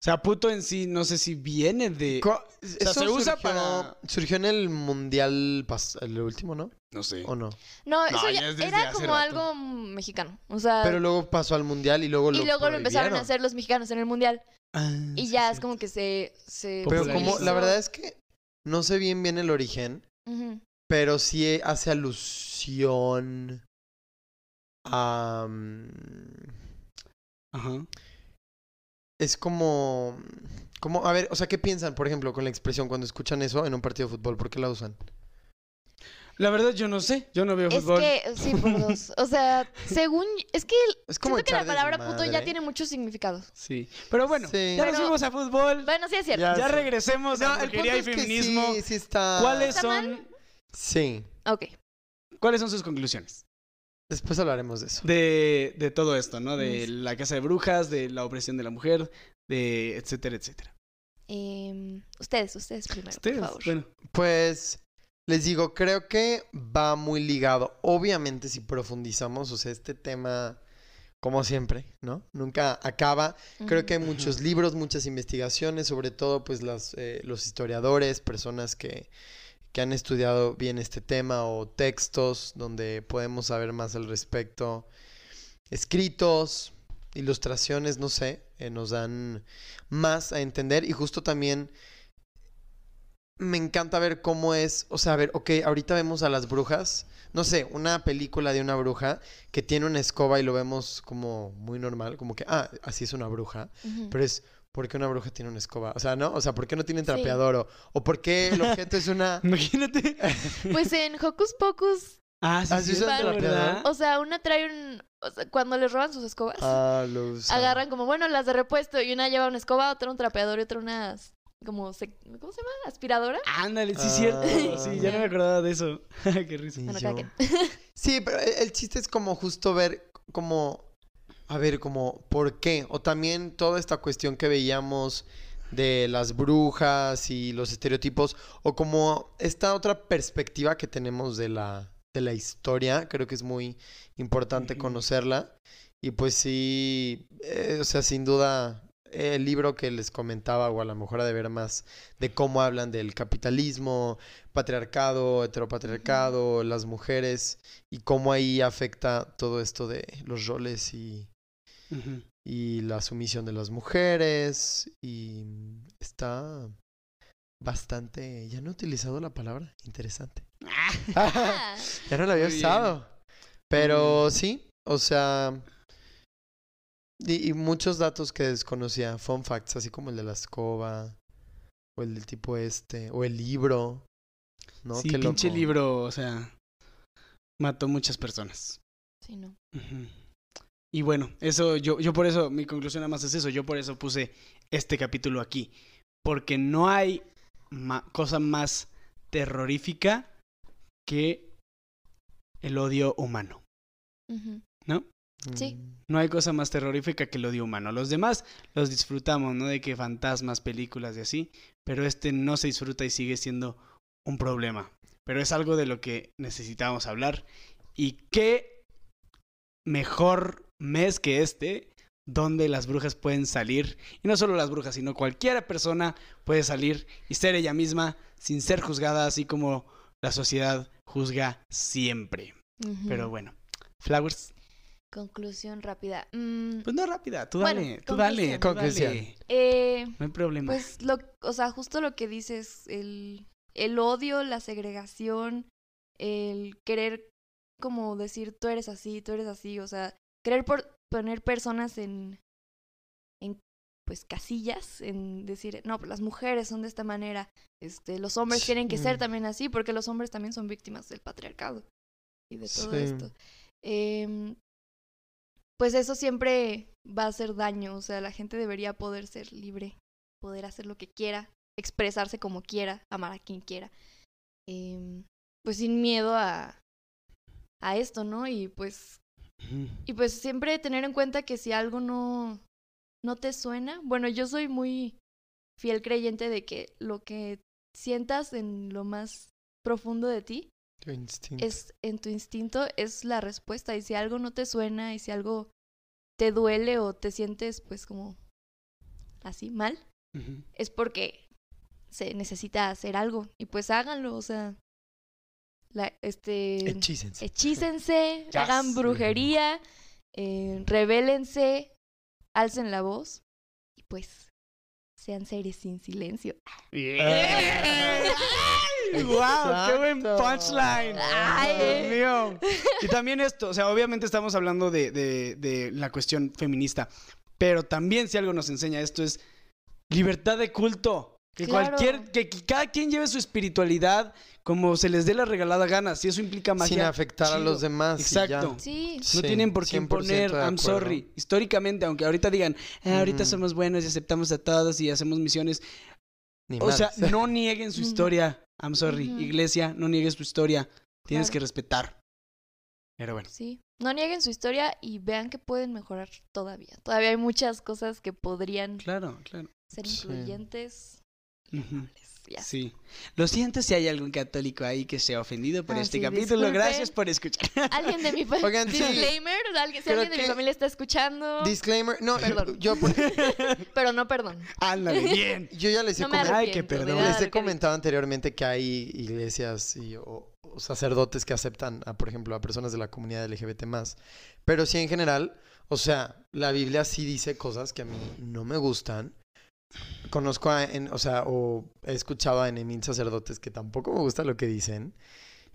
O sea, puto en sí, no sé si viene de... Co- sea, eso se usa surgió- para- Surgió en el mundial, pas- el último, ¿no? No sé. ¿O no? no, No, eso ya ya es desde era como rato. algo mexicano. O sea, Pero luego pasó al mundial y luego y lo luego lo empezaron a hacer los mexicanos en el mundial. Ah, Y sí, ya sí. es como que se. se Pero como, la verdad es que no sé bien bien el origen, Ujú. pero sí hace alusión a... mm, Ajá. Es como... como a ver, o sea, ¿qué piensan, por ejemplo, con la expresión cuando escuchan eso en un partido de fútbol? ¿Por qué la usan? La verdad yo no sé, yo no veo Es fútbol. que, sí, por dos. O sea, según. Es que Es como siento que la palabra puto ya tiene muchos significados. Sí. Pero bueno, Sí. ya nos Pero- fuimos a fútbol. Bueno, sí es cierto. Ya, regresemos a No, el punto brujería y es que feminismo. sí, sí está... ¿Cuáles ¿Está mal? son, Sí, Ok. ¿Cuáles son sus conclusiones después hablaremos de eso. de, de todo esto, no? De la casa de brujas, de la opresión de la mujer, de etcétera, etcétera. Em, ustedes, ustedes primero, Ustedes, por favor. bueno, Pues les digo, creo que va muy ligado. Obviamente si profundizamos, o sea, este tema, como siempre, ¿no? Nunca acaba. Creo que hay muchos libros, muchas investigaciones, sobre todo pues las, eh, los historiadores, personas que, que han estudiado bien este tema o textos donde podemos saber más al respecto. Escritos, ilustraciones, no sé, eh, nos dan más a entender y justo también me encanta ver cómo es, o sea, a ver, ok, ahorita vemos a las brujas, no sé, una película de una bruja que tiene una escoba y lo vemos como muy normal, como que, ah, así es una bruja, pero es, ¿por qué una bruja tiene una escoba? O sea, ¿no? O sea, ¿por qué no tiene Sí. trapeador? O, o ¿por qué el objeto es una... imagínate. Pues en Hocus Pocus, Ah, sí, sí, ¿verdad? trapeador. o sea, una trae un. o sea, cuando les roban sus escobas, Ah, lo agarran como, bueno, las de repuesto, y una lleva una escoba, otra un trapeador y otra unas. Como, se- ¿cómo se llama? ¿Aspiradora? Ándale, sí, Ah. cierto. Sí, ya no me acordaba de eso. Qué risa. Sí, Bueno. Sí, pero el, el chiste es como justo ver como, a ver, como, ¿por qué? O también toda esta cuestión que veíamos de las brujas y los estereotipos, o como esta otra perspectiva que tenemos de la, de la historia, creo que es muy importante conocerla. Y pues sí, eh, o sea, sin duda, el libro que les comentaba, o a lo mejor ha de ver más de cómo hablan del capitalismo, patriarcado, heteropatriarcado, las mujeres y cómo ahí afecta todo esto de los roles y, Y la sumisión de las mujeres y está bastante, ya no he utilizado la palabra, interesante. Ah, ya no la había Muy bien. usado. Pero sí, o sea, y, y muchos datos que desconocía, fun facts, así como el de la escoba, o el del tipo este, o el libro. ¿no? sí, Qué pinche loco. libro, o sea, mató muchas personas. sí, no. Ujú. Y bueno, eso yo, yo por eso, mi conclusión nada más es eso, yo por eso puse este capítulo aquí, porque no hay ma- cosa más terrorífica que el odio humano. ¿no? Sí. No hay cosa más terrorífica que el odio humano. Los demás los disfrutamos, ¿no? De que fantasmas, películas y así, pero este no se disfruta y sigue siendo un problema. Pero es algo de lo que necesitábamos hablar. Y qué mejor mes que este, donde las brujas pueden salir, y no solo las brujas, sino cualquier persona puede salir y ser ella misma sin ser juzgada, así como la sociedad juzga siempre. Pero bueno, Flowers, Conclusión rápida. Mm, pues no rápida, tú Bueno, dale, tú dale, conclusión. dale. eh, No hay problema. pues, lo, o sea, justo lo que dices, el, el odio, la segregación, el querer como decir tú eres así, tú eres así, o sea, querer por- poner personas en, en pues casillas, en decir, no, pues las mujeres son de esta manera, este, los hombres tienen que ser también así, porque los hombres también son víctimas del patriarcado y de todo Sí. esto. Em, pues eso siempre va a hacer daño, o sea, la gente debería poder ser libre, poder hacer lo que quiera, expresarse como quiera, amar a quien quiera, Em, pues sin miedo a, a esto, ¿no? Y pues. Y pues siempre tener en cuenta que si algo no, no te suena, bueno, yo soy muy fiel creyente de que lo que sientas en lo más profundo de ti, Tu instinto. es en tu instinto es la respuesta. Y si algo no te suena y si algo te duele o te sientes pues como así mal es porque se necesita hacer algo. Y pues háganlo o sea la, este Hechícense. hechícense Yes. hagan brujería eh, rebélense alcen la voz y pues sean seres sin silencio ¡Wow! ¡Qué buen punchline! Ay. Dios mío. Y también esto, o sea, obviamente estamos hablando de, de- de la cuestión feminista, pero también si algo nos enseña esto es libertad de culto. Que Claro. cualquier, que, que cada quien lleve su espiritualidad como se les dé la regalada gana. Si eso implica magia. Sin afectar a los demás. y Exacto. ya. sí No Sí, tienen por qué 100% imponer, I'm sorry. Históricamente, aunque ahorita digan, "Ah, ahorita somos buenos y aceptamos a todos y hacemos misiones. Ni O sea, no nieguen su historia. I'm sorry. Iglesia, no niegues tu historia. Tienes Claro. que respetar. Pero bueno. Sí, no nieguen su historia y vean que pueden mejorar todavía. Todavía hay muchas cosas que podrían Claro, claro. ser Sí. Ya. Sí. Lo siento si hay algún católico ahí que se ha ofendido por Ah, este sí, capítulo. disculpen. Gracias por escuchar. Alguien de mi familia. Oigan, sí. Disclaimer, alguien, si Creo alguien de mi familia está escuchando. Disclaimer. No, Perdón. yo, Pero no perdón. Ándale, bien. yo ya les he No comentado. Ay, que perdón. Les he comentado anteriormente que hay iglesias y, o, o sacerdotes que aceptan, a, por ejemplo, a personas de la comunidad LGBT más. Pero sí, en general, o sea, la Biblia sí dice cosas que a mí no me gustan. Conozco, a, en, o sea, o he escuchado a enemil sacerdotes que tampoco me gusta lo que dicen.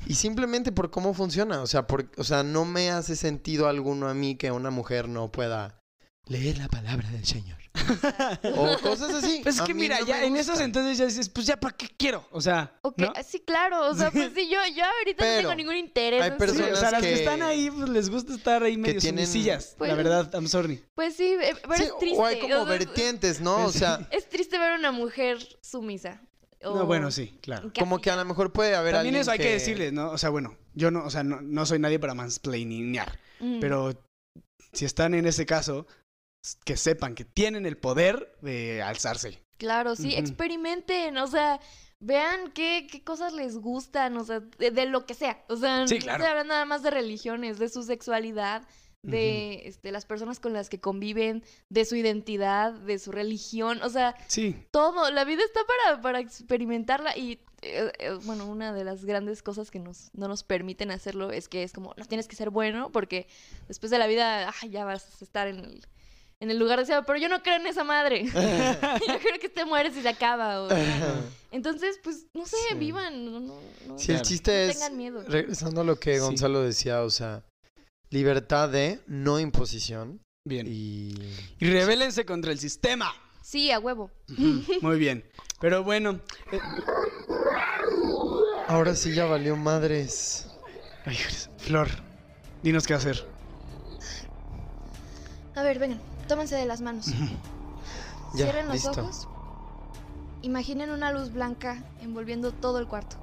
Y simplemente por cómo funciona. O sea, por, o sea, no me hace sentido alguno a mí que una mujer no pueda leer la palabra del Señor. o cosas así. Pues es que mira, no ya en esos entonces ya dices, pues ya para qué quiero. O sea, Ok, ¿no? sí, claro. O sea, pues sí, yo, yo ahorita no tengo ningún interés. hay Sí, o sea, las que, que- están ahí, pues les gusta estar ahí medio tienen- sumisillas. Pues- la verdad, I'm sorry. Pues sí, eh, pero Sí, es triste. o hay como o sea, es- vertientes, ¿no? O sea, Es triste ver a una mujer sumisa. No, bueno, sí, claro. como que a lo mejor puede haber También alguien eso hay que decirles, ¿no? O sea, bueno, yo no, o sea, no, no soy nadie para mansplainear, Mm. pero si están en ese caso, que sepan que tienen el poder de alzarse. Claro, sí, experimenten, o sea, vean qué, qué cosas les gustan, o sea, de, de lo que sea. O sea, Sí, no claro. se habla nada más de religiones, de su sexualidad, de este, las personas con las que conviven, de su identidad, de su religión, o sea, Sí, todo. La vida está para, para experimentarla y, eh, eh, bueno, una de las grandes cosas que nos, no nos permiten hacerlo es que es como, no tienes que ser bueno porque después de la vida, ay, ya vas a estar en el, en el lugar deseado, pero yo no creo en esa madre. yo creo que te mueres y se acaba. o sea. Entonces, pues, no sé, Sí. vivan. No, no, no- Si el chiste no es, tengan miedo. regresando a lo que Sí. Gonzalo decía, o sea, libertad de no imposición bien. Y, y... rebélense contra el sistema. Sí, a huevo. Muy bien. Pero bueno, eh, Ahora sí ya valió madres. ay, Flor, dinos qué hacer. A ver, vengan, tómense de las manos. Ya, Cierren los listo. ojos. Imaginen una luz blanca envolviendo todo el cuarto.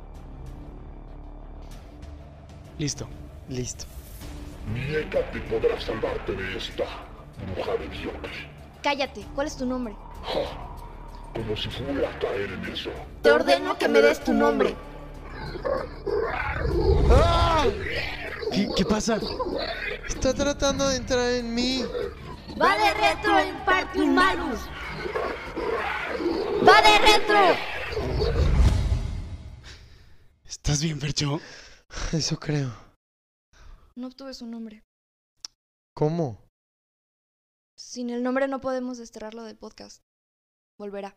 Listo. Listo. Ni Hécate podrá salvarte de esta bruja mediocre. Cállate, ¿cuál es tu nombre? Ja, como si fuera a caer en eso. Te ordeno que me des tu nombre. ¿Qué, qué pasa? Está tratando de entrar en mí. Va de retro en Partium Malus. Va de retro. ¿Estás bien, Fercho? Eso creo. No obtuve su nombre. ¿Cómo? Sin el nombre no podemos desterrarlo del podcast. Volverá.